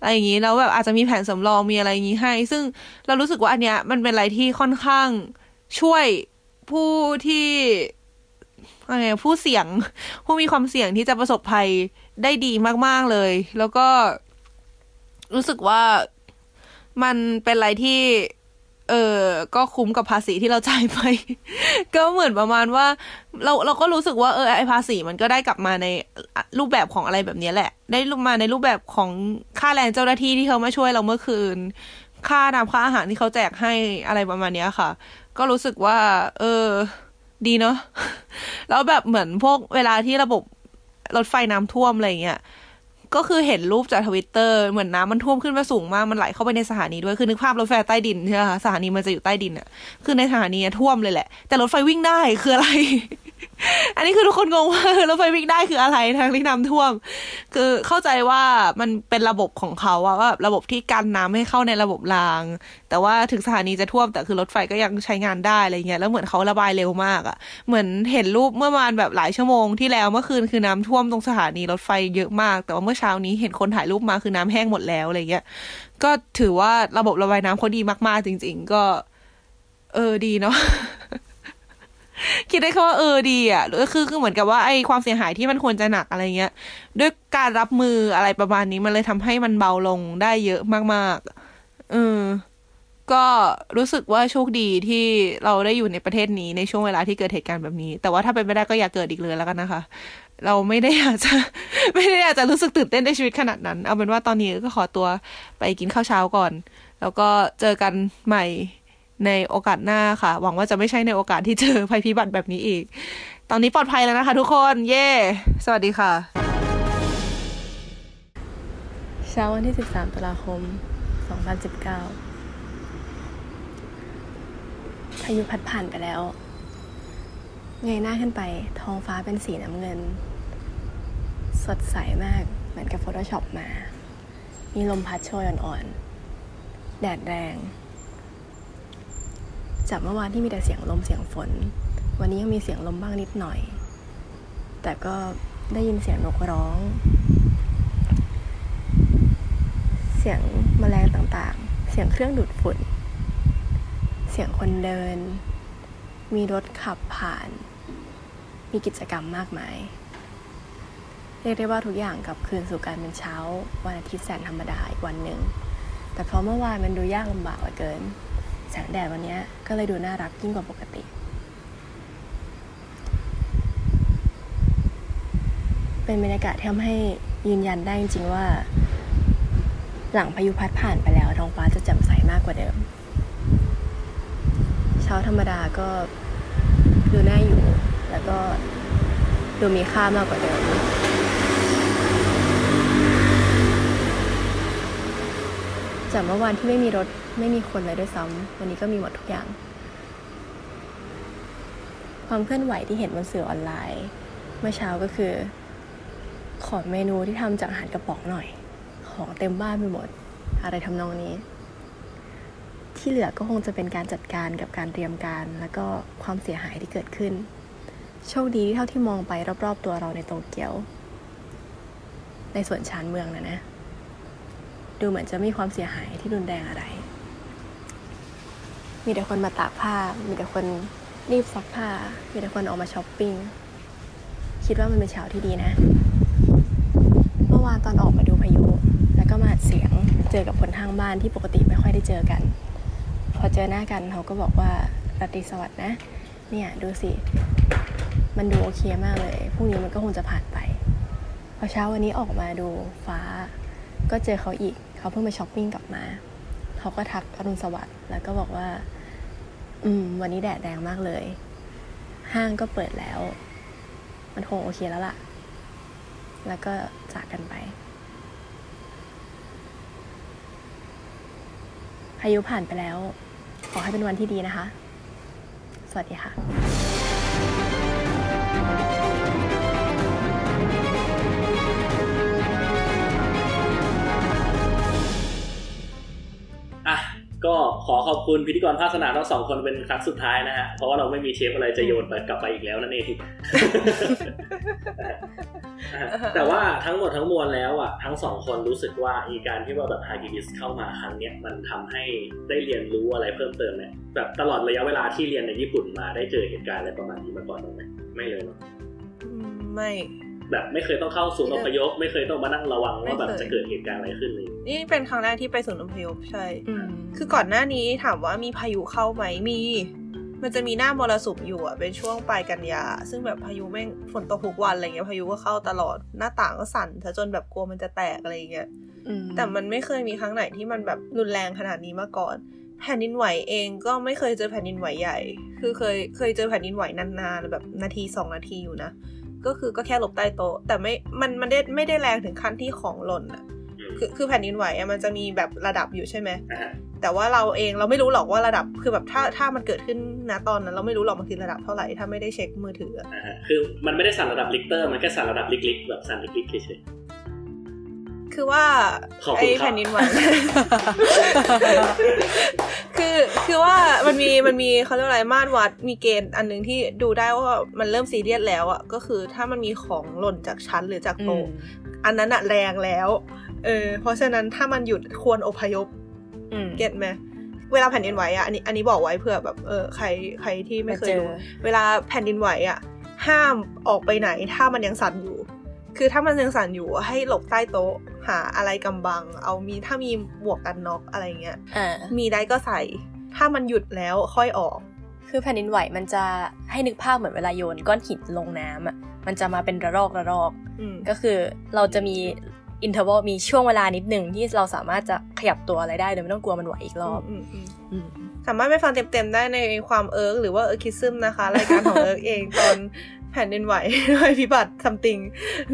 อะไรอย่างงี้แล้วแบบอาจจะมีแผนสำรองมีอะไรอย่างงี้ให้ ซึ่งเรารู้สึกว่าอันเนี้ยมันเป็นอะไรที่ค่อนข้างช่วยผู้ที่อะไรผู้เสี่ยงผู้มีความเสี่ยงที่จะประสบภัยได้ดีมาก ๆเลย แล้วก็รู้สึกว่า มันเป็นอะไรที่ เออก็คุ้มกับภาษีที่เราจ่ายไป ก็เหมือนประมาณว่า เราเราก็รู้สึกว่าเออไอภาษีมันก็ได้กลับมาในรูปแบบของอะไรแบบนี้แหละ ได้มาในรูปแบบของค่าแรงเจ้าหน้าที่ที่เขามาช่วยเราเมื่อคืน ค่าน้ำค่าอาหารที่เขาแจกให้อะไรประมาณนี้ค่ะ ก็รู้สึกว่า เออ ดีเนาะแล้วแบบเหมือนพวกเวลาที่ระบบรถไฟน้ำท่วมอะไรเงี้ย ก็คือเห็นรูปจากทวิตเตอร์เหมือนน้ำมันท่วมขึ้นมาสูงมากมันไหลเข้าไปในสถานีด้วยคือนึกภาพรถไฟใต้ดินใช่ไหมคะสถานีมันจะอยู่ใต้ดินอะคือในสถานีท่วมเลยแหละ แต่รถไฟวิ่งได้คืออะไร อันนี้คือทุกคนงงว่ารถไฟวิ่งได้คืออะไรทางที่น้ำท่วม คือเข้าใจว่ามันเป็นระบบของเขาว่าระบบที่กันน้ำให้เข้าในระบบราง แต่ว่าถึงสถานีจะท่วมแต่คือรถไฟก็ยังใช้งานได้อะไรเงี้ยแล้วเหมือนเขาระบายเร็วมากอะ่ะ เหมือนเห็นรูปเมื่อวานแบบหลายชั่วโมงที่แล้วเมื่อคืนคือน้ำท่วมตรงสถานีรถไฟเยอะมาก แต่ว่าเมื่อเช้านี้เห็นคนถ่ายรูปมาคือน้ำแห้งหมดแล้วอะไรเงี้ยก็ถือว่าระบบระบายน้ำเขาดีมากๆจริง ๆ ก็ เออดีเนาะ คิดได้แค่ว่าเออดีอะก็คือคือเหมือนกับว่าไอความเสียหายที่มันควรจะหนักอะไรเงี้ย ด้วยการรับมืออะไรประมาณนี้มันเลยทำให้มันเบาลงได้เยอะมากๆเออก็รู้สึกว่าโชคดีที่เราได้อยู่ในประเทศนี้ในช่วงเวลาที่เกิดเหตุการณ์แบบนี้ แต่ว่าถ้าเป็นไม่ได้ก็อย่าเกิดอีกเลยแล้วกันนะคะ เราไม่ได้อยากจะไม่ได้อยากจะรู้สึกตื่นเต้นในชีวิตขนาดนั้น เอาเป็นว่าตอนนี้ก็ขอตัวไปกินข้าวเช้าก่อน แล้วก็เจอกันใหม่ ในโอกาสหน้าค่ะ หวังว่าจะไม่ใช่ในโอกาสที่เจอภัยพิบัติแบบนี้อีก ตอนนี้ปลอดภัยแล้วนะคะทุกคน เย่สวัสดีค่ะ เช้าวันที่ 13ตุลาคม 2019 พายุพัดผ่านไปแล้ว เงยหน้าขึ้นไปท้องฟ้าเป็นสีน้ำเงิน สดใสมากเหมือนกับ Photoshop มา มีลมพัดโชยอ่อนๆ แดดแรง จากเมื่อวานที่มีแต่เสียงลมเสียงฝน วันนี้ยังมีเสียงลมบ้างนิดหน่อย แต่ก็ได้ยินเสียงนกร้อง เสียงแมลงต่างๆ เสียงเครื่องดูดฝุ่น เสียงคนเดิน มีรถขับผ่าน มีกิจกรรมมากมาย เรียกได้ว่าทุกอย่างกลับคืนสู่การเป็นเช้า วันอาทิตย์แสนธรรมดาอีกวันหนึ่ง แต่เพราะเมื่อวานมันดูยากลำบากเหลือเกิน แสงแดดวันนี้ก็เลยดูน่ารักยิ่งกว่าปกติ เป็นบรรยากาศที่ทำให้ยืนยันได้จริงๆว่า หลังพายุพัดผ่านไปแล้วท้องฟ้าจะแจ่มใสมากกว่าเดิม เช้าธรรมดาก็ดูน่าอยู่ แล้วก็ดูมีค่ามากกว่าเดิม จากเมื่อวานที่ไม่มีรถไม่มีคนเลยด้วยซ้ำวันนี้ก็มีหมดทุกอย่าง ความเคลื่อนไหวที่เห็นบนสื่อออนไลน์ เมื่อเช้าก็คือ ขอเมนูที่ทำจากอาหารกระป๋องหน่อย ของเต็มบ้านไปหมด อะไรทำนองนี้ ที่เหลือก็คงจะเป็นการจัดการกับการเตรียมการ แล้วก็ความเสียหายที่เกิดขึ้น โชคดีที่เท่าที่มองไปรอบๆ ตัวเราในโตเกียว ในส่วนชานเมืองนะนะ ดูเหมือนจะไม่มีความเสียหายที่รุนแรงอะไร มีแต่คนมาตากผ้า มีแต่คนรีบซักผ้า มีแต่คนออกมาช้อปปิ้ง คิดว่ามันเป็นเช้าที่ดีนะ เมื่อวานตอนออกมาดูพายุ แล้วก็มาอัดเสียง เจอกับคนทางบ้านที่ปกติไม่ค่อยได้เจอกัน พอเจอหน้ากันเขาก็บอกว่าราตรีสวัสดิ์นะ เนี่ยดูสิ มันดูโอเคมากเลย พรุ่งนี้มันก็คงจะผ่านไป พอเช้าวันนี้ออกมาดูฟ้า ก็เจอเขาอีก เขาเพิ่งไปช้อปปิ้งกลับมา เขาก็ทักอรุณสวัสดิ์แล้วก็บอกว่า อืม วันนี้แดดแรงมากเลย ห้างก็เปิดแล้ว มันคงโอเคแล้วล่ะ แล้วก็จากกันไป พายุผ่านไปแล้ว ขอให้เป็นวันที่ดีนะคะ สวัสดีค่ะ ก็ขอขอบคุณพิธีกรภาคสนามทั้งสองคนเป็นครั้งสุดท้ายนะฮะ เพราะว่าเราไม่มีเทปอะไรจะโยนไปกลับไปอีกแล้วนั่นเอง แต่ว่าทั้งหมดทั้งมวลแล้วอะทั้งสองคนรู้สึกว่าอีการที่ว่าแบบฮากิบิสเข้ามาครั้งเนี้ยมันทำให้ได้เรียนรู้อะไรเพิ่มเติมไหมแบบตลอดระยะเวลาที่เรียนในญี่ปุ่นมาได้เจอเหตุการณ์อะไรประมาณนี้มาก่อนบ้างไหมไม่เลยเนาะอืมไม่ แบบไม่เคยต้องเข้าศูนย์อพยพไม่เคยต้องมานั่งระวังว่าแบบไม่เคยจะเกิดเหตุการณ์อะไรขึ้นเลย นี่เป็นครั้งแรกที่ไปศูนย์อพยพใช่ คือก่อนหน้านี้ถามว่ามีพายุเข้าไหมมี มันจะมีหน้ามรสุมอยู่อะเป็นช่วงปลายกันยา ซึ่งแบบพายุแม่งฝนตกทุกวันอะไรเงี้ยพายุก็เข้าตลอดหน้าต่างก็สั่นซะจนแบบกลัวมันจะแตกอะไรเงี้ยแต่มันไม่เคยมีครั้งไหนที่มันแบบรุนแรงขนาดนี้มาก่อนแผ่นดินไหวเองก็ไม่เคยเจอแผ่นดินไหวใหญ่ คือเคยเคยเจอแผ่นดินไหวนานๆแบบนาทีสองนาทีอยู่นะ ก็คือก็แค่หลบใต้โต๊ะแต่ไม่ มันมันได้ไม่ได้แรงถึงขั้นที่ของหล่นอะคือคือแผ่นดินไหวอะมันจะมีแบบระดับอยู่ใช่ไหมแต่ว่าเราเองเราไม่รู้หรอกว่าระดับคือแบบถ้าถ้ามันเกิดขึ้นนะตอนนั้น เราไม่รู้หรอกมันคือระดับเท่าไหร่ถ้าไม่ได้เช็คมือถืออะอ่าฮะคือมันไม่ได้สั่นระดับริกเตอร์ มันแค่สั่นระดับลิกๆแบบสั่นลิกๆเฉย คือว่าขอบไอคุณครับแผ่นดินไหวคือคือว่ามันมีมันมีเขาเรียกว่าอะไรมาตรวัดมีเกณฑ์อันหนึ่งที่ดูได้ว่ามันเริ่มซีเรียสแล้วอะก็คือถ้ามันมีของหล่นจากชั้นหรือจากโต๊ะอันนั้นอะแรงแล้วเออเพราะฉะนั้นถ้ามันหยุดควรอพยพเก็ตไหมเวลาแผ่นดินไหวอะอันนี้อันนี้บอกไว้เผื่อแบบเออใครใครที่ไม่เคยดูมาเจอเวลาแผ่นดินไหวอะห้ามออกไปไหนถ้ามันยังสั่นอยู่ คือถ้ามันยังสั่นอยู่ให้หลบใต้โต๊ะ หาอะไรกำบัง เอามีถ้ามีหมวกกันน็อกอะไรเงี้ยอ่ามีได้ก็ใส่ ถ้ามันหยุดแล้วค่อยออก คือแผ่นดินไหวมันจะให้นึกภาพเหมือนเวลาโยนก้อนหินลงน้ำอะมันจะมาเป็นระลอกระลอกอืมก็คือเราจะมีinterval มีช่วงเวลานิดหนึ่งที่เราสามารถจะขยับตัวอะไรได้โดยไม่ต้องกลัวมันไหวอีกรอบอืมอืมอืมคสามารถไปฟังเต็มๆได้ในความเอิร์กหรือว่าเอิร์กคิซึมนะคะรายการของเอิร์กเองตอน แผ่นดินไหวด้วยพิบัติ something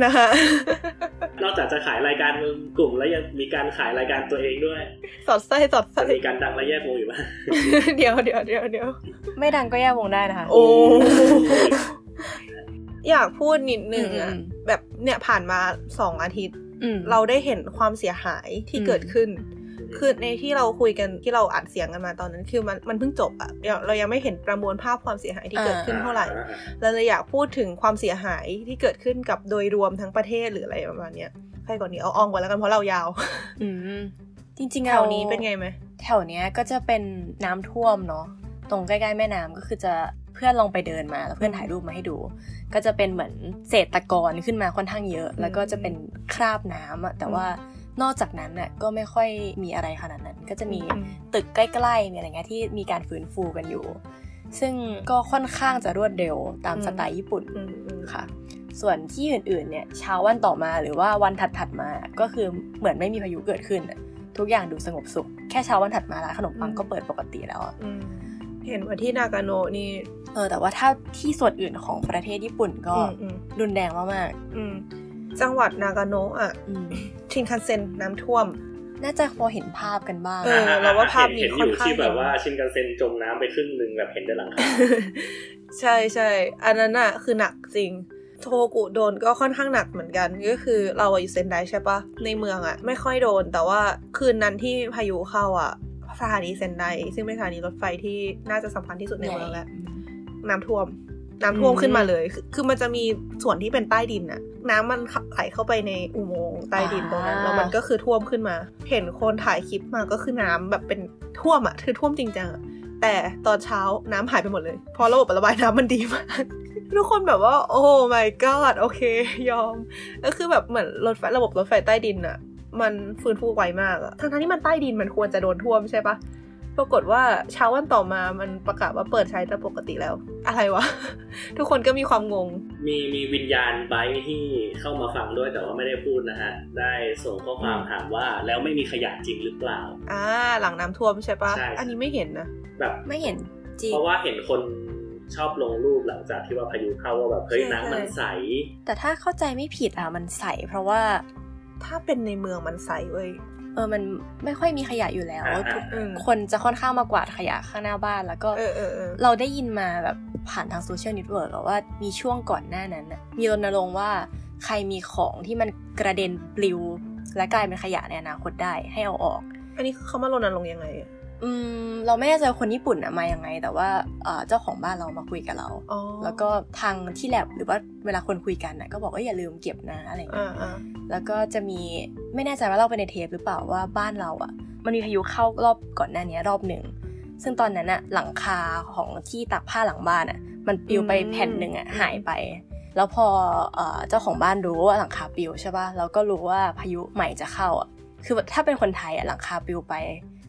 นะคะนอกจากจะขายรายการกลุ่มแล้วยังมีการขายรายการตัวเองด้วย สอดไส้สอดไส้จะมีการดังและแยกวงอยู่บ้างเดี๋ยวเดี๋ยวเดี๋ยวเดี๋ยวไม่ดังก็แยกวงได้นะคะ โอ้อยากพูดนิดนึงอะอืมแบบเนี่ยผ่านมาสองอาทิตย์อืมเราได้เห็นความเสียหายที่อืมเกิดขึ้น คือในที่เราคุยกันที่เราอัดเสียงกันมาตอนนั้น คือมันมันเพิ่งจบอะเราเรายังไม่เห็นประมวลภาพความเสียหายที่เกิดขึ้นเท่าไหร่เราเลยอยากพูดถึงความเสียหายที่เกิดขึ้นกับโดยรวมทั้งประเทศหรืออะไรประมาณเนี้ยใครก่อนนี้เอาอองก่อนแล้วกันเพราะเรายาว อืมจริงๆแถวนี้เป็นไงไหมแถวเนี้ยก็จะเป็นน้ำท่วมเนาะตรงใกล้ๆแม่น้ำก็คือจะเพื่อนลองไปเดินมาแล้วเพื่อนถ่ายรูปมาให้ดู ก็จะเป็นเหมือนเศษตะกอนขึ้นมาค่อนข้างเยอะ แล้วก็จะเป็นคราบน้ำอะแต่ว่า นอกจากนั้นน่ะก็ไม่ค่อยมีอะไรขนาดนั้น ก็จะมีตึกใกล้ๆมีอะไรเงี้ยที่มีการฟื้นฟูกันอยู่ ซึ่งก็ค่อนข้างจะรวดเร็วตามสไตล์ญี่ปุ่นค่ะ ส่วนที่อื่นๆเนี่ยเช้าวันต่อมาหรือว่าวันถัดๆมาก็คือเหมือนไม่มีพายุเกิดขึ้นอะทุกอย่างดูสงบสุข แค่เช้าวันถัดมาร้านขนมปังก็เปิดปกติแล้วอะอืมเห็นว่าที่นากาโนะนี่เออแต่ว่าถ้าที่ส่วนอื่นของประเทศญี่ปุ่นก็อืมอืมรุนแรงมากอืม จังหวัดนากาโนะอะๆอืมชินคันเซ็นน้ำท่วม น่าจะพอเห็นภาพกันบ้าง เออเราว่าภาพนี้เห็นค่ออนยู่ข้างที่แบบเห็นว่าชินกันเซ็นจมน้ำไปครึ่งหนึ่งแบบเห็นได้หลังคาใช่ใช่อันนั้นน่ะคือหนักจริงโทกุโดนก็ค่อนข้างหนักเหมือนกัน ก็คือเราอะอยู่เซนไดใช่ปะในเมืองอะไม่ค่อยโดน แต่ว่าคืนนั้นที่พายุเข้าอะสถานีเซนไดซึ่งเป็นสถานีรถไฟที่น่าจะสำคัญที่สุดในเมืองแล้วน้ำท่วม น้ำท่วมขึ้นมาเลยคือคือมันจะมีส่วนที่เป็นใต้ดินอะน้ำมันไหลเข้าไปในอุโมงค์ใต้ดินตรงนั้นอ่าแล้วมันก็คือท่วมขึ้นมา เห็นคนถ่ายคลิปมาก็คือน้ำแบบเป็นท่วมอะคือท่วมจริงจังอะแต่ตอนเช้าน้ำหายไปหมดเลยเพราะระบบระบายน้ำมันดีมาก ทุกคนแบบว่า โอ้ my god โอเค ยอม ก็คือแบบเหมือนรถไฟระบบรถไฟใต้ดินอะมันฟื้นฟูไวมากอะทั้งๆที่มันใต้ดินมันควรจะโดนท่วมใช่ปะ ปรากฏว่าเช้าวันต่อมามันประกาศว่าเปิดใช้แต่ปกติแล้ว อะไรวะ ทุกคนก็มีความงง มีมีวิญญาณไบค์ที่เข้ามาฟังด้วยแต่ว่าไม่ได้พูดนะฮะ ได้ส่งข้อความถามว่าแล้วไม่มีขยะจริงหรือเปล่า อ่า หลังน้ำท่วมใช่ปะใช่อันนี้ไม่เห็นนะ แบบไม่เห็นจริง เพราะว่าเห็นคนชอบลงรูปหลังจากที่ว่าพายุเข้าว่าแบบเฮ้ยใช่น้ำมันใช่ใส แต่ถ้าเข้าใจไม่ผิดอะมันใส เพราะว่าถ้าเป็นในเมืองมันใสเว้ย เออมันไม่ค่อยมีขยะอยู่แล้วอ่าทุกอืมคนจะค่อนข้างมากวาดขยะข้างหน้าบ้านแล้วก็เออเออเออเราได้ยินมาแบบผ่านทางโซเชียลเน็ตเวิร์กว่ามีช่วงก่อนหน้านั้นน่ะมีรณรงค์ว่าใครมีของที่มันกระเด็นปลิว และกลายเป็นขยะในอนาคตได้ให้เอาออก อันนี้เขามารณรงค์ยังไง อะอืมเราไม่แน่ใจว่าคนญี่ปุ่นอะมายังไง แต่ว่าเอ่อเจ้าของบ้านเรามาคุยกับเราอ๋อแล้วก็ทางที่แลบหรือว่าเวลาคนคุยกันน่ะก็บอกว่าอย่าลืมเก็บนะอะไรอย่างเงี้อ่ายอ่าแล้วก็จะมีไม่แน่ใจว่าเราไปในเทปหรือเปล่าว่าบ้านเราอะมันมีพายุเข้ารอบก่อนหน้านี้รอบหนึ่งซึ่งตอนนั้นอะหลังคาของที่ตากผ้าหลังบ้านอะมันปลิวไปแผ่นหนึ่งอะหายไป แล้วพอเอ่อเจ้าของบ้านรู้ว่าหลังคาปลิวใช่ป่ะแล้วก็รู้ว่าพายุใหม่จะเข้าอะคือถ้าเป็นคนไทยอะหลังคาปลิวไป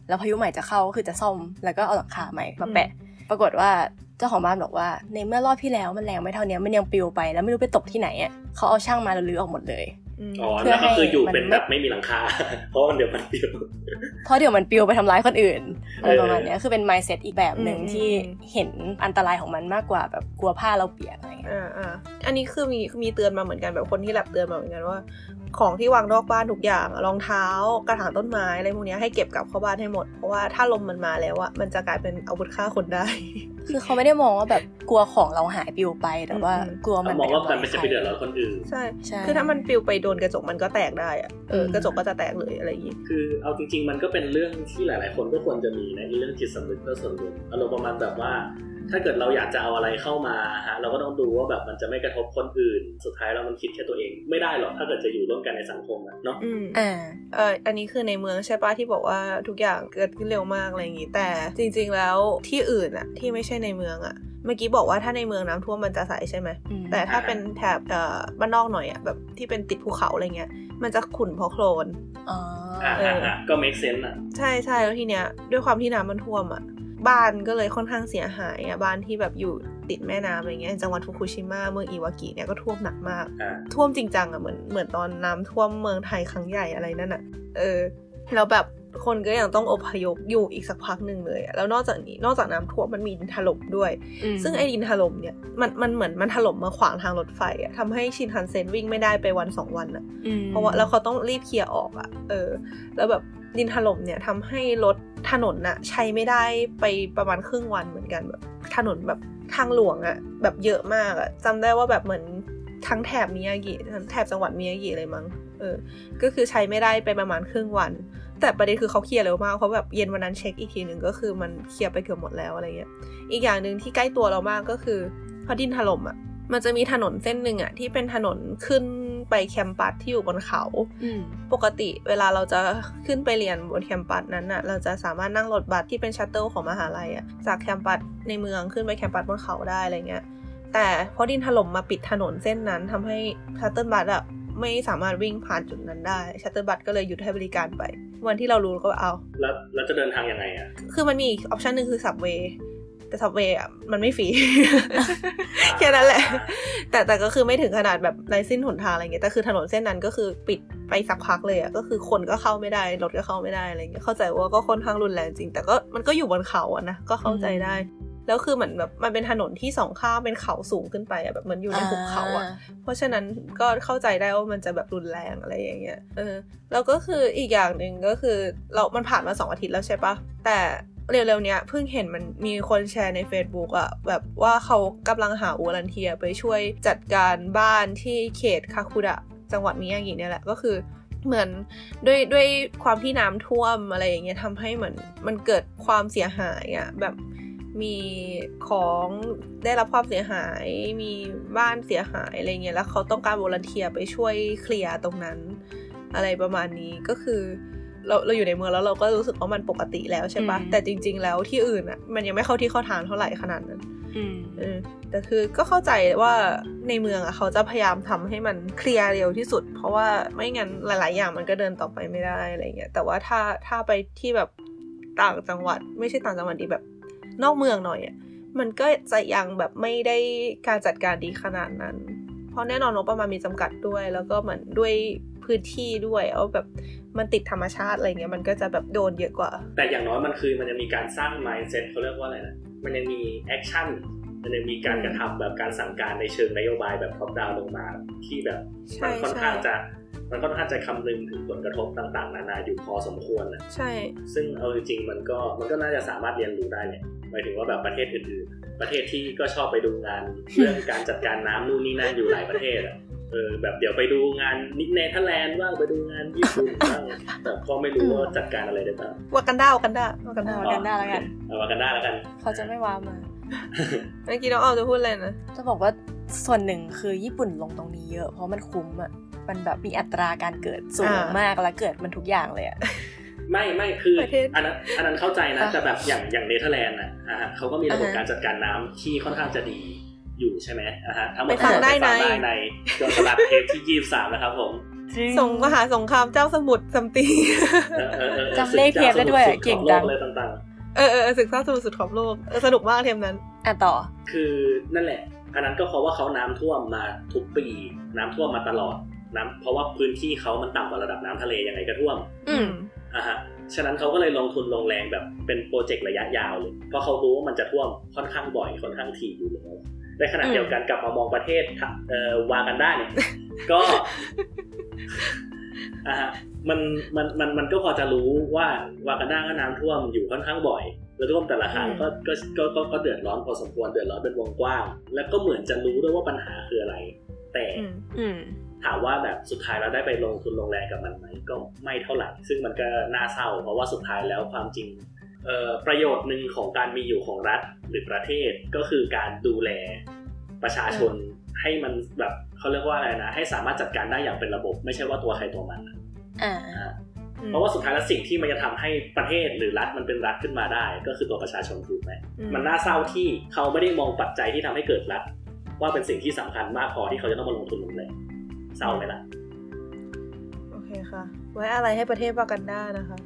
แล้วพายุใหม่จะเข้าก็คือจะซ่อมแล้วก็เอาหลังคาใหม่มาแปะ ปรากฏว่าเจ้าของบ้านบอกว่า ในเมื่อรอบที่แล้วมันแรงไม่เท่านี้มันยังปลิวไปแล้วไม่รู้ไปตกที่ไหนอะเขาเอาช่างมาแล้วรื้อออกหมดเลยอ๋อเพื่อแล้วก็คืออยู่ให้มันเป็นแบบไม่มีหลังคา เพราะว่าเดี๋ยวมันเดียวเพราะเดี๋ยวมันปลิวไปทำร้ายคนอื่นอะไรเออประมาณเนี้ยคือเป็น mindset อีกแบบหนึ่งอืมที่อืมเห็นอันตรายของมันมากกว่าแบบกลัวผ้าเราเปียกอะไรเงี้ยอ่าอ่าอันนี้คือมีมีเตือนมาเหมือนกันแบบคนที่แลบเตือนมาเหมือนกันว่า ของที่วางนอกบ้านทุกอย่างรองเท้ากระถางต้นไม้อะไรพวกเนี้ยให้เก็บกลับเข้าบ้านให้หมด เพราะว่าถ้าลมมันมาแล้วอะมันจะกลายเป็นอาวุธฆ่าคนได้ คือเขาไม่ได้มองว่าแบบกลัวของเราหายปลิวไปแต่ว่าอืมกลัวมันมองว่าไปมันทำร้ยจะไปเดือดร้อนคนอื่นใช่ใช่คือถ้ามันปลิวไปโดนกระจกมันก็แตกได้อะเอออมกระจกก็จะแตกเลยอะไรอย่างงี้คือเอาจริง ๆ มันก็เป็นเรื่องที่หลาย ๆ คนก็ควรจะมีนะไอ้เรื่องจิตสำนึกเพื่อส่วนรวมอารมณ์ประมาณแบบว่า ถ้าเกิดเราอยากจะเอาอะไรเข้ามาฮะเราก็ต้องดูว่าแบบมันจะไม่กระทบคนอื่น สุดท้ายแล้วมันคิดแค่ตัวเองไม่ได้หรอกถ้าเกิดจะอยู่ร่วมกันในสังคมอะเนาะอืมอ่าเอออันนี้คือในเมืองใช่ปะที่บอกว่าทุกอย่างเกิดขึ้นเร็วมากอะไรอย่างงี้ แต่จริง ๆ แล้วที่อื่นอะที่ไม่ใช่ในเมืองอะเมื่อกี้บอกว่าถ้าในเมืองน้ำท่วมมันจะใสใช่ไหมอืมแต่ถ้าเป็นแถบเอ่อบ้านนอกหน่อยอะแบบที่เป็นติดภูเขาอะไรเงี้ยมันจะขุ่นเพราะโคลนอ๋ออ่าเอออ่อ่าก็ make sense อะใช่ใช่แล้วทีเนี้ยด้วยความที่น้ำมันท่วมอะ บ้านก็เลยค่อนข้างเสียหายอะบ้านที่แบบอยู่ติดแม่น้ำอะไรเงี้ยจังหวัดฟุกุชิมะเมืองอิวากิเนี่ยก็ท่วมหนักมากอ่าท่วมจริงจังอะเหมือนเหมือนตอนน้ำท่วมเมืองไทยครั้งใหญ่อะไรนั่นอะเออแล้วแบบคนก็ยังต้องอพยพอยู่อีกสักพักหนึ่งเลยอะแล้วนอกจากนี้นอกจากน้ำท่วมมันมีดินถล่มด้วยอืมซึ่งไอ้ดินถล่มเนี่ยมันมันเหมือนมันถล่มมาขวางทางรถไฟอะทำให้ชินคันเซ็นวิ่งไม่ได้ไปวันสองวันอะอืมเพราะว่าแล้วเขาต้องรีบเคลียร์ออกอะเออ แล้วแบบ ดินถล่มเนี่ยทำให้รถถนนน่ะใช้ไม่ได้ไปประมาณครึ่งวันเหมือนกันแบบถนนแบบทางหลวงอะแบบเยอะมากอะจำได้ว่าแบบเหมือนทั้งแถบมิยากิแถบจังหวัดมิยากิเลยมั้งเออ ก็คือใช้ไม่ได้ไปประมาณครึ่งวัน แต่ประเด็นคือเขาเคลียร์เร็วมากเพราะแบบเย็นวันนั้นเช็คอีกทีหนึ่งก็คือมันเคลียร์ไปเกือบหมดแล้วอะไรเงี้ย อีกอย่างหนึ่งที่ใกล้ตัวเรามากก็คือพอดินถล่มอะ มันจะมีถนนเส้นหนึ่งอะที่เป็นถนนขึ้นไป campus ที่อยู่บนเขาอืมปกติเวลาเราจะขึ้นไปเรียนบน campus นั้นน่ะเราจะสามารถนั่งรถบัสที่เป็น shuttle ของมหาลัยอะจาก campus ในเมืองขึ้นไป campus บนเขาได้อะไรเงี้ย แต่เพราะดินถล่มมาปิดถนนเส้นนั้นทำให้ shuttle bus อะไม่สามารถวิ่งผ่านจุดนั้นได้ shuttle bus ก็เลยหยุดให้บริการไป วันที่เรารู้ก็เอา แล้วแล้วจะเดินทางยังไงอะคือมันมีอีก option หนึ่งคือ subway แต่ subway อะมันไม่ฟรีแค่นั้นแหละ แต่แต่ก็คือไม่ถึงขนาดแบบไรสิ้นหนทางอะไรเงี้ยแต่คือถนนเส้นนั้นก็คือปิดไปสักพักเลยอะก็คือคนก็เข้าไม่ได้รถก็เข้าไม่ได้อะไรเงี้ยเข้าใจว่าก็ค่อนข้างรุนแรงจริง แต่ก็มันก็อยู่บนเขาอะนะก็เข้าใจได้แล้วคือเหมือนแบบมันเป็นถนนที่สองข้างเป็นเขาสูงขึ้นไปอะแบบเหมือนอยู่ในหุบเขาอะเพราะฉะนั้นก็เข้าใจได้ว่ามันจะแบบรุนแรงอะไรอย่างเงี้ยเออแล้วก็คืออีกอย่างหนึ่งก็คือเรา มันผ่านมาสองอาทิตย์แล้วใช่ปะแต่ เร็วๆเนี้ยเพิ่งเห็นมันมีคนแชร์ใน Facebook อะแบบว่าเขากำลังหาวอลันเทียไปช่วยจัดการบ้านที่เขตคาคุดะจังหวัดมิยากิเนี่ยแหละก็คือเหมือนด้วยด้วยความที่น้ำท่วมอะไรอย่างเงี้ยทำให้เหมือนมันเกิดความเสียหายอะแบบมีของได้รับความเสียหาย มีบ้านเสียหายอะไรเงี้ยแล้วเขาต้องการวอลันเทียไปช่วยเคลียร์ตรงนั้น อะไรประมาณนี้ก็คือ เราเราอยู่ในเมืองแล้วเราก็รู้สึกว่ามันปกติแล้วใช่ปะอืมแต่จริง ๆ แล้วที่อื่นอะมันยังไม่เข้าที่เข้าทางเท่าไหร่ขนาดนั้นอืมเออแต่คือก็เข้าใจว่าในเมืองอะเขาจะพยายามทำให้มันเคลียร์เร็วที่สุด เพราะว่าไม่งั้นหลาย ๆ อย่างมันก็เดินต่อไปไม่ได้อะไรเงี้ยแต่ว่าถ้าถ้าไปที่แบบต่างจังหวัด ไม่ใช่ต่างจังหวัดดีแบบ นอกเมืองหน่อยอะมันก็จะยังแบบไม่ได้การจัดการดีขนาดนั้น เพราะแน่นอนงบประมาณมีจำกัดด้วย แล้วก็เหมือนด้วย พื้นที่ด้วยเอาแบบมันติดธรรมชาติอะไรเงี้ยมันก็จะแบบโดนเยอะกว่า แต่อย่างน้อยมันคือมันยังมีการสร้าง mindset เขาเรียกว่าอะไรนะมันยังมี action มันยังมีการกระทำแบบการสั่งการในเชิงนโยบายแบบ top down ลงมาที่แบบใช่มันค่อนข้างใช่จะมันค่อนข้างจะคำนึงถึงผลกระทบต่างๆ นานาอยู่พอสมควรนะใช่ ซึ่งเอาจริงๆมันก็มันก็น่าจะสามารถเรียนรู้ได้เนี่ยหมายถึงว่าแบบประเทศอื่นๆ ประเทศที่ก็ชอบไปดูงาน เรื่องการจัดการน้ำนู่นนี่นั่นอยู่หลายประเทศอะ เออแบบเดี๋ยวไปดูงานนิเนเธอร์แลนด์บ้างไปดูงานญี่ปุ่นบ้างแต่ก็ไม่รู้ว่าจัดการอะไรได้บ้างวากันดาวากันดาวากันดาวากันดาแล้วกันเอาวากันด้าแล้วกัน เขาจะไม่ว้ามาเมื่อกี้น้องเอาจะพูดอะไรนะจะบอกว่าส่วนหนึ่งคือญี่ปุ่นลงตรงนี้เยอะ เพราะมันคุ้มอะมันแบบมีอัตราการเกิดสูงอ่ามมากแล้วเกิดมันทุกอย่างเลยอะไม่ไม่คือประเทศอันนั้นอันนั้นเข้าใจนะอะแต่แบบอย่างอย่างเนเธอร์แลนด์นะอะฮะเขาก็มีระบบอ่าฮะการจัดการน้ำที่ค่อนข้างจะดี อยู่ใช่ไหมอะฮะทั้งหมไปดฟังได้ไปฟังในได้ในโดนสลัดเทปที่ยี่สามนะครับผมส่งมหาสงครามเจ้าสมุทรซัมติงเออเออออจำเลขเทปได้ด้วยศึเก่งจ้าจังสมุทรสุดของโลกเลยต่างเออเออเออศึกษาสมุทรสุดขอบโลกเออสนุกมากเทมนั้นอะต่อๆคือนั่นแหละ อันนั้นก็เพราะว่าเขาน้ำท่วมมาทุกปี น้ำท่วมมาตลอดน้ำเพราะว่าพื้นที่เขามันต่ำกว่าระดับน้ำทะเลยังไงก็ท่วม อืมอะฮะฉะนั้นเขาก็เลยลงทุนลงแรงแบบเป็นโปรเจกต์ระยะยาวเลย เพราะเขารู้ว่ามันจะท่วมค่อนข้างบ่อยค่อนข้างถี่อยู่แล้ว ในขณะอืมเดียวกันกลับมามองประเทศเอ่อวากันได้เนี่ยก็อะฮะมันมันมันมันก็พอจะรู้ว่าวากันด้าก็น้ำท่วมอยู่ค่อนข้างบ่อย แล้วท่วมแต่ละครั้งก็ก็ก็ก็ก็เดือดร้อนพอสมควรเดือดร้อนเป็นวงกว้าง แล้วก็เหมือนจะรู้ด้วยว่าปัญหาคืออะไร แต่อืมอืมถามว่าแบบสุดท้ายเราได้ไปลงทุนลงแรงกับมันไหมก็ไม่เท่าไหร่ ซึ่งมันก็น่าเศร้าเพราะว่าสุดท้ายแล้วความจริงเอ่อ ประโยชน์หนึ่งของการมีอยู่ของรัฐหรือประเทศก็คือการดูแลประชาชนให้มันแบบเขาเรียกว่าอะไรนะ ให้สามารถจัดการได้อย่างเป็นระบบ ไม่ใช่ว่าตัวใครตัวมันอ่าอ่าเพราะว่าสุดท้ายแล้วสิ่งที่มันจะทำให้ประเทศหรือรัฐมันเป็นรัฐขึ้นมาได้ ก็คือตัวประชาชนถูกไหมอืมมันน่าเศร้าที่เขาไม่ได้มองปัจจัยที่ทำให้เกิดรัฐ ว่าเป็นสิ่งที่สำคัญมากพอที่เขาจะต้องมาลงทุนลงแรงเศร้าไหมล่ะโอเคค่ะ ไว้อะไรให้ประเทศวากันดานะคะ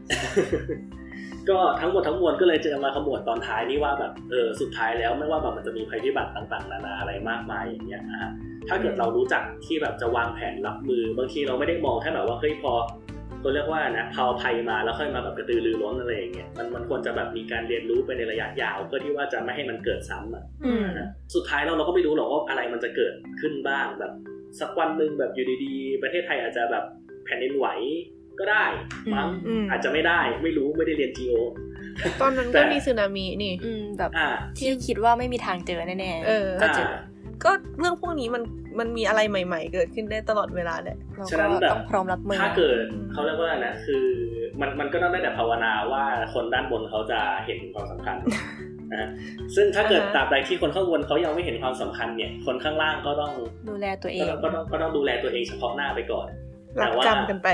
ก็ทั้งหมดทั้งมวลก็เลยจะมาขมวดตอนท้ายนี่ว่าแบบเออสุดท้ายแล้วไม่ว่าแบบมันจะมีภัยพิบัติต่างๆ นานาอะไรมากมายอย่างเงี้ยนะฮะถ้าเกิดเรารู้จักที่แบบจะวางแผนรับมือบางทีเราไม่ได้มองแค่แบบว่าเฮ้ยพอก็เรียกว่านะพาวภัยมาแล้วค่อยมาแบบกระตือรือร้นอะไรอย่างเงี้ยมันมันควรจะแบบมีการเรียนรู้ไปในระยะยาวเพื่อที่ว่าจะไม่ให้มันเกิดซ้ำอะอืมนะสุดท้ายเราเราก็ไม่รู้หรอกว่าอะไรมันจะเกิดขึ้นบ้างแบบ สักวันหนึ่งแบบอยู่ดีๆ ประเทศไทยอาจจะแบบแผ่นดินไหว ก็ได้มั้งอืมอาจจะไม่ได้ไม่รู้ไม่ได้เรียน geo ตอนนั้นแต่ก็มีสึนามินี่อืมแบบอ่าที่คิดว่าไม่มีทางเจอแน่ๆเออก็เจอก็เรื่องพวกนี้มันมันมีอะไรใหม่ ๆ เกิดขึ้นได้ตลอดเวลาแหละเราฉะก็นั้นแบบต้องพร้อมรับมือถ้าเกิดเขาเรียกว่าอะไรนะคือ มันมันก็ต้องได้แต่ภาวนาว่าคนด้านบนเขาจะเห็นความสำคัญนะซึ่งถ้าเกิดอ่าฮะตราบใดที่คนข้างบนเขายังไม่เห็นความสำคัญเนี่ย คนข้างล่างก็ต้องดูแลตัวเอก็งต้องก็ต้องก็ต้องดูแลตัวเองเฉพาะหน้าไปก่อนรัแต่กว่าจำกันไป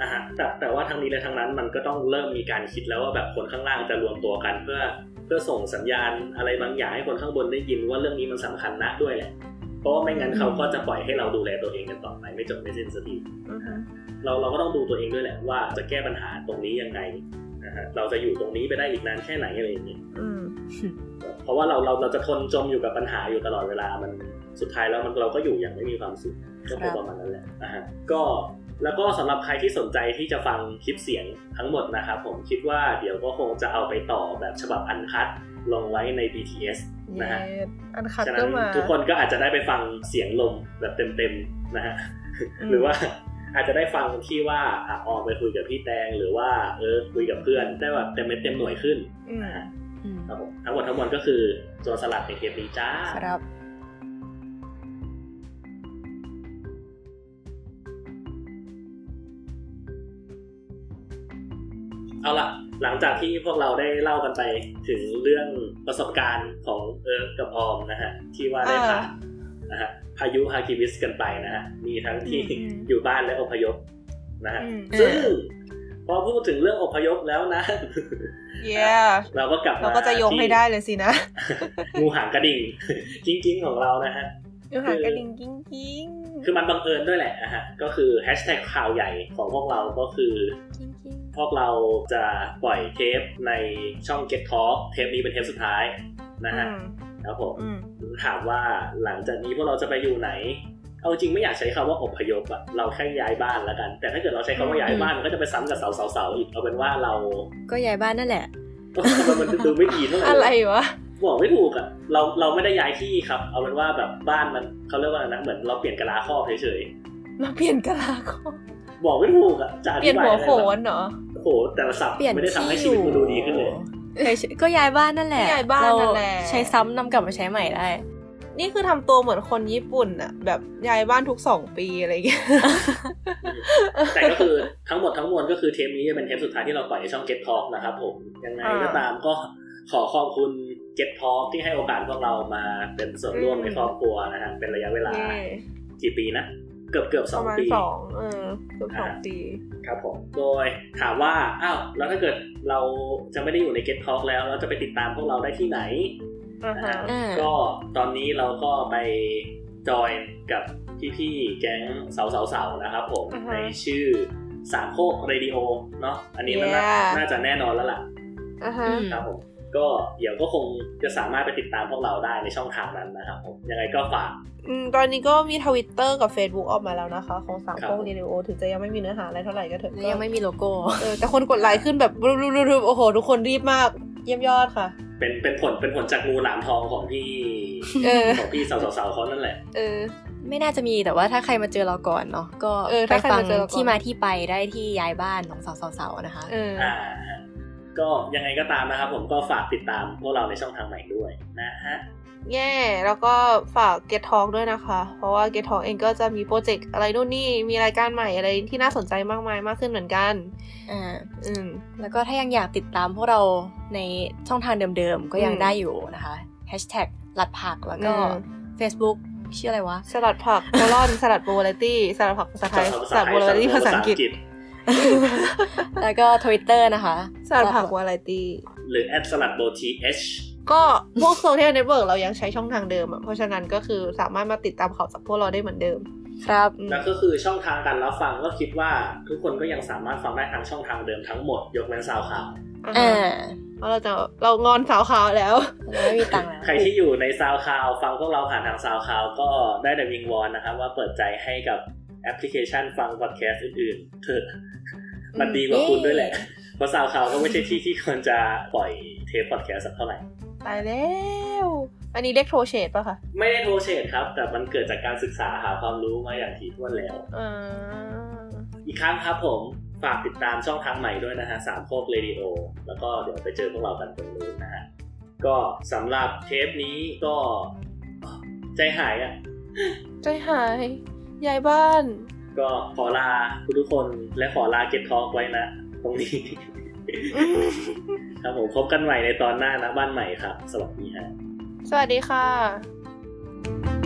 นะฮะแต่แต่ว่าทั้งนี้และทั้งนั้นมันก็ต้องเริ่มมีการคิดแล้วว่าแบบคนข้างล่างจะรวมตัวกันเพื่อเพื่อส่งสัญญาณอะไรบางอย่างให้คนข้างบนได้ยินว่าเรื่องนี้มันสำคัญนะด้วยแหละ เพราะว่าไม่งั้นเขาก็จะปล่อยให้เราดูแลตัวเองกันต่อไปไม่จบไม่สิ้นสักทีอือฮึเราเราก็ต้องดูตัวเองด้วยแหละว่าจะแก้ปัญหาตรงนี้ยังไงนะฮะเราจะอยู่ตรงนี้ไปได้อีกนานแค่ไหนอะไรอย่างเงี้ยอืมเพราะว่าเราเราเราจะทนจมอยู่กับปัญหาอยู่ตลอดเวลามันสุดท้ายแล้วมันเราก็อยู่อย่างไม่มีความสุขก็คงประมาณนั้นแหละนะฮะก็ แล้วก็สำหรับใครที่สนใจที่จะฟังคลิปเสียงทั้งหมดนะครับผมคิดว่าเดี๋ยวก็คงจะเอาไปต่อแบบฉบับอันคัดลงไว้ใน BTS นะฮะเย้อันคัดฉะนั้ก็นมาทุกคนก็อาจจะได้ไปฟังเสียงลมแบบเต็มๆนะฮะอืมหรือว่าอาจจะได้ฟังที่ว่าอะออกไปคุยกับพี่แตงหรือว่าเออคุยกับเพื่อนได้แบบเต็มเม็ดเต็มหน่วยขึ้นอืมนะฮะอืมครับผมทั้งหมดทั้งมวลก็คือโจรสลัดในเทปนี้จ้าครับ เอาล่ะหลังจากที่พวกเราได้เล่ากันไปถึงเรื่องประสบการณ์ของเอิร์กกับออมนะฮะที่ว่าได้ผ่านนะฮะพายุฮากิบิสกันไปนะฮะมีทั้งที่อืมอยู่บ้านและอพยพนะฮะอืมซึ่งพอพูดถึงเรื่องอพยพแล้วนะเย้เราก็กลับมาเราก็จะโยงให้ได้เลยสินะงูหางกระดิ่งจริงๆของเรานะฮะดูหางกระดิ่งกิ้งกิ้งคือมันบังเอิญด้วยแหละนะฮะก็คือแฮชแท็กข่าวใหญ่ของพวกเราก็คือ พวกเราจะปล่อยเทปในช่อง Get Talk เทปนี้เป็นเทปสุดท้ายนะฮะอืมครับผมอืมถามว่าหลังจากนี้พวกเราจะไปอยู่ไหน เอาจริงไม่อยากใช้คำว่าอพยพอะเราแค่ย้ายบ้านแล้วกัน แต่ถ้าเกิดเราใช้คำว่าย้ายบ้านมันก็จะไปซ้ำกับเสาเสาเสาอีกเอาเป็นว่าเรา ก็ย้ายบ้านนั่นแหละมันดูไม่ดีเท่าไหร่อะไรวะบอกไม่ถูกอะเราเราไม่ได้ย้ายที่ครับ เอาเป็นว่าแบบบ้านมันเขาเรียกว่าอะไรนะเหมือนเราเปลี่ยนกะลาครอบเฉยมาเปลี่ยนกะลาคอๆ บอกไม่ถูกอะจะอเปลี่ธิยนบายหัวอะไรโขแบบนเหรอโอ้โหแต่ละศัพท์เปลี่ยนไม่ได้ทำให้ที่ชีวิตอยู่กูดูดีขึ้นเลยเฉยๆก็ย้ายบ้านนั่นแหละย้ายบ้านนั่นแหละเราใช้ซ้ำนำกลับมาใช้ใหม่ได้ นี่คือทำตัวเหมือนคนญี่ปุ่นอะแบบย้ายบ้านทุกสองปีอะไรอย่างเงี้ยแต่ก็คือทั้งหมดทั้งมวลก็คือเทปนี้จะเป็นเทปสุดท้ายที่เราปล่อยในช่อง Get Talk นะครับผมยังไงอ่าก็ตามก็ขอขอบคุณ Get Talk ที่ให้โอกาสพวกเรามาเป็นส่วนร่วมอืมในครอบครัวนะฮะเป็นระยะเวลาเย่กี่ปีนะ เกือบเกือบปสองระมาณปีสองเออเกือบสองปี ครับผม โดยถามว่า อ้าว แล้วถ้าเกิดเราจะไม่ได้อยู่ใน Get Talk แล้ว เราจะไปติดตามพวกเราได้ที่ไหนอ่าฮะอ่าก็ตอนนี้เราก็ไปจอยกับพี่ๆแก๊งเสาเสาเสาๆนะครับผมอือฮะในชื่อสามโคกเรดิโอเนาะ อันนี้มันน่า Yeah น่าจะแน่นอนแล้วล่ะอ่าฮะครับผม ก็เดี๋ยวก็คงจะสามารถไปติดตามพวกเราได้ในช่องทางนั้นนะครับผมยังไงก็ฝากอืมตอนนี้ก็มีทวิตเตอร์กับ Facebook ออกมาแล้วนะคะ ของสามครับโคกเรดิโอถึงจะยังไม่มีเนื้อหาอะไรเท่าไหร่ก็เถอะแล้วยังไม่มีโลโก้เออแต่คนกดไลค์ขึ้นแบบรูปๆๆๆโอ้โห ทุกคนรีบมาก เยี่ยมยอดค่ะ เป็นเป็นผลเป็นผลจากงูหลามทองของพี่เออของพี่สาวสาวๆเขานั่นแหละ เออ ไม่น่าจะมีแต่ว่าถ้าใครมาเจอเราก่อนเนาะก็เออไปถ้าใครฟังมาเจอเราก่อนที่มาที่ไปได้ที่ย้ายบ้านของสาวๆๆนะคะ เอออ่า ก็ยังไงก็ตามนะครับผมก็ฝากติดตามพวกเราในช่องทางใหม่ด้วยนะฮะแย่แล้วก็ฝาก Get Talk ด้วยนะคะ เพราะว่า Get Talk เองก็จะมีโปรเจกต์อะไรนู่นนี่ มีรายการใหม่อะไรที่น่าสนใจมากมายมากขึ้นเหมือนกัน อ่า อืม แล้วก็ถ้ายังอยากติดตามพวกเราในช่องทางเดิมๆ ก็ยังอืมได้อยู่นะคะแฮชแท็กหลัดผักแล้วก็อืม Facebook ชื่ออะไรวะ สลัดผักโคลอนสลัดโบเลตี้สลัดผักภาษาไทยสลัดโบเลตี้ภาษาอังกฤษ แล้วก็ Twitter นะคะสลัดผักวาไรตี้หรือ at SaladBowlTHก็พวกโซเชียลเน็ตเวิร์กเรายังใช้ช่องทางเดิมอะเพราะฉะนั้นก็คือสามารถมาติดตามข่าวจากพวกเราได้เหมือนเดิม ครับแล้วก็คือช่องทางการรับฟังก็คิดว่าทุกคนก็ยังสามารถฟังได้ทางช่องทางเดิมทั้งหมด ยกเว้นซาวข่าวอ่าเพราะเราจะเรางอนสาวขาวแล้วเราไม่มีตังค์แล้วใครที่อยู่ในซาวข่าว ฟังพวกเราผ่านทางซาวข่าวก็ได้แต่วิงวอนนะครับว่าเปิดใจให้กับ แอปพลิเคชันฟังพอดแคสต์อื่นๆเถอะมันดีกว่าคุณด้วยแหละ เพราะ SoundCloud ก็ไม่ใช่ที่ที่ควรจะปล่อยเทปพอดแคสต์สักเท่าไหร่ ตายแล้ว อันนี้เรียก throw shade ป่ะคะ ไม่ได้ throw shade ครับ แต่มันเกิดจากการศึกษาหาความรู้มาอย่างถี่ถ้วนแล้วอ่าอีกครั้งครับผมฝากติดตามช่องทางใหม่ด้วยนะฮะสามโคกเรดิโอแล้วก็เดี๋ยวไปเจอพวกเรากันตรงนู้นนะฮะก็สำหรับเทปนี้ก็ใจหายอะใจหาย ยายบ้าน ก็ขอลาทุกๆคนและขอลาเก็ตทอกไว้นะ ตรงนี้ ครับผมพบกันใหม่ในตอนหน้านะบ้านใหม่ครับ สวัสดีฮะสวัสดีค่ะ